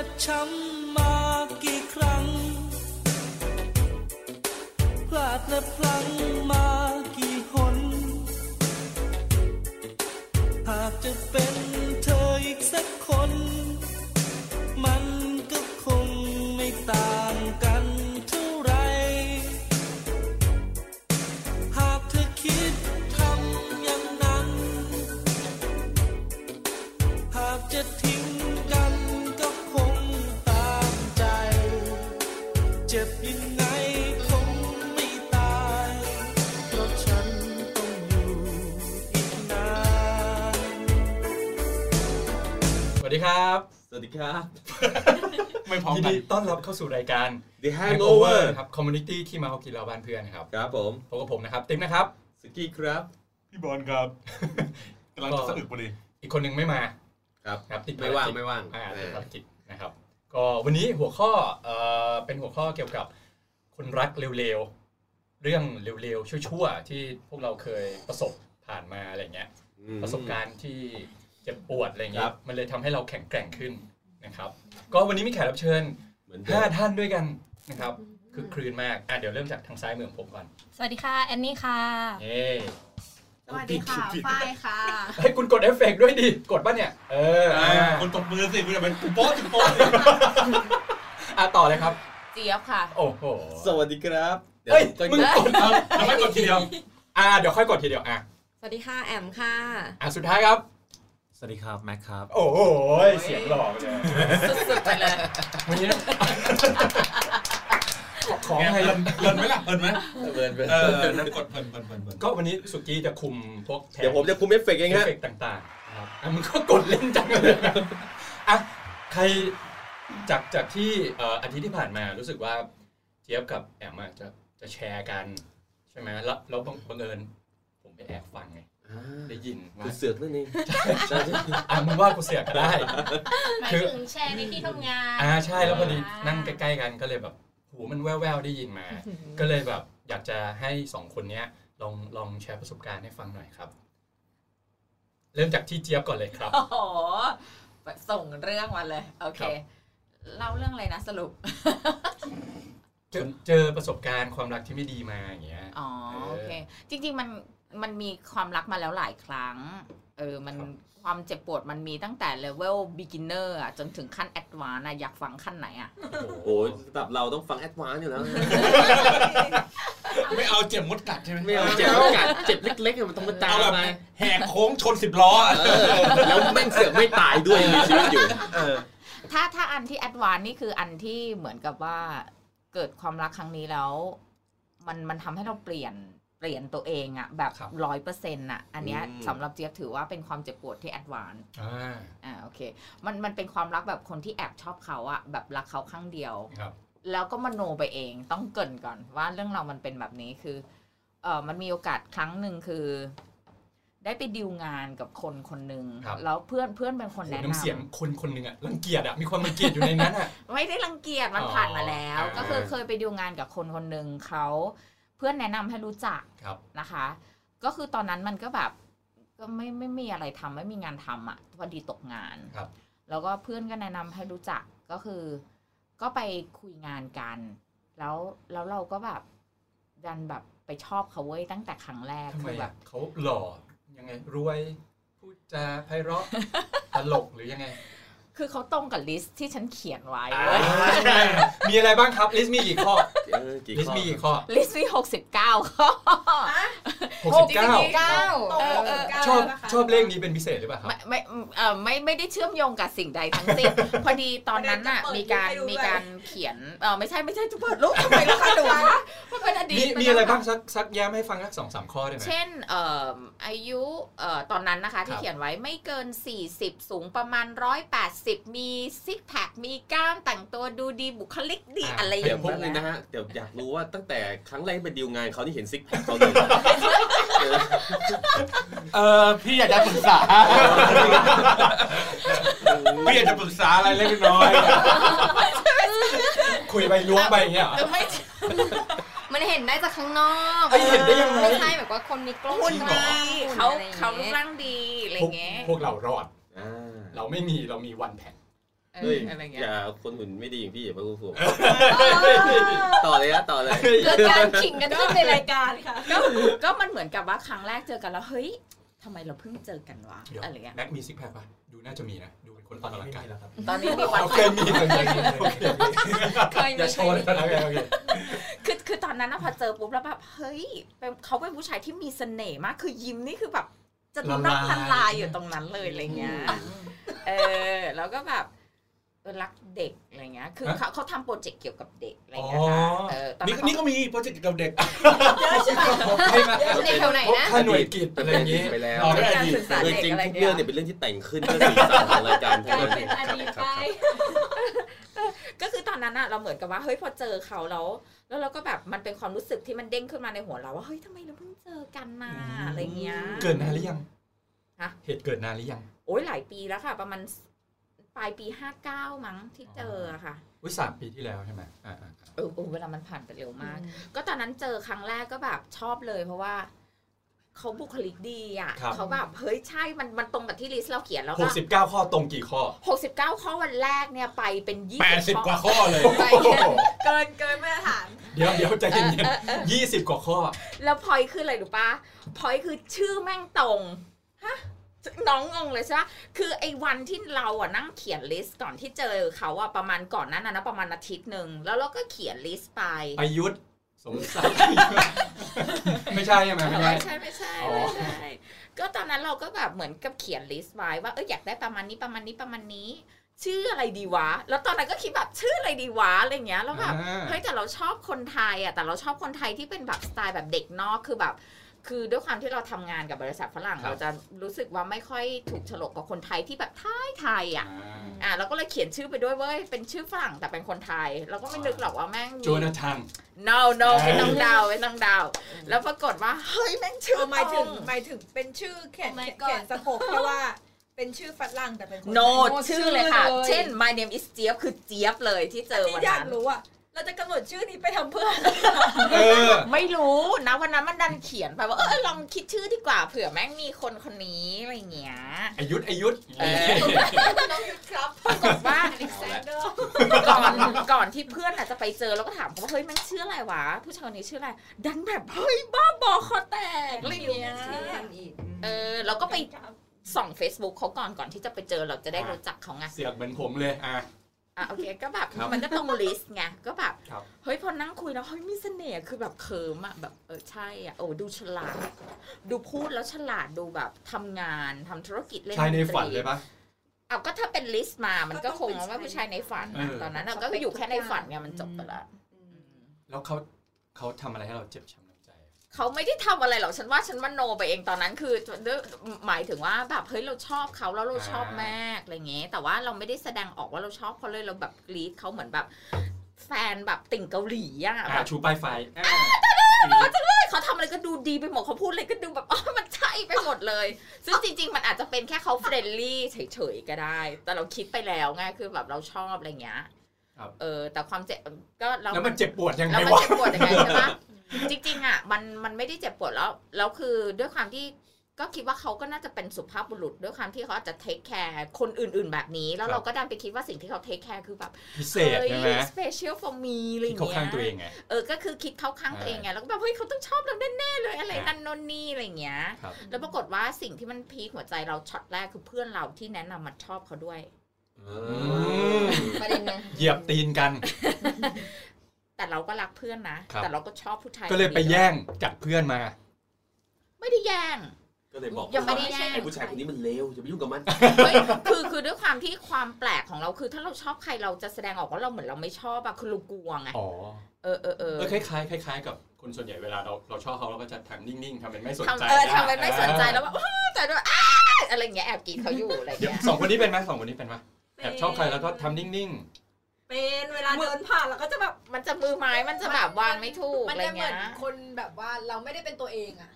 ็บช้ำมากี่ครั้ง พลาดและพลั้ง ดีต้อนรับเข้าสู่รายการ The Hangover ครับ community ที่มาเอากินเราบ้านเพื่อนนะครับครับผมพบกับผมนะครับติ๊มนะครับสกี้ครับพี่บอลครับกำลังจะสะอึกพอดีอีกคนหนึ่งไม่มาครับครับติดไม่ว่างภารกิจไม่ว่างอ่าเอติดอภารกิจนะครับ ก็วันนี้หัวข้อเอ่อเป็นหัวข้อเกี่ยวกับความรักเลวๆเรื่องเลวๆชั่วๆที่พวกเราเคยประสบผ่านมาอะไรเงี้ยอืมประสบการณ์ที่เจ็บปวดอะไรเงี้รับมันเลยทำให้เราแข็งแกร่งขึ้น นะครับ ก็วันนี้มีแขกรับเชิญเหมือนเดิมห้าท่านด้วยกันนะครับคือครื้นมากอะเดี๋ยวเริ่มจากทางซ้ายมือของผมก่อน สวัสดีค่ะแอนนี่ค่ะเย้สวัสดีค่ะฝ้ายค่ะเฮ้ยคุณกดเอฟเฟกต์ด้วยดิกดป่ะเนี่ย เอออ่าคนตบมือสิคุณจะเป็นปุ๊บโป๊ะจุ๊บโป๊ะสิอะต่อเลยครับ เจี๊ยบค่ะ โอ้โหสวัสดีครับเดี๋ยวเฮ้ยก็มึงกดเอาแล้วไม่กดทีเดียวอะเดี๋ยวค่อยกดทีเดียวอะสวัสดีค่ะแอมค่ะอะสุดท้ายครับ สวัสดีครับ แม็กครับ โอ้โหเสียงหล่อไปเลยสุดๆไปเลยวันนี้ของไงไงเลินเลินไหมล่ะเลินไหมเบิร์นเบิร์นเออนั่นกดเพลินเพลินเพลินเพลินก็วันนี้สุกี้จะคุมพวกแผนเดี๋ยวผมจะคุมเอฟเฟกต์เองเอฟฮะเฟกต์ต่างๆนะครับอะมึงก็กดเล่นจังเลยอะใครจากจากที่เอ่ออาทิตย์ที่ผ่านมารู้สึกว่าเจี๊ยบกับแอมอะจะจะแชร์กัน ใช่ไหมแล้วแล้วบังบังเอิญผมไปแอบฟังไงอ่า ได้ยินว่าคือเสือกนั่นเองอะมึงว่ากูเสียก็ได้หมายคือถึงแชร์ในที่ทำงานอ่าใช่แล้วพอดีอ่านั่งใกล้ๆกันก็เลยแบบหูมันแว่วๆได้ยินมา ก็เลยแบบอยากจะให้สองคนเนี้ยลองลองแชร์ประสบการณ์ให้ฟังหน่อยครับ เริ่มจากที่เจี๊ยบก่อนเลยครับโอ้โหส่งเรื่องมาเลย โอเคครับเล่าเรื่องอะไรนะสรุปเจอเจอประสบการณ์ความรักที่ไม่ดีมาอย่างเงี้ยอ๋อเออโอเค จริง ๆ มัน มันมีความรักมาแล้วหลายครั้ง เออ มันครับความเจ็บปวดมันมีตั้งแต่เลเวล beginner อะจนถึงขั้น advanced อะอยากฟังขั้นไหนอะโอ้โหโอ้ยระดับเราต้องฟัง advance อยู่แล้ว ไม่เอาเจ็บมดกัดใช่ไหมไม่เอาเจ็บอากาศเจ็บเล็กๆอะมันต้องมาตามเอาแบบมาแหกโค้งชนสิบล้ออะเออแล้วแม่งเสือกไม่ตายด้วยยังมีชีวิตอยู่ถ้าถ้าอันที่ advanced นี่คืออันที่เหมือนกับว่าเกิดความรักครั้งนี้แล้ว มันมันทำให้เราเปลี่ยน เปลี่ยนตัวเองอะแบบครับร้อยเปอร์เซ็นต์อะอันเนี้ยอืมสำหรับเจี๊ยบถือว่าเป็นความเจ็บปวดที่ advanced อ่าอ่าโอเคมันมันเป็นความรักแบบคนที่แอบชอบเขาอะแบบรักเขาข้างเดียวครับแล้วก็มโนไปเองต้องเกรินก่อนว่าเรื่องเราวมันเป็นแบบนี้คือเออมันมีโอกาสครั้งหนึ่งคือ ได้ไปดิวงานกับคนคนหนึ่งครับแล้วเพื่อนเพื่อนเป็นคนโหแนะน้ำนำเสียงคนคนหนึ่งอะรังเกียจอะมีความรังเกียจอยู่ในนั้นอะไม่ได้รังเกียจมันอ๋อผ่านมาแล้วอ่าก็คือเคยไปดิวงานกับคนคนหนึ่งเขา เพื่อนแนะนำให้รู้จักครับนะคะ ก็คือตอนนั้นมันก็แบบก็ไม่ไม่มีอะไรทำไม่มีงานทำอะพอดีตกงานครับ แล้วก็เพื่อนก็แนะนำให้รู้จักก็คือ ก็ไปคุยงานกัน แล้วแล้วเราก็แบบดันแบบไปชอบเขาเว้ยตั้งแต่ครั้งแรกทำไมคืออะแบบเขาหล่อยังไงรวยพูดจาไพเราะตลกหรือยังไง คือเขาตรงกับ list ที่ฉันเขียนไว้อ่าเว้ยมีอะไรบ้างครับ list มีกี่ข้อเออกี่ข้อ list มีกี่ข้อ list มีหกสิบเก้าข้อหกสิบเก้าเก้าเออเออชอบชอบเลขนี้เป็นพิเศษหรือเปล่าครับ ไม่ไม่เออไม่ไม่ได้เชื่อมโยงกับสิ่งใดทั้งสิ้น พอดีตอนนั้นน่ะไม่มีได้การจะเปิดมีรูปให้ดูด้วยการเขียนเออไม่ใช่ไม่ใช่จะเปิดรูปทำไมล่ะคะหนูคะมันเป็นอดีตมีปมีอะไรบ้างสักสักแย้มให้ฟังสักสองสามข้อได้ไหมเช่นเอ่ออายุเอ่อตอนนั้นนะคะที่ครับเขียนไว้ไม่เกิน 40 สูงประมาณ180มีซิกแพค มีกล้ามแต่งตัวดูดีบุคลิกดีอะไรอเดี๋ยย่าวงพวกเลยเงี้นะยฮะ เดี๋ยวอยากรู้ว่าตั้งแต่ครั้งแรกที่ไปดีลงานเขาที่เห็นซิกแพคเขาเลยเออพี่อยากจะปรึกษา พี่อยากจะปรึกษาอะไรเล็กน้อย คุยไปล้วงไปอย่างเงี้ยเหรอเออไม่มันเห็นได้จากข้างนอกเอ้ยเห็นได้ยังไงไม่ใช่แบบว่าคนมีกล้องหุ่นจริงดีเหรอเขาอะไรอย่งเขารูปงี้ยร่างดีอะไรพวกเงี้ยพวกเรารอดอ่า เราไม่มีเรามีวันแพ็คเอเอเฮ้อยอะไรเงี้อยย่าคนหุ่นไม่ดีอย่างพี่อย่ามาพูดผมอ๋อต่อเลยนะต่อเลยเกิดการขิงกันขึ้นในรายการค่ะก็ก็มันเหมือนกับว่าครั้งแรกเจอกันแล้วเฮ้ยทำไมเราเพิ่งเจอกันวะเดี๋ยวอะไรเงี้ยแม็กมี six pack ป่ะดูน่าจะมีนะดูเป็นคนออกกำลังกายแล้วครับตอนนี้มี one โอเคมีโอเคมีโอเคเคยอย่ามีโชว์เลยนะโอเคโอเคคือคือตอนนั้นนะพอเจอปุ๊บแล้วแบบเฮ้ยเป็นเขาเป็นผู้ชายที่มีเสน่ห์มากคือยิ้มนี่คือแบบ จะน็อกละลายอยู่ตรงนั้นเลยอะไรเงี้ย เออ แล้วก็แบบเออรักเด็กอะไรเงี้ย คือเขาเขาทำ project เกี่ยวกับเด็กอะไรเงี้ยค่ะเออตอนนี่นั้นนี่เขาก็มี project เกี่ยวกับเด็กให้มาเด็กแถวไหนนะพบค่าหน่วยกิจอะไรอย่างงี้ไปแล้วอ๋อเป็นการศึกษาโดยเด็กจริงอะไรทุกเงี้เรื่องยเนี่ยเป็นเรื่องที่แต่งขึ้นเพื่อสีสันของรายการกลายทั้งเป็นอดีตไปก็คือตอนนั้นอะเราเหมือนกับว่าเฮ้ยพอเจอเขาแล้ว แล้วเราก็แบบมันเป็นความรู้สึกที่มันเด้งขึ้นมาในหัวเราว่าเฮ้ยทำไมเราเพิ่งเจอกันมาอะไรเงี้ยเกิดนานหรือยังฮะเหตุเกิดนานหรือยัง โอ้ยหลายปีแล้วค่ะ ประมาณปลายปีห้าเก้ามั้งที่เจออะค่ะอุ้ยสามปีที่แล้วใช่ไหมอ่าอ่าอ่าเออเออเวลามันผ่านไปเร็วมาก ก็ตอนนั้นเจอครั้งแรกก็แบบชอบเลยเพราะว่า เขาบุคลิกดีอะเขาแบบเฮ้ยใช่มันมันตรงกับที่ list เราเขียนแล้วหก็กสิบเก้าข้อตรงกี่ข้อหกสิบเก้าข้อวันแรกเนี่ยไปเป็นยี่แปดสิบกว่าข้อเลย ไปเกินเกินมาตรฐาน เดี๋ยวเดี๋ยวใจเย็นๆยี่สิบกว่าข้อ แล้วพอยคืออะไรรู้ปะพอยคือชื่อแม่งตรงฮะน้องงงเลยใช่ปะคือไอ้วันที่เราอะนั่งเขียน list ก่อนที่เจอเขาอะประมาณก่อนนั้นอะนะประมาณอาทิตย์หนึ่งแล้วเราก็เขียน list ไป ประยุทธ์ สมศักดิ์ไม่ใช่ใช่ไหมไม่ใช่ไม่ใช่ไม่ใช่อ๋อไม่ใช่ก็ตอนนั้นเราก็แบบเหมือนกับเขียนลิสต์ไว้ว่าเอออยากได้ประมาณนี้ประมาณนี้ประมาณนี้ ชื่ออะไรดีวะ แล้วตอนนั้นก็คิดแบบชื่ออะไรดีวะอะไรเงี้ยแล้วแบบอ่าเฮ้ยแต่เราชอบคนไทยอะแต่เราชอบคนไทยที่เป็นแบบสไตล์แบบเด็กนอกคือแบบ คือด้วยความที่เราทำงานกับบริษัทฝรั่งครับเราจะรู้สึกว่าไม่ค่อยถูกโฉลกกับคนไทยที่แบบไทยไทยอะอ่าอะเราก็เลยเขียนชื่อไปด้วยเว้ย เป็นชื่อฝรั่งแต่เป็นคนไทย เราก็ไม่นึกหรอกว่าแม่งมีโจนาธาน no no ไม่ต้องเดาไม่ต้องเดาแล้วปรากฏว่า เฮ้ย แม่งชื่อหมายถึงตรงหมายถึงเป็นชื่อเขียน Oh my เขียน God สะกบแค่ว่าเป็นชื่อฝรั่งแต่เป็นคนโนไทยชื่อเลยค่ะชื่อเลยเช่น my name is เจี๊ยบคือเจี๊ยบเลยที่เจอนี่วันอยากนั้นรู้อะ เราจะกำหนดชื่อนี้ไปทำเพื่อเออ ไม่รู้นะวันนั้นมันดันเขียนไปว่าเออลองคิดชื่อดีกว่าเผื่อแม่งมีคนคนนี้อะไรเงี้ยอายุทธอายุทธเออน้องยุทธครับปรากฏว่าอเล็กซานเดอร์ก่อนก่อนที่เพื่อนอาจจะไปเจอแล้วก็ถามเขาว่าเฮ้ยมันชื่ออะไรวะ ผู้ชายคนนี้ชื่ออะไร ดันแบบเฮ้ยบ้าบอคอแตกอะไรเงี้ยเออเราก็ไปส่อง Facebook เขาก่อนก่อนที่จะไปเจอเราจะได้รู้จักเขาไงเสียบเหมือนผมเลยอะ อะโอเคก็แบบครับมันก็ต้องลิสต์ไงก็แบบครับเฮ้ยพอนั่งคุยแล้วเฮ้ยมีเสน่ห์คือแบบเคิมอะแบบเออใช่อะโอ้ดูฉลาด ดูพูดแล้วฉลาดดูแบบทำงานทำธุรกิจเล่นชายในดตรีฝันเลยปะเอาก็ถ้าเป็นลิสต์มามันก็คงว่าผู้ชายในฝันนะเออตอนนั้นอะก็อยู่แค่ในฝันไงมันจบไปละแล้วเขาเขาทำอะไรให้เราเจ็บช้ำน้ำใจ เขาไม่ได้ทำอะไรหรอกฉันว่าฉันมโนไปเองตอนนั้นคือด้วยหมายถึงว่าแบบเฮ้ยเราชอบเขาแล้วเราชอบแม่อะไรเงี้ยแต่ว่าเราไม่ได้แสดงออกว่าเราชอบเขาเลยเราแบบกรีดเขาเหมือนแบบแฟนแบบติ่งเกาหลีอะอะแบบชูป้ายไฟอะเขาทำอะไรก็ดูดีไปหมดเขาพูดอะไรก็ดูแบบอ๋อมันใช่ไปหมดเลย ซึ่งจริง ๆ มันอาจจะเป็นแค่เขา friendly เฉยๆก็ได้ แต่เราคิดไปแล้วไงคือแบบเราชอบอะไรเงี้ยครับเออแต่ความเจ็บก็เราแล้วมันเจ็บปวดยังไงแล้วมันวะเจ็บปวดยังไงใช่ปะ จริงๆอะมันมันไม่ได้เจ็บปวดแล้วแล้วคือด้วยความที่ก็คิดว่าเขาก็น่าจะเป็นสุภาพบุรุษด้วยความที่เขาอาจจะ take care คนอื่นๆแบบนี้ แล้วเราก็ดันไปคิดว่าสิ่งที่เขา take care คือแบบพิเศษใช่ไหมสเปเชียล for me อะไรที่เงี้ยเขาข้างตัวเองไงเออก็คือคิดเข้าข้างตัวเองไงแล้วก็แบบเฮ้ยเขาต้องชอบเราแน่ๆเลยอะไรอ่านั่นโน่นนี่อะไรเงี้ยครับแล้วปรากฏว่าสิ่งที่มัน peak หัวใจเราช็อตแรกคือเพื่อนเราที่แนะนำมาชอบเขาด้วยมประเด็นไงเหยียบตีนกัน แต่เราก็รักเพื่อนนะครับแต่เราก็ชอบผู้ชายก็เลยไปคนนี้แย่งจากเพื่อนมา ไม่ได้แย่งก็เลยบอกยังไม่ได้แย่งไอ้ผู้ชายคนนี้มันเลวอย่าไปยุ่งกับมันเฮ้ยคือคือด้วยความที่ความแปลกของเราคือ ถ้าเราชอบใครเราจะแสดงออกว่าเราเหมือนเราไม่ชอบอะคือเรากลัวไงอ๋อเออเออเออเออคล้ายๆคล้ายๆกับคนส่วนใหญ่เวลาเราเราชอบเขาเราก็จะทำนิ่งๆทำเป็นไม่สนใจทำเออนะทำเป็นไม่สนใจแล้วแบบอ้าวแต่ด้วยอ้าอะไรอย่างเงี้ยแอบกรีดเขาอยู่อะไรเดี๋ยวเงี้ยสองคนนี้เป็นไหมสองคนนี้เป็นไหมแอบชอบใครแล้วก็ทำนิ่ง เป็นเวลาเดินผ่านเราก็จะแบบมันจะมือไม้มันจะแบบวางไม่ถูกมันอะไรจะเหมืเงี้อนยคนแบบว่าเราไม่ได้เป็นตัวเองอะ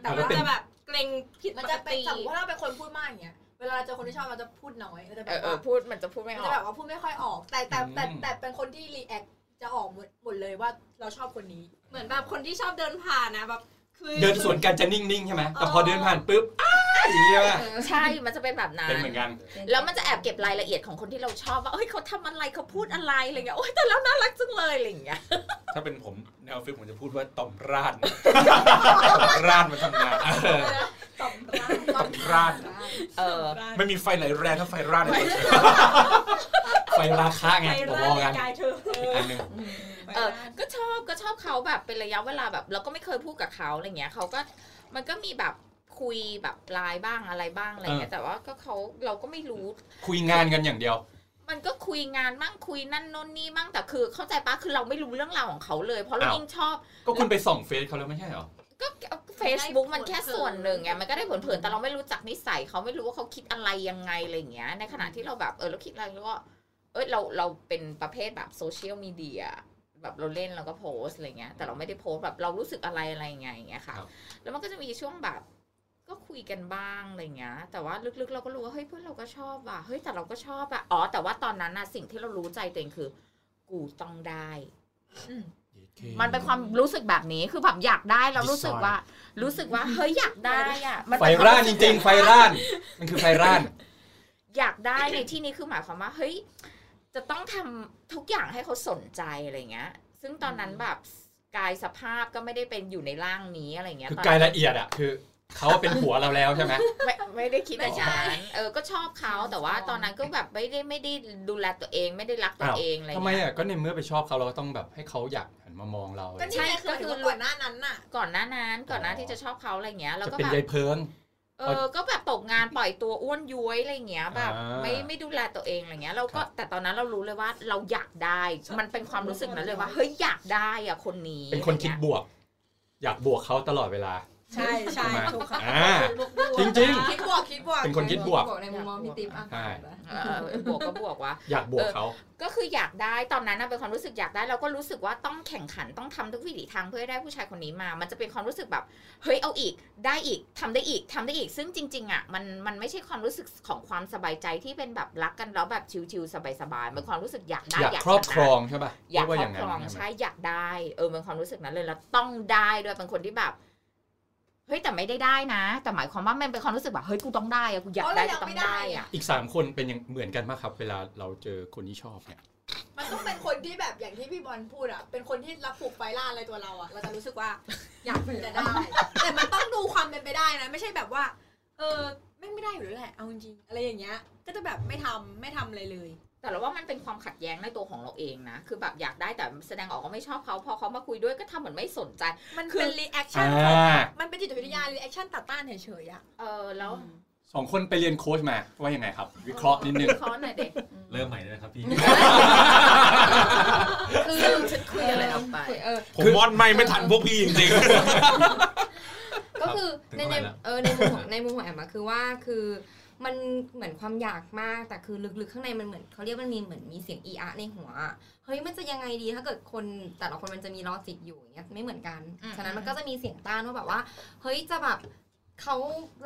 แต่แล้วว่าเป็นจะแบบเกรงผิดมันปจะกเป็นติสมมติว่าเราเป็นคนพูดมากอย่างเงี้ย เวลาเราเจอคนที่ชอบเราจะพูดน้อยเราจะแบเออบเอว่าอพูดมันจะพูดไม่มันอจะอแบก บว่าพูดไม่ค่อยออก แต่แต่แต่แต่เป็นคนที่รีแอคจะออกหมดหมดเลยว่าเราชอบคนนี้ เหมือนแบบคนที่ชอบเดินผ่านนะแบบคือๆ เดินสวนกันจะนิ่งๆใช่ไหมแต่พอเดินผ่านปุ๊บอ้าอย่างเงี้ยป่ะใช่ มันจะเป็นแบบนั้เป็นนเหมือนกัน แล้วมันจะแอบเก็บรายละเอียดของคนที่เราชอบว่าเอ้ยเขาทำอะไรเขาพูดอะไรอะไรเงี้ยโอ๊ยแต่แล้วน่ารักจังเลยอะไรอย่างเงี้ย ถ้าเป็นผมในออฟฟิศผมจะพูดว่าต่อมราดต่อมราดมาทำงานต่อมร้านต่อมราดเออไม่มีไฟไหนแรงเท่าไฟราดในตัวเธอไฟราคาไงไปผมร้ามองนกันกายเธออีกอันหนึ่ง เออก็ชอบก็ชอบเขาแบบเป็นระยะเวลาแบบเราก็ไม่เคยพูดกับเขาอะไรเงี้ยเขาก็มันก็มีแบบคุยแบบไลน์บ้างอะไรบ้างอะไรเงี้ยแต่ว่าก็เขาเราก็ไม่รู้ คุยงานกันอย่างเดียว มันก็คุยงานมั่งคุยนั่นโน่นนี่มั่งแต่คือ เข้าใจปะคือเราไม่รู้เรื่องราวของเขาเลย เพราะเราอ้าวยิ่งชอบ ก็คุณไปส่องเฟซเขาแล้วไม่ใช่เหรอก็ Facebook มันแค่ส่วนหนึ่งไงมันก็ได้ผลเผินแต่เราไม่รู้จักนิสัยเขาไม่รู้ว่าเขาคิดอะไรยังไงอะไรอย่างเงี้ย ในขณะที่เราแบบเออเราคิดอะไรแล้วก็เอยเราเราเป็นประเภทแบบโซเชียลมีเดีย แบบเราเล่นเราก็โพสอะไรเงี้ย แต่เราไม่ได้โพสต์แบบเรารู้สึกอะไรอะไรยังไงอย่างเงี้ยค่ะครับแล้วมันก็จะมีช่วงแบบก็คุยกันบ้างอะไรเงี้ย แต่ว่าลึกๆ เราก็รู้ว่าเฮ้ยเพื่อนเราก็ชอบว่ะเฮ้ยแต่เราก็ชอบอะอ๋อแต่ว่าตอนนั้นนะสิ่งที่เรารู้ใจตัวเองคือ กูต้องได้มันเป็นความรู้สึกแบบนี้คือแบบอยากได้แล้วรู้สึกว่า รู้สึกว่าเฮ้ยอยากได้อะมันไฟเป็นควมร่านจริง ๆ ไฟร่าน มันคือไฟร่าน อยากได้ในที่นี้คือหมายความว่าเฮ้ย จะต้องทำทุกอย่างให้เขาสนใจอะไรเงี้ย ซึ่งตอนนั้นแบบกายสภาพก็ไม่ได้เป็นอยู่ในร่างนี้อะไรเงี้ยคือตอนกายนั้นละเอียดอะคือเขาเป็นผัวเราแล้วใช่ไหมไม่ไม่ได้คิดแบบนั้นเออก็ชอบเขาแต่ว่าตอนนั้นก็แบบไม่ได้ไม่ได้ดูแลตัวเองไม่ได้รักตัวอ้าวเองอะไรทำไมเงี้ยอะก็ในเมื่อไปชอบเขาเราก็ต้องแบบให้เขาอยากหันมามองเราก็นี่ไงคือหมายถึงว่าก่อนหน้านั้นน่ะก่อนหน้านั้นก่อนหน้าที่จะชอบเขาอะไรเงี้ยแล้วจะก็เป็นแบบยายเพิง เออ ก็แบบตกงานปล่อยตัวอ้วนย้วยอะไรเงี้ยแบบอ่าไม่ไม่ดูแลตัวเองอะไรเงี้ยเราก็ครับแต่ตอนนั้นเรารู้เลยว่าเราอยากได้ มันเป็นความรู้สึกนั้นเลยว่าเฮ้ยอยากได้อะคนนี้ เป็นคนคิดอะไรบงี้ยวก อยากบวกเขาตลอดเวลา ใช่ใช่ใช่ไหมถูกครับอ่าจริงคิดบวกคิดบวกเป็นคนคิดบวกในมุมมองพี่ติ๊บอะใช่เออบวกก็บวกว่าอยากบวกเขาก็คืออยากได้ตอนนั้นนะเป็นความรู้สึกอยากได้เราก็รู้สึกว่าต้องแข่งขันต้องทำทุกวิถีทางเพื่อให้ได้ผู้ชายคนนี้มา มันจะเป็นความรู้สึกแบบเฮ้ยเอาอีก ได้อีกทำได้อีกทำได้อีก ซึ่งจริง ๆอะมันมันไม่ใช่ความรู้สึกของความสบายใจที่เป็นแบบรักกันแล้วแบบชิวๆสบายๆมันความรู้สึกอยากได้อยากอยากครอบชนะครองใช่ป่ะอยากเรีว่ครอย่บงคนั้นรองใช่ไหมใช่อยากได้เออเป็นความรู้สึกนั้นเลยแล้วต้องได้ด้วยเป็นคนที่แบบ เฮ้ยแต่ไม่ได้ได้นะ แต่หมายความว่ามันเป็นความรู้สึกแบบเฮ้ยกูต้องได้อะกูอยากได้เพกูราะเรายังต้องไม่ได้ได้อะอีกสามคนเป็นยังเหมือนกันมากครับ เวลาเราเจอคนที่ชอบเนี่ยมันต้องเป็นคนที่แบบอย่างที่พี่บอลพูดอะเป็นคนที่รับผูกไฟล่าอะไรตัวเราอะเราจะรู้สึกว่าอยากจะได้ แต่มันต้องดูความเป็นไปได้นะ ไม่ใช่แบบว่า เออแม่งไม่ได้อยู่แล้วแหละเอาจริงๆอะไรอย่างเงี้ย ก็จะแบบไม่ทำไม่ทำอะไรเลย แต่เราว่ามันเป็นความขัดแย้งในตัวของเราเองนะ คือแบบอยากได้แต่แสดงออกว่าไม่ชอบเขาพอเขามาคุยด้วยก็ทำเหมือนไม่สนใจ มันคือเป็น reaction อ่านมันเป็นจิตวิทยา reaction ต่อต้านเฉยๆอะเออแล้วสองคนไปเรียนโค้ชมาว่ายังไงครับ วิเคราะห์นิดนึงเขาหน่อยเด็กเริ่มใหม่เลยนะครับพี่คือฉันคุยอะไรออกไปเออผมมอนไม่ไม่ทันพวกพี่จริงก็คือถึงในเท่าไหร่ในละเออในมุมของในมุมของแอมอะคือว่าคือ มันเหมือนความอยากมากแต่คือลึกๆข้างในมันเหมือนเขาเรียกมันมีเหมือนมีเสียงอีอะในหัวอะเฮ้ยมันจะยังไงดีถ้าเกิดคนแต่ละคนมันจะมี logic อยู่อย่างเงี้ยไม่เหมือนกันอืมฉะนั้นมันก็จะมีเสียงต้านว่าแบบว่า เฮ้ยจะแบบเขา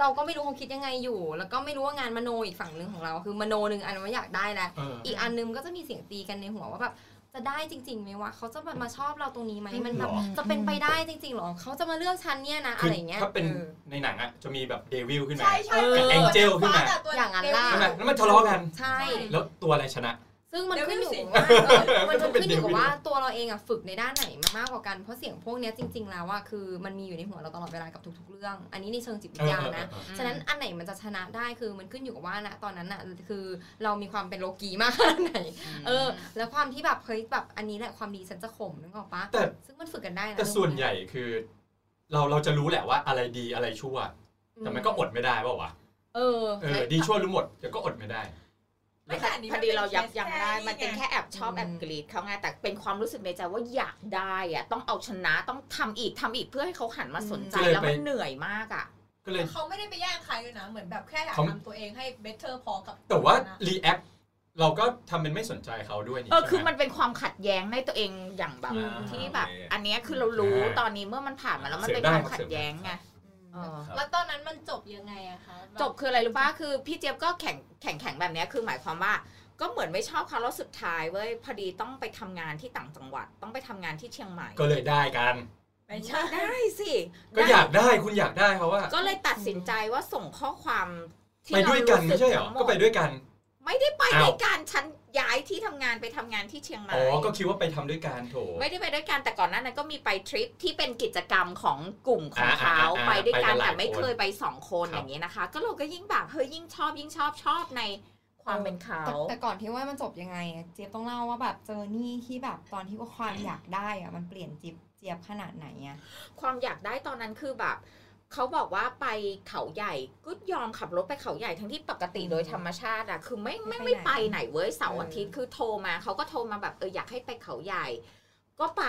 เราก็ไม่รู้เขาคิดยังไงอยู่ แล้วก็ไม่รู้ว่างานมโนอีกฝั่งหนึ่งของเรา คือมโนหนึ่งอันว่าอยากได้แล้วเอออีกอันนึงก็จะมีเสียงตีกันในหัวว่าแบบ จะได้จริงๆไหมวะเขาจะมาชอบเราตรงนี้ไหมมันแบบหรอจะเป็นไปได้จริงๆหรอเขาจะมาเลือกฉันเนี่ยนะคืออะไรอย่างเงี้ยถ้าเป็นเออในหนังอะจะมีแบบ devil ขึ้นมาใช่ใช่กับ angel ขึ้นมาอย่างนั้นล่ะใช่ไหมแล้วมันทะเลาะกันใช่แล้วตัวอะไรชนะ ซึ่งมันเดี๋ยวขึ้นอยู่ไม่รู้สิกับว่าเออมันก็เป็นขึ้นอยู่กับ devil ว่าตัวเราเองอะฝึกในด้านไหนมามากกว่ากัน เพราะเสียงพวกเนี้ยจริง ๆ แล้วว่าคือมันมีอยู่ในหัวเราตลอดเวลากับทุก ๆ เรื่อง อันนี้ในเชิงจิตวิทยานะเออเออเออฉะนั้นอันไหนมันจะชนะได้คือมันขึ้นอยู่กับว่านะตอนนั้นอะคือเรามีความเป็นโลกีมากขนาดไหน เออ แล้วความที่แบบเฮ้ยแบบอันนี้แหละความดีฉันจะข่มนึกออกปะแต่ซึ่งมันฝึกกันได้นะแต่ส่วนใหญ่คือ เราเราจะรู้แหละว่าอะไรดีอะไรชั่ว แต่มันก็อดไม่ได้เปล่าวะเออเออ ดีชั่วรู้หมดแต่ก็อดไม่ได้ ไม่แต่อันนี้พอดีเรายับมันเป็นยั้งได้แค่มันเป็นไงแค่แอบชอบอืมแอบกรีดเขาไงแต่เป็นความรู้สึกในใจว่าอยากได้อะต้องเอาชนะต้องทำอีกทำอีกเพื่อให้เขาหันมาสนใจก็เลยแล้วไปมันเหนื่อยมากอะก็เลยเขาไม่ได้ไปแย่งใครเลยนะ เหมือนแบบแค่อยากเขาทำตัวเองให้ better พอกับ แต่ว่านะรีแอคเราก็ทำเป็นไม่สนใจเขาด้วยนี่เออใช่ไหคือมันเป็นความขัดแย้งในตัวเองอย่างแบบอ่าที่แบบโอเคอันเนี้ยคือเรารู้อ่าตอนนี้เมื่อมันผ่านมาแล้วมันเสริมเป็นได้ความครับขัดแย้งไงเออครับ แล้วตอนนั้นมันจบยังไงอะคะจบคืออะไรรู้ป่ะคือพี่เจี๊ยบก็แข่งแข่งแข่งแบบเนี้ยคือหมายความว่าก็เหมือนไม่ชอบเขาแล้วสุดท้ายเว้ยพอดีต้องไปทำงานที่ต่างจังหวัดต้องไปทำงานที่เชียงใหม่ ก็เลยได้กันไม่ใช่ได้สิก็อยากได้คุณอยากได้เพราะว่า ก็เลยตัดสินใจว่าส่งข้อความที่ไปด้วยกันเราไม่ใช่เหรอทั้งมดก็ไปด้วยกัน ไม่ได้ไปอ้าวด้วยกันฉันย้ายที่ทำงานไปทำงานที่เชียงใหม่อ๋อก็คิดว่าไปทำด้วยกันโถไม่ได้ไปด้วยกันแต่ก่อนหน้านั้นก็มีไปทริปที่เป็นกิจกรรมของกลุ่มของอ่าเขาอ่าอ่าไปด้วยกันไปกันหลายแต่ไม่คนเคยไปสองคนครับอย่างนี้นะคะ ก็เราก็ยิ่งแบบเฮ้ยยิ่งชอบยิ่งชอบชอบในความเป็นเขาแต่แต่ก่อนที่ว่ามันจบยังไงอะเจี๊ยบต้องเล่าว่าแบบเจอนี่ที่แบบตอนที่ว่าความอยากได้อะมันเปลี่ยนจิ๊บเจี๊ยบขนาดไหนอะความอยากได้ตอนนั้นคือแบบ เขาบอกว่าไปเขาใหญ่ก็ยอมขับรถไปเขาใหญ่ทั้งที่ปกติโดยธรรมชาติอะคือไม่ไม่ไม่ไปไหนเว้ยเสาร์อาทิตย์คือโทรมาเขาก็โทรมาแบบเอออยากให้ไปเขาใหญ่ ก็ไป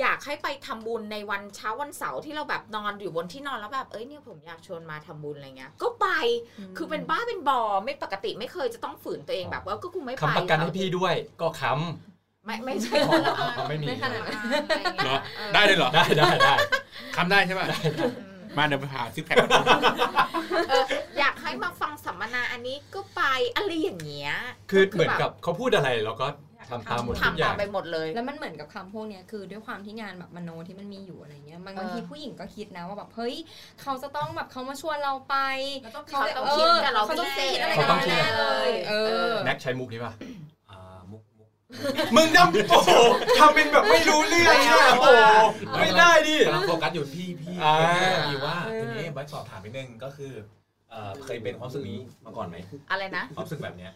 อยากให้ไปทำบุญในวันเช้าวันเสาร์ที่เราแบบนอนอยู่บนที่นอนแล้วแบบเอ้ยเนี่ยผมอยากชวนมาทำบุญอะไรเงี้ย ก็ไปคือเป็นบ้าเป็นบอไม่ปกติไม่เคยจะต้องฝืนตัวเองแบบว่าก็กูไม่ไปคำประกันให้พี่ด้วยก็ค้ไม่ไม่ใช่ำอ๋ออ๋อไม่มีไม่ขนาดนั้นเหรอได้เลยเหรอได้ได้ได้คำได้ใช่ป่ะมาเดี๋ยวไปหาซิกแพคเอออยากให้มาฟังสัมมนาอันนี้ก็ไปอะไรอย่างเงี้ย คือเหมือนกับเขาพูดอะไรเราก็ทำตามหมดทุกอทำตาย่ามงไปหมดเลย แล้วมันเหมือนกับคำพวกเนี้ยคือด้วยความที่งานแบบมโนที่มันมีอยู่อะไรเงี้ยบางเออบางทีผู้หญิงก็คิดนะว่าแบบเฮ้ยเขาจะต้องแบบเขามาชวนเราไปแล้วต้องเขาต้องคิดกับเราเขาต้องคิดอะไรเขาต้องคิดแน่เลยเออแน็กใช้มุกนี้ป่ะอ่ามุก มุกมึงดำโอ้โหทำเป็นแบบไม่รู้เรื่องเนี่ยโอ้โหไม่ได้ดิกำลังโฟกัสอยู่พี่พี่อ่าพี่ว่าทีนี้ไว้สอบถามนิดนึงก็คือเอ่อเคยเป็นความรู้สึกนี้มาก่อนไหมอะไรนะความรู้สึกแบบเนี้ย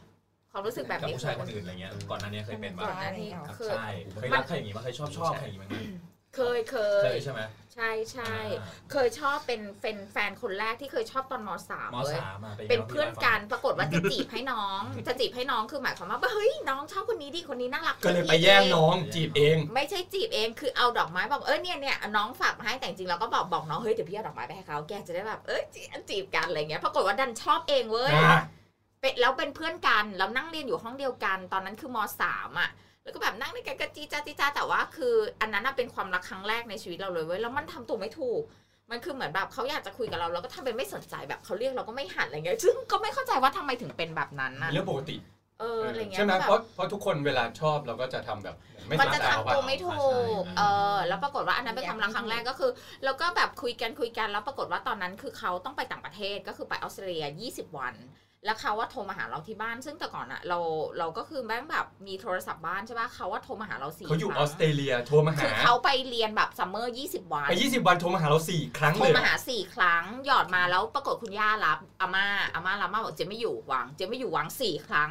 ความรู้สึกแบบกับนี้ผู้ชายคนอื่นอะไรเงี้ยก่อนหน้านี้เคยเป็นก่บ้าอนหน้านี้ครับคือใช่เคยรักใครอย่างงี้มาเคยชอบชอบใครอย่างงี้มั้างไหมเคยเคเคยยใช่ไหม ใช่ใช่อ่าเคยชอบเป็นเป็นแฟนคนแรกที่เคยชอบตอนมสามมเลยสามมาเป็นเพื่อนกันปรากฏว่าจะจีบให้น้อง จะจีบให้น้องคือหมายความว่าเฮ้ยน้องชอบคนนี้ดิคนนี้น่ารักก็เลยไปแย่งน้องจีบเอง ไม่ใช่จีบเองคือเอาดอกไม้บอกเออเนี่ยเนี่ยน้องฝากมาให้แต่จริงๆเราก็บอกบอกน้องเฮ้ยเดี๋ยวพี่เอาดอกไม้ไปให้เขาแกจะได้แบบเอ้ยจีจีบกันอะไรเงี้ยปรากฏว่าดันชอบเองเว้ยอ่าเป็นแล้วเป็นเพื่อนกันแล้วนั่งเรียนอยู่ห้องเดียวกัน ตอนนั้นคือมสามอะ แล้วก็แบบนั่งด้วยกันก็จีจ้าจีจ้าแต่ว่าคือ อันนั้นน่ะเป็นความรักครั้งแรกในชีวิตเราเลยเว้ยแล้วมันทำตัวไม่ถูก มันคือเหมือนแบบเขาอยากจะคุยกับเราเราก็ทำเป็นไม่สนใจแบบเขาเรียกเราก็ไม่หันอะไรเงี้ยซึ่งก็ไม่เข้าใจว่าทำไมถึงเป็นแบบนั้นน่ะเรื่องปกติเอออะไรเงี้ยใช่ไหมแบบเพราะเพราะทุกคนเวลาชอบเราก็จะทำแบบไม่มันสจะนใจเอาทำตัวอะไม่ถูใช่กเออแล้วปรากฏว่าอันนั้นเป็นความรักครั้งแรกก็คือแล้วก็แบบคุยกันคุยกันแล้วปรากฏว่าตอนนั้นคือเขาต้องไปต่างประเทศก็คือไปออสเตรเลีย 20 วัน แล้วเขาว่าโทรมาหาเราที่บ้าน ซึ่งแต่ก่อนอะเราเราก็คือแม่งแบบมีโทรศัพท์บ้านใช่ปะเขาว่าโทรมาหาเราสี่เขาอยู่คอรั้องสเตรเลียโทรมาคืหาอเขาไปเรียนแบบซัมเมอร์20วันไป20วันโทรมาหาเราสี่ครั้งโทรเลยเหรมาอหาสี่ครั้ง หยอดมาแล้วปรากฏคุณย่ารับอาม่าอาม่ารับมาบอกเจะไม่อยู่วางเจะไม่อยู่วางสี่ครั้ง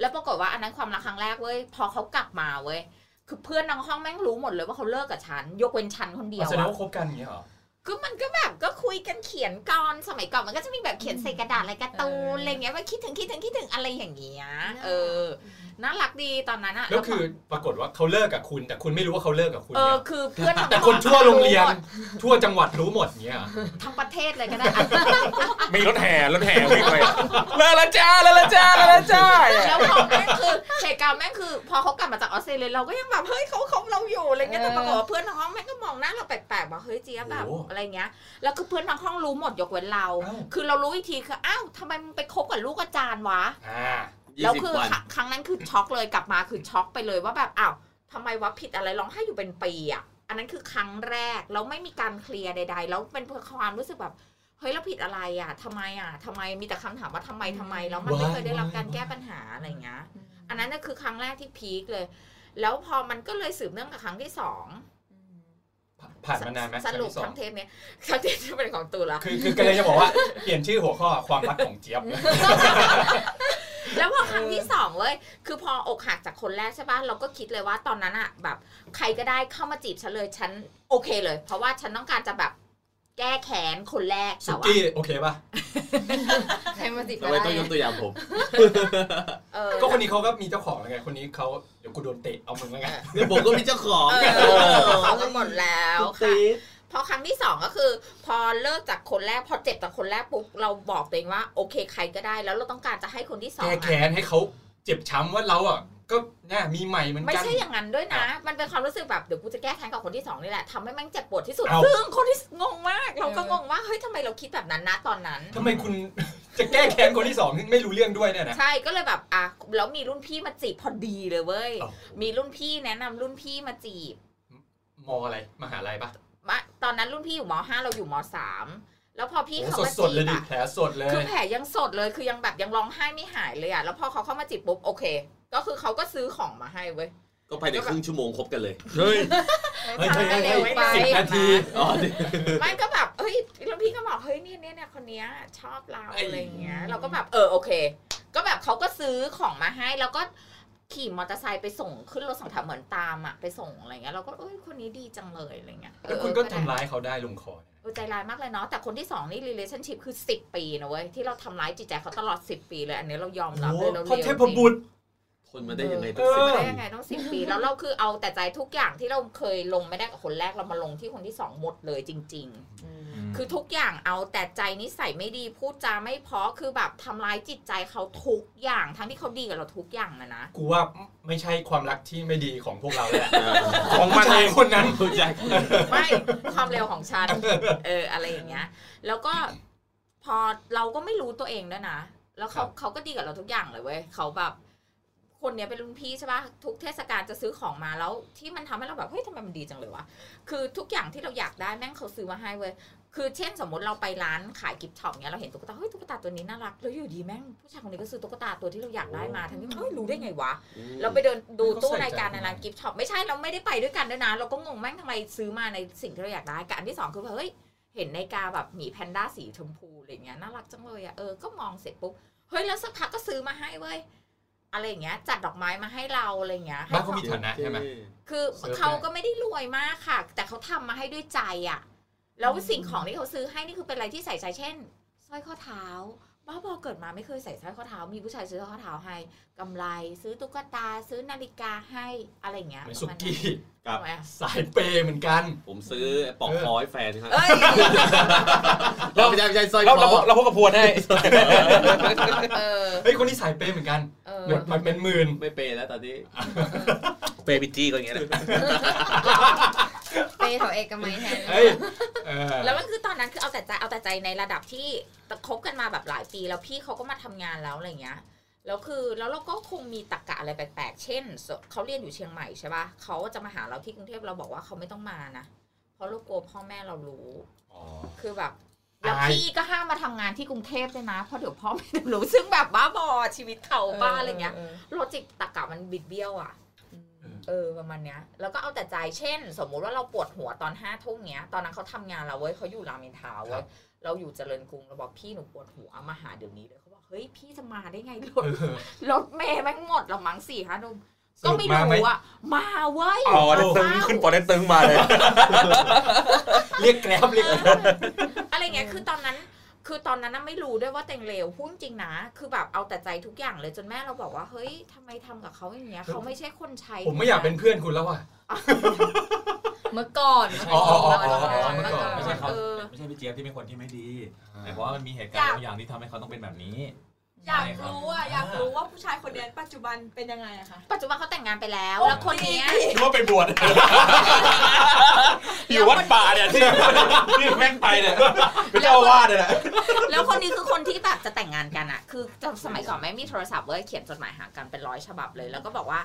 แล้วปรากฏว่าอันนั้นความรักครั้งแรกเว้ยพอเขากลับมาเว้ยคือเพื่อนในห้องแม่งรู้หมดเลยว่าเขาเลิกกับฉัน ยกเว้นฉันคนเดียวแสดงอะว่าคบกันอย่างเงี้ยเหรอ ก็มันก็แบบก็คุยกันเขียนก่อนสมัยก่อนมันก็จะมีแบบเขียนใส่กระดาษอะไรกระตูนอะไรเงี้ยว่าคิดถึงคิดถึงคิดถึงอะไรอย่างเงี้ยเออ น่ารักดีตอนนั้นอะแล้วคือปรากฏว่าเขาเลิกกับคุณ แต่คุณไม่รู้ว่าเขาเลิกกับคุณเออเนี่ยคือเพื่อนทั้งแต่คนทั่วโรงเรียนหมดทั่วจังหวัดรู้หมดเงี้ยเหรอทั้งประเทศเลยก็ได้ มีรถแห่รถแห่วิ่งไปเลอละจ้าเลอละจ้าเลอละจ้าแล้วพอแม่งคือเหตุการณ์แม่งคือ พอเขากลับมาจากออสเตรเลียเราก็ยังแบบเฮ้ยเขาเขาเราอยู่อะไรเงี้ยแต่ปรากฏว่าเพื่อนทั้งห้องแม่งก็มองหน้าเราแปลกๆว่าเฮ้ยเจี๊ยบแบบอะไรเงี้ยแล้วคือเพื่อนทั้งห้องรู้หมดยกเว้นเรา คือเรารู้อีกทีคืออ้าวทำไมมึงไปคบกับลูกอาจารย์วะอ่ายี่ แล้วสิบคือวันครั้งครั้งนั้นคือช็อกเลยกลับมาคือช็อกไปเลยว่าแบบอ้าวทำไมวะผิดอะไรร้องไห้อยู่เป็นปีอะอันนั้นคือครั้งแรกแล้วไม่มีการเคลียร์ใด ๆ แล้วเป็นความรู้สึกแบบเฮ้ยเราผิดอะไรอะทำไมอะทำไมมีแต่คำถามว่าทำไมทำไมแล้วมันไม่เคยได้รับการแก้ปัญหาอะไรอย่างเงี้ยอันนั้นน่ะคือครั้งแรกที่พีคเลย แล้วพอมันก็เลยสืบเนื่องกับครั้งที่สอง ผ่านมานานไหมสรุปครั้งที่สองทั้งเทปเนี้ยทั้งเทปที่เป็นของตูละคือคือก็เลยจะบอกว่าเปลี่ยนชื่อหัวข้อความรักของเจี๊ยบแล้วพอครั้งที่สองเว้ย คือพออกหักจากคนแรกใช่ป่ะ เราก็คิดเลยว่าตอนนั้นอะแบบ ใครก็ได้เข้ามาจีบฉันเลย ฉันโอเคเลย เพราะว่าฉันต้องการจะแบบ แก้แค้นคนแรกสุแต่ว่ากี้โอเคป่ะใครมาติดทำไมต้องยกตัวอย่างผมเออก็คนนี้เขาก็มีเจ้าของแล้วไงคนนี้เขาเดี๋ยวกูโดนเตะเอามึงแล้วไงเนี่ยผมก็มีเจ้าของเออเขาก็หมดแล้วค่ะตีดพอครั้งที่สองก็คือ พอเลิกจากคนแรกพอเจ็บจากคนแรกปุ๊บเราบอกตัวเองว่า โอเคใครก็ได้แล้วเราต้องการจะให้คนที่สองแก้อะแค้นให้เขาเจ็บช้ำว่าเราอะ ก็น่ามีใหม่เหมือนไม่กันใช่อย่างนั้นด้วยนะ มันเป็นความรู้สึกแบบเดี๋ยวกูจะแก้แค้นกับคนที่สองนี่แหละทำให้แม่งเจ็บปวดที่สุดเอ้าซึ่งคนที่งงมากเราก็งงว่าเฮ้ยทำไมเราคิดแบบนั้นนะตอนนั้นทำไมคุณจะแก้แค้นคนที่สองที่ไม่รู้เรื่องด้วยเนี่ยนะใช่ก็เลยแบบอะแล้วมีรุ่นพี่มาจีบพอดีเลยเว้ยเอ้ามีรุ่นพี่แนะนำรุ่นพี่มาจีบมออะไรมหาลัยปะมว่าตอนนั้นรุ่นพี่อยู่มห้าเราอยู่มสามแล้วพอพี่โอ้เขาสดมาสดๆจีเลยบดิอะแผลสดเลยคือแผลยังสดเลยคือยังแบบยังร้องไห้ไม่หายเลยอะแล้วพอเขาเข้ามาจีบปุ๊บโอเค ก็คือเขาก็ซื้อของมาให้เว้ย ก็ภายในครึ่งชั่วโมงครบกันเลย เฮ้ยเฮ้ยเฮ้ยเฮ้ยเร็วไปสิบนาทีอ๋อไม่ก็แบบเฮ้ยรุ่นพี่ก็บอกเฮ้ยเนี่ยเนี่ยเนี่ยคนเนี้ยชอบเราไอ้อะไรเงี้ย เราก็แบบเออโอเค ก็แบบเขาก็ซื้อของมาให้แล้วก็ขี่มอเตอร์ไซค์ไปส่งขึ้นรถสองแถวเหมือนตามอะไปส่งอะไรเงี้ยเราก็เอ้ยคนนี้ดีจังเลยอะไรเงี้ยเอแล้วอคุณก็ได้ทำร้ายเขาได้ลงคอเนี่ยเออใจร้ายมากเลยเนาะแต่คนที่สองนี่ relationship คือ 10 ปีนะเว้ยที่เราทำร้ายจิตใจเขาตลอด 10 ปีเลย อันนี้เรายอมรับเลยเราพระเร็วเทจพริงบุตร ทนมาได้ยังไงเอตั้งสิบอได้ยังไงต้องสิบปี แล้วเราคือเอาแต่ใจทุกอย่างที่เราเคยลงไม่ได้กับคนแรกเรามาลงที่คนที่สองหมดเลยจริง ๆ คือทุกอย่างเอาแต่ใจนิสัยไม่ดีพูดจาไม่เพราะคือแบบทำร้ายจิตใจเขาทุกอย่างทั้งที่เขาดีกับเราทุกอย่างนะนะกูว่าไม่ใช่ความรักที่ไม่ดีของพวกเราแหละของมันเองคนนั้นผู้ใจไม่ความเร็วของฉันเอออะไรอย่างเงี้ย แล้วก็พอเราก็ไม่รู้ตัวเองด้วยนะแล้วเขาเขาก็ดีกับเราทุกอย่างเลยเว้ยเขาแบบ คนเนี้ยเป็นรุ่นพี่ใช่ปะทุกเทศกาลจะซื้อของมาแล้ว ที่มันทำให้เราแบบเฮ้ยทำไมมันดีจังเลยวะคือทุกอย่างที่เราอยากได้แม่งเขาซื้อมาให้เว้ยคือเช่นสมมติเราไปร้านขาย gift shop เนี้ยเราเห็นตุ๊กตาเฮ้ยตุ๊กตาตัวนี้น่ารักแล้วอยู่ดีแม่งผู้ชายคนนี้ก็ซื้อตุ๊กตาตัวที่เราอยากได้มาทั้งที่เฮ้ยรู้ได้ไงวะเราไปเดินดูตู้รายการในร้าน gift shop ไม่ใช่เราไม่ได้ไปด้วยกันด้วยนะเราก็งงแม่งทำไมซื้อมาในสิ่งที่เราอยากได้กับอันที่สองคือแบบเฮ้ยเห็นในาฬิกาแบบหมีแพนด้าสีชมพูอะไรเงี้ยน่ารักจังเลยอะเออก็มองเสร็จปุ๊บเฮ้ยแล้วสักพักก็ซื้อมาให้เว้ย อะไรอย่างเงี้ย จัดดอกไม้มาให้เราอะไรเงี้ยให้บ้านเขาควมีฐานะใช่ไหมคือเซิร์ฟเขาได้ก็ไม่ได้รวยมากค่ะ แต่เขาทำมาให้ด้วยใจอะ แล้วสิ่งของที่เขาซื้อให้นี่คือเป็นอะไรที่ใส่ใจเช่นสร้อยข้อเท้า บ้าบอเกิดมาไม่เคยใส่สร้อยข้อเท้า มีผู้ชายซื้อสร้อยข้อเท้าให้กำไร ซื้อตุ๊กตา ซื้อนาฬิกาให้อะไรอย่างเงี้ยเหมือนปสุระมาณนั้นกี้ครับทำไมอะสายเปย์เหมือนกัน ผมซื้อปอกคอให้แฟนครับเอ้ยเราไม่ใช่ไม่ใช่สร้อยเราคเราอเราพกกระพวนให้เออเฮ้ยคนนี้สายเปย์เหมือนกันเออมันมันเป็นหมื่นไม่เปย์แล้วตอนนี้เปย์บิจี้ก็อย่างเงี้ยแหละ เปย์แถวเอกมัยแทนเฮ้ยเออแล้วมันคือตอนนั้นคือเอาแต่ใจเอาแต่ใจในระดับที่คบกันมาแบบหลายปีแล้วพี่เขาก็มาทำงานแล้วอะไรเงี้ยแล้วคือแล้วเราก็คงมีตรกกะอะไรแปลกๆ เช่นสเขาเรียนอยู่เชียงใหม่ใช่ปะเขาจะมาหาเราที่กรุงเทพเราบอกว่าเขาไม่ต้องมานะเพราะเรากลัวพ่อแม่เรารู้อ๋อคือแบบแล้วอายพี่ก็ห้ามมาทำงานที่กรุงเทพเลยนะเพราะเดี๋ยวพ่อแม่จะรู้ซึ่งแบบบ้าบอชีวิตเขาบ้าอะไรเงี้ยโลจิกตรกกะมันบิดเบี้ยวอะ เออประมาณเนี้ย แล้วก็เอาแต่ใจเช่น สมมุติว่าเราปวดหัวตอนห้าทุ่มเงี้ย ตอนนั้นเขาทำงานเราเว้ยเขาอยู่รามอินทราเว้ยเราอยู่เจริญกรุงเราบอกพี่หนูปวดหัวมาหาเดี๋ยวนี้เลยเขาบอกเฮ้ยพี่จะมาได้ไงรถเออรถเมย์แม่งหมดละมั้งสี่ห้าทุ่มสรุปก็ไม่มาไหมรู้อะมาเว้ยอ๋อได้ตึงขึ้นปอได้ตึงมาเลย เรียกแกร็บเรียกแกร็บอะไรเงี้ยคือตอนนั้น คือตอนนั้นน่ะไม่รู้ด้วยว่าเต็งเลวพูดจริงนะ คือแบบเอาแต่ใจทุกอย่างเลยจนแม่เราบอกว่า เฮ้ยทำไมทำกับเขาอย่างเงี้ยเขาไม่ใช่คนใช้ ผมไม่อยากเป็นเพื่อนคุณแล้วว่ะเมื่อก่อนอ๋ออ๋ออ๋ออ๋อไม่ใช่ไม่ใช่เขาเออไม่ใช่พี่เจี๊ยบที่เป็นคนที่ไม่ดี แต่เพราะว่ามันมีเหตุการณ์บางอย่างที่ทำให้เขาต้องเป็นแบบนี้ อยากรู้อะอยากรู้ว่าผู้ชายคนเนี้ยปัจจุบันเป็นยังไงอะคะปัจจุบันเขาแต่งงานไปแล้ว แล้วคนเนี้ยคิดว่าไปบวชอยู่วัดป่าเนี่ยที่ที่แม่งไปเนี่ยเป็นเจ้าอาวาสเนี่ยแหละแล้วคนนี้คือคนที่แบบจะแต่งงานกันอะคือสมัยก่อนไม่มีโทรศัพท์เว้ยเขียนจดหมายหากันเป็นร้อยฉบับเลย แล้วก็บอกว่า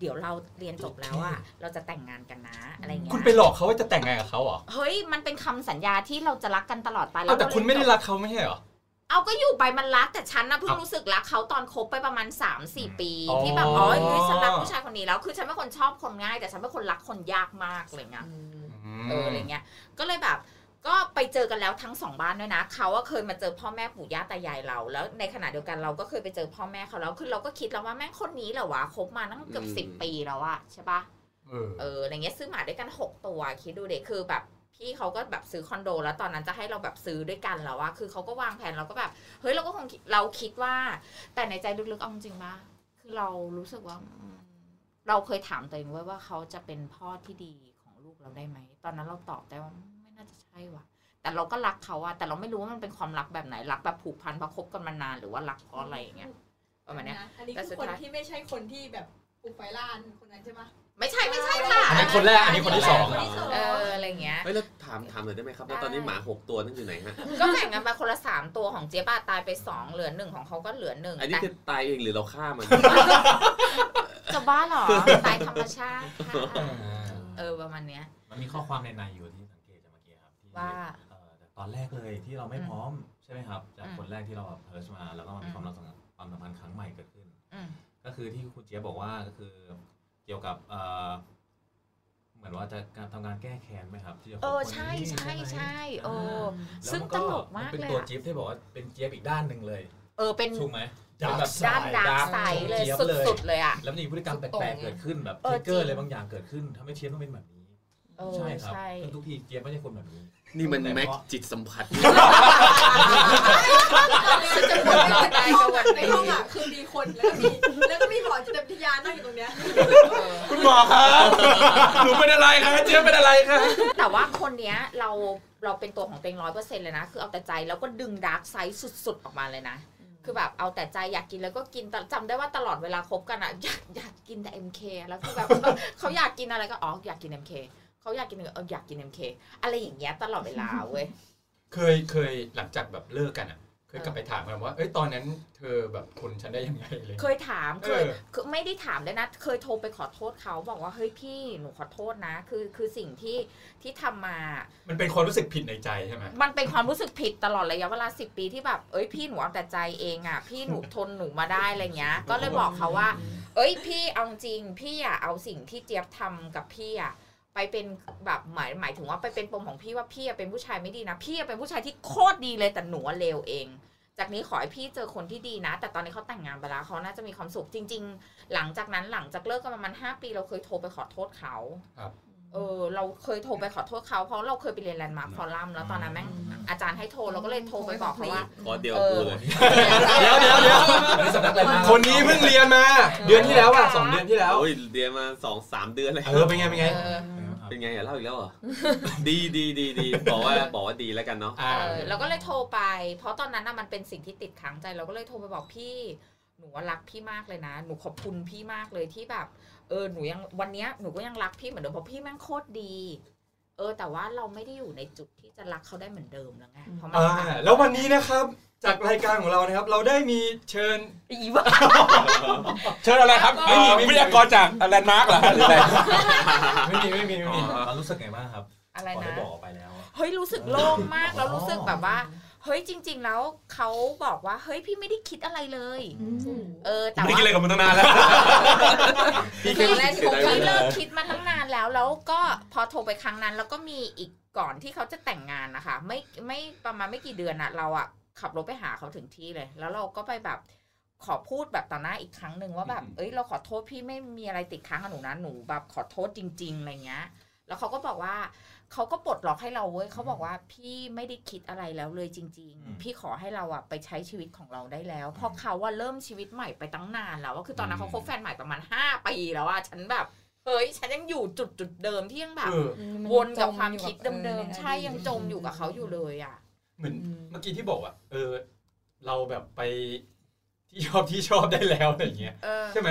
เดี๋ยวเราเรียนจบแล้วอะเราจะแต่งงานกันนะอะไรเงี้ยคุณไปหลอกเขาว่าจะแต่งงานกับเขาเหรอเฮ้ยมันเป็นคำสัญญาที่เราจะรักกันตลอดไปเอาแต่เราคุณไม่ได้เรียนจบรักเขาไม่ใช่เหรอ เอาก็อยู่ไปมันรักแต่ฉันนะเพิ่งเอารู้สึกรักเขาตอนคบไปประมาณ3 4 ปีอ๋อที่แบบอ๋อเฮ้ยฉันรักผู้ชายคนนี้แล้วคือฉันเป็นคนชอบคนง่าย แต่ฉันเป็นคนรักคนยากมากอะไรเงี้ยเอออะไรเงี้ย ก็เลยแบบก็ไปเจอกันแล้วทั้งสองบ้านด้วยนะเขาก็เคยมาเจอพ่อแม่ปู่ย่าตายายเรา แล้วในขณะเดียวกันเราก็เคยไปเจอพ่อแม่เขาแล้วคือเราก็คิดแล้วว่าแม่งคนนี้เหรอวะคบมาตั้งเกือบอืมสิบปีแล้วอะใช่ปะเออเอออะไรเงี้ยซื้อหมาด้วยกันหกตัวคิดดูเด็กคือแบบ พี่เขาก็แบบซื้อคอนโด แล้วตอนนั้นจะให้เราแบบซื้อด้วยกันแล้วอะคือเขาก็วางแผนเราก็แบบเฮ้ยเราก็คงเราคิดว่า แต่ในใจลึกๆเอาจริงๆปะคือเรารู้สึกว่า เราเคยถามตัวเองไว้ว่าเขาจะเป็นพ่อที่ดีของลูกเราได้ไหมตอนนั้นเราตอบได้ว่าไม่น่าจะใช่ว่ะแต่เราก็รักเขาอะแต่เราไม่รู้ว่ามันเป็นความรักแบบไหนรักแบบผูกพันเพราะคบกันมานานหรือว่ารักเพราะอะไรอย่างเงี้ยประมาณเนี้ยอันนี้คือคนที่ไม่ใช่คนที่แบบปลุกไฟล่านคนนั้นใช่ไหม ไม่ใช่ไม่ใช่ค่ะอันนั้นคนแรกอันนี้คนที่สองคนที่สอง เอออะไรเงี้ย เฮ้ยแล้วถามถามหน่อยได้ไหมครับแล้วตอนนี้หมาหกตัวนั่นอยู่ไหนฮะ ก็แบ่งกันไปคนละสามตัวของเจี๊ยบอะตายไปสองเหลือหนึ่งของเขาก็เหลือหนึ่งอันนี้แต่คือตายเองหรือเราฆ่ามัน จะบ้าเหรอตายธรรมชาติค่ะเออประมาณเนี้ย มันมีข้อความในในอยู่ที่สังเกตจากเมื่อว่าเอ่อแต่ตอนแรกเลยที่เราไม่อืมพร้อมใช่ไหมครับ จากอืมคนแรกที่เราแบบเพิร์ชมา แล้วก็มาอืมีมความรักสัมพันธ์ความสัมพันธ์ครั้งใหม่เกิดขึ้น อืม ก็คือที่คุณเจี๊ยบบอกว่าก็คือเกี่ยวกับเอ่อเหมือนว่าจะการทำการแก้แค้นไหมครับที่จะคบเออคนใช่นี้ใช่ไหมใช่เออแล้วซึ่งมันตลกมากนเป็นเลยตัวอะเจี๊ยบที่บอกว่าเป็นเจี๊ยบอีกด้านหนึ่งเลย เออเป็นถูกไหม Dark เป็นแบบด้าน dark side เลยจี๊บสุดๆเลยอะแล้วมันมีพฤติกรรมแปลกๆเกิดขึ้นแบบเอทอริกเกอร์จริงอะไรบางอย่างเกิดขึ้นทำให้เจี๊ยบต้องเป็นแบบนี้เออใช่ครับใช่ซึ่งทุกทีเจี๊ยบไม่ใช่คนแบบนี้นี่มันแต่แม็กเพราะจิตสัมผัสฉันจะบ่นไม่ได้ก็วันในห้องอะคือมีคนแล้วก็มีแล้วก็มีหมอ จิตวิทยานั่งอยู่ตรงเนี้ยคุณหมอครับหนูเป็นอะไรคะเจี๊ยบเป็นอะไรคะแต่ว่าคนเนี้ยเราเราเป็นตัวของตัวเองร้อยเปอร์เซ็นต์เลยนะ คือเอาแต่ใจแล้วก็ดึงดาร์กไซด์สุดๆ ออกมาเลยนะ คือแบบเอาแต่ใจอยากกินแล้วก็กินแต่จำได้ว่าตลอดเวลาคบกันอะอยากอยากกินแต่ MK แล้วคือแบบเขาอยากกินอะไรก็อ๋ออยากกิน MK เขาอยากกินเอออยากกิน MK อะไรอย่างเงี้ยตลอดเวลาเว้ยเคยเคยหลังจากแบบเลิกกันอะ เคยกลับไปถามกันว่า เอ้ยตอนนั้นเธอแบบคนฉันได้ยังไงเลยเคยถามเคยเออคือไม่ได้ถามเลยนะ เคยโทรไปขอโทษเขาบอกว่าเฮ้ยพี่หนูขอโทษนะ คือคือสิ่งที่ที่ทำมา มันเป็นความรู้สึกผิดในใจใช่ไหมมันเป็นความรู้สึกผิดตลอดระยะเวลาสิปีที่แบบเอ้ยพี่หนูเอาแต่ใจเองอะพี่หนูทนหนูมาได้อะไรเงี้ย ก็เลยบอกเขาว่า เอ้ยพี่เอาจริงพี่อะเอาสิ่งที่เจี๊ยบทำกับพี่อะ ไปเป็นแบบหมายหมายถึงว่าไปเป็นปมของพี่ว่าพี่เป็นผู้ชายไม่ดีนะ พี่เป็นผู้ชายที่โคตรดีเลยแต่หนูเลวเอง จากนี้ขอให้พี่เจอคนที่ดีนะ แต่ตอนนี้เขาแต่งงานไปแล้วเขาน่าจะมีความสุขจริง ๆ หลังจากนั้นหลังจากเลิกกันประมาณ5ปีเราเคยโทรไปขอโทษเขา เออเราเคยโทรไปขอโทษเขาเพราะเราเคยไปเรียน Landmark Forum แล้วตอนนั้นแม่งอาจารย์ให้โทรเราก็เลยโทรไปบอกเขาว่าขอเดียวเออกูเลยเดี๋ยวเดี๋ยวเดี๋ยวอันนี้สำนักอะไรนะคนนี้เพิ่งเรียนมา เดือนที่แล้วอะสองเดือนที่แล้วโอ้ยเรียนมาสองสามเดือนเลยเออเป็นไงเป็นไงเออเป็นไงอย่าเล่าอีกแล้วเหรอ ดีดีดีดีบอกว่าบอกว่าดีแล้วกันเนาะอ่าเออเราก็เลยโทรไป เพราะตอนนั้นน่ะมันเป็นสิ่งที่ติดค้างใจเราก็เลยโทรไปบอกพี่ หนูว่ารักพี่มากเลยนะ หนูขอบคุณพี่มากเลยที่แบบ เออหนูยังวันเนี้ยหนูก็ยังรักพี่เหมือนเดิมเพราะพี่แม่งโคตรดี เออ แต่ว่าเราไม่ได้อยู่ในจุดที่จะรักเขาได้เหมือนเดิมแล้วไงเพราะมันอ่าผ่านแล้ววันนี้นะครับ จากรายการของเรานะครับ เราได้มีเชิญ อีบ้าเชิญอะไรครับไม่มีไม่มี วิทยากรจากแลนด์มาร์กเหรอหรืออะไรไม่มีไม่มีไม่มีตอนรู้สึกไงบ้างครับอะไรพอได้นะ บอกออกไปแล้ว เฮ้ยรู้สึกโล่งมากแล้วรู้สึกแบบว่า เฮ้ยจริง ๆ แล้วเขาบอกว่าเฮ้ยพี่ไม่ได้คิดอะไรเลย เออแต่ไม่ได้ว่า คิดอะไรกับมึงตั้งนานแล้ว พี่ตอนแรกที่ผมคิดเลิกคิดมาตั้งนานแล้วแล้วก็พอโทรไปครั้งนั้น แล้วก็มีอีกก่อนที่เขาจะแต่งงานนะคะ ไม่ไม่ประมาณไม่กี่เดือนอะเราอะขับรถไปหาเขาถึงที่เลย แล้วเราก็ไปแบบขอพูดแบบต่อหน้าอีกครั้งหนึ่งว่าแบบเอ้ยเราขอโทษพี่ไม่มีอะไรติดค้างกับหนูนะหนูแบบขอโทษจริง ๆอะไรเงี้ย แล้วเขาก็บอกว่าเขาก็ปลดล็อกให้เราเว้ยเขาบอกว่าพี่ไม่ได้คิดอะไรแล้วเลยจริงอืมๆพี่ขอให้เราอะไปใช้ชีวิตของเราได้แล้ว เพราะเขาว่าเริ่มชีวิตใหม่ไปตั้งนานแล้วว่าคือตอนนั้นเขาคบแฟนใหม่ประมาณห้าปีแล้วอะฉันแบบเฮ้ยฉันยังอยู่จุดจุดๆเดิมที่ยังแบบเออวนกับความคิดเดิมๆใช่ยังจมอยู่กับเขาอยู่เลยอะเหมือนเมื่อกี้ที่บอกว่าเออ เราแบบไปที่ชอบที่ชอบได้แล้วอะไรอย่างเงี้ยเออใช่ไหม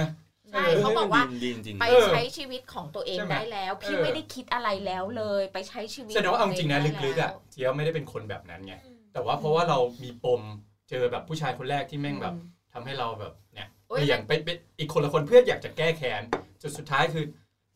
ใช่เขาบอกว่าดีจริงไปใช้ชีวิตของตัวเองได้แล้ว พี่ไม่ได้คิดอะไรแล้วเลย ไปใช้ชีวิตแสดงว่าเอาจริงนะลึกๆอะเจียวไม่ได้เป็นคนแบบนั้นไงแต่ว่าเพราะว่าเรามีปมเจอแบบผู้ชายคนแรกที่แม่งแบบทำให้เราแบบเนี่ยโอ้ยเปลี่ยนไปเป็นอีกคนละคนเพื่ออยากจะแก้แค้นจนสุดท้ายคือ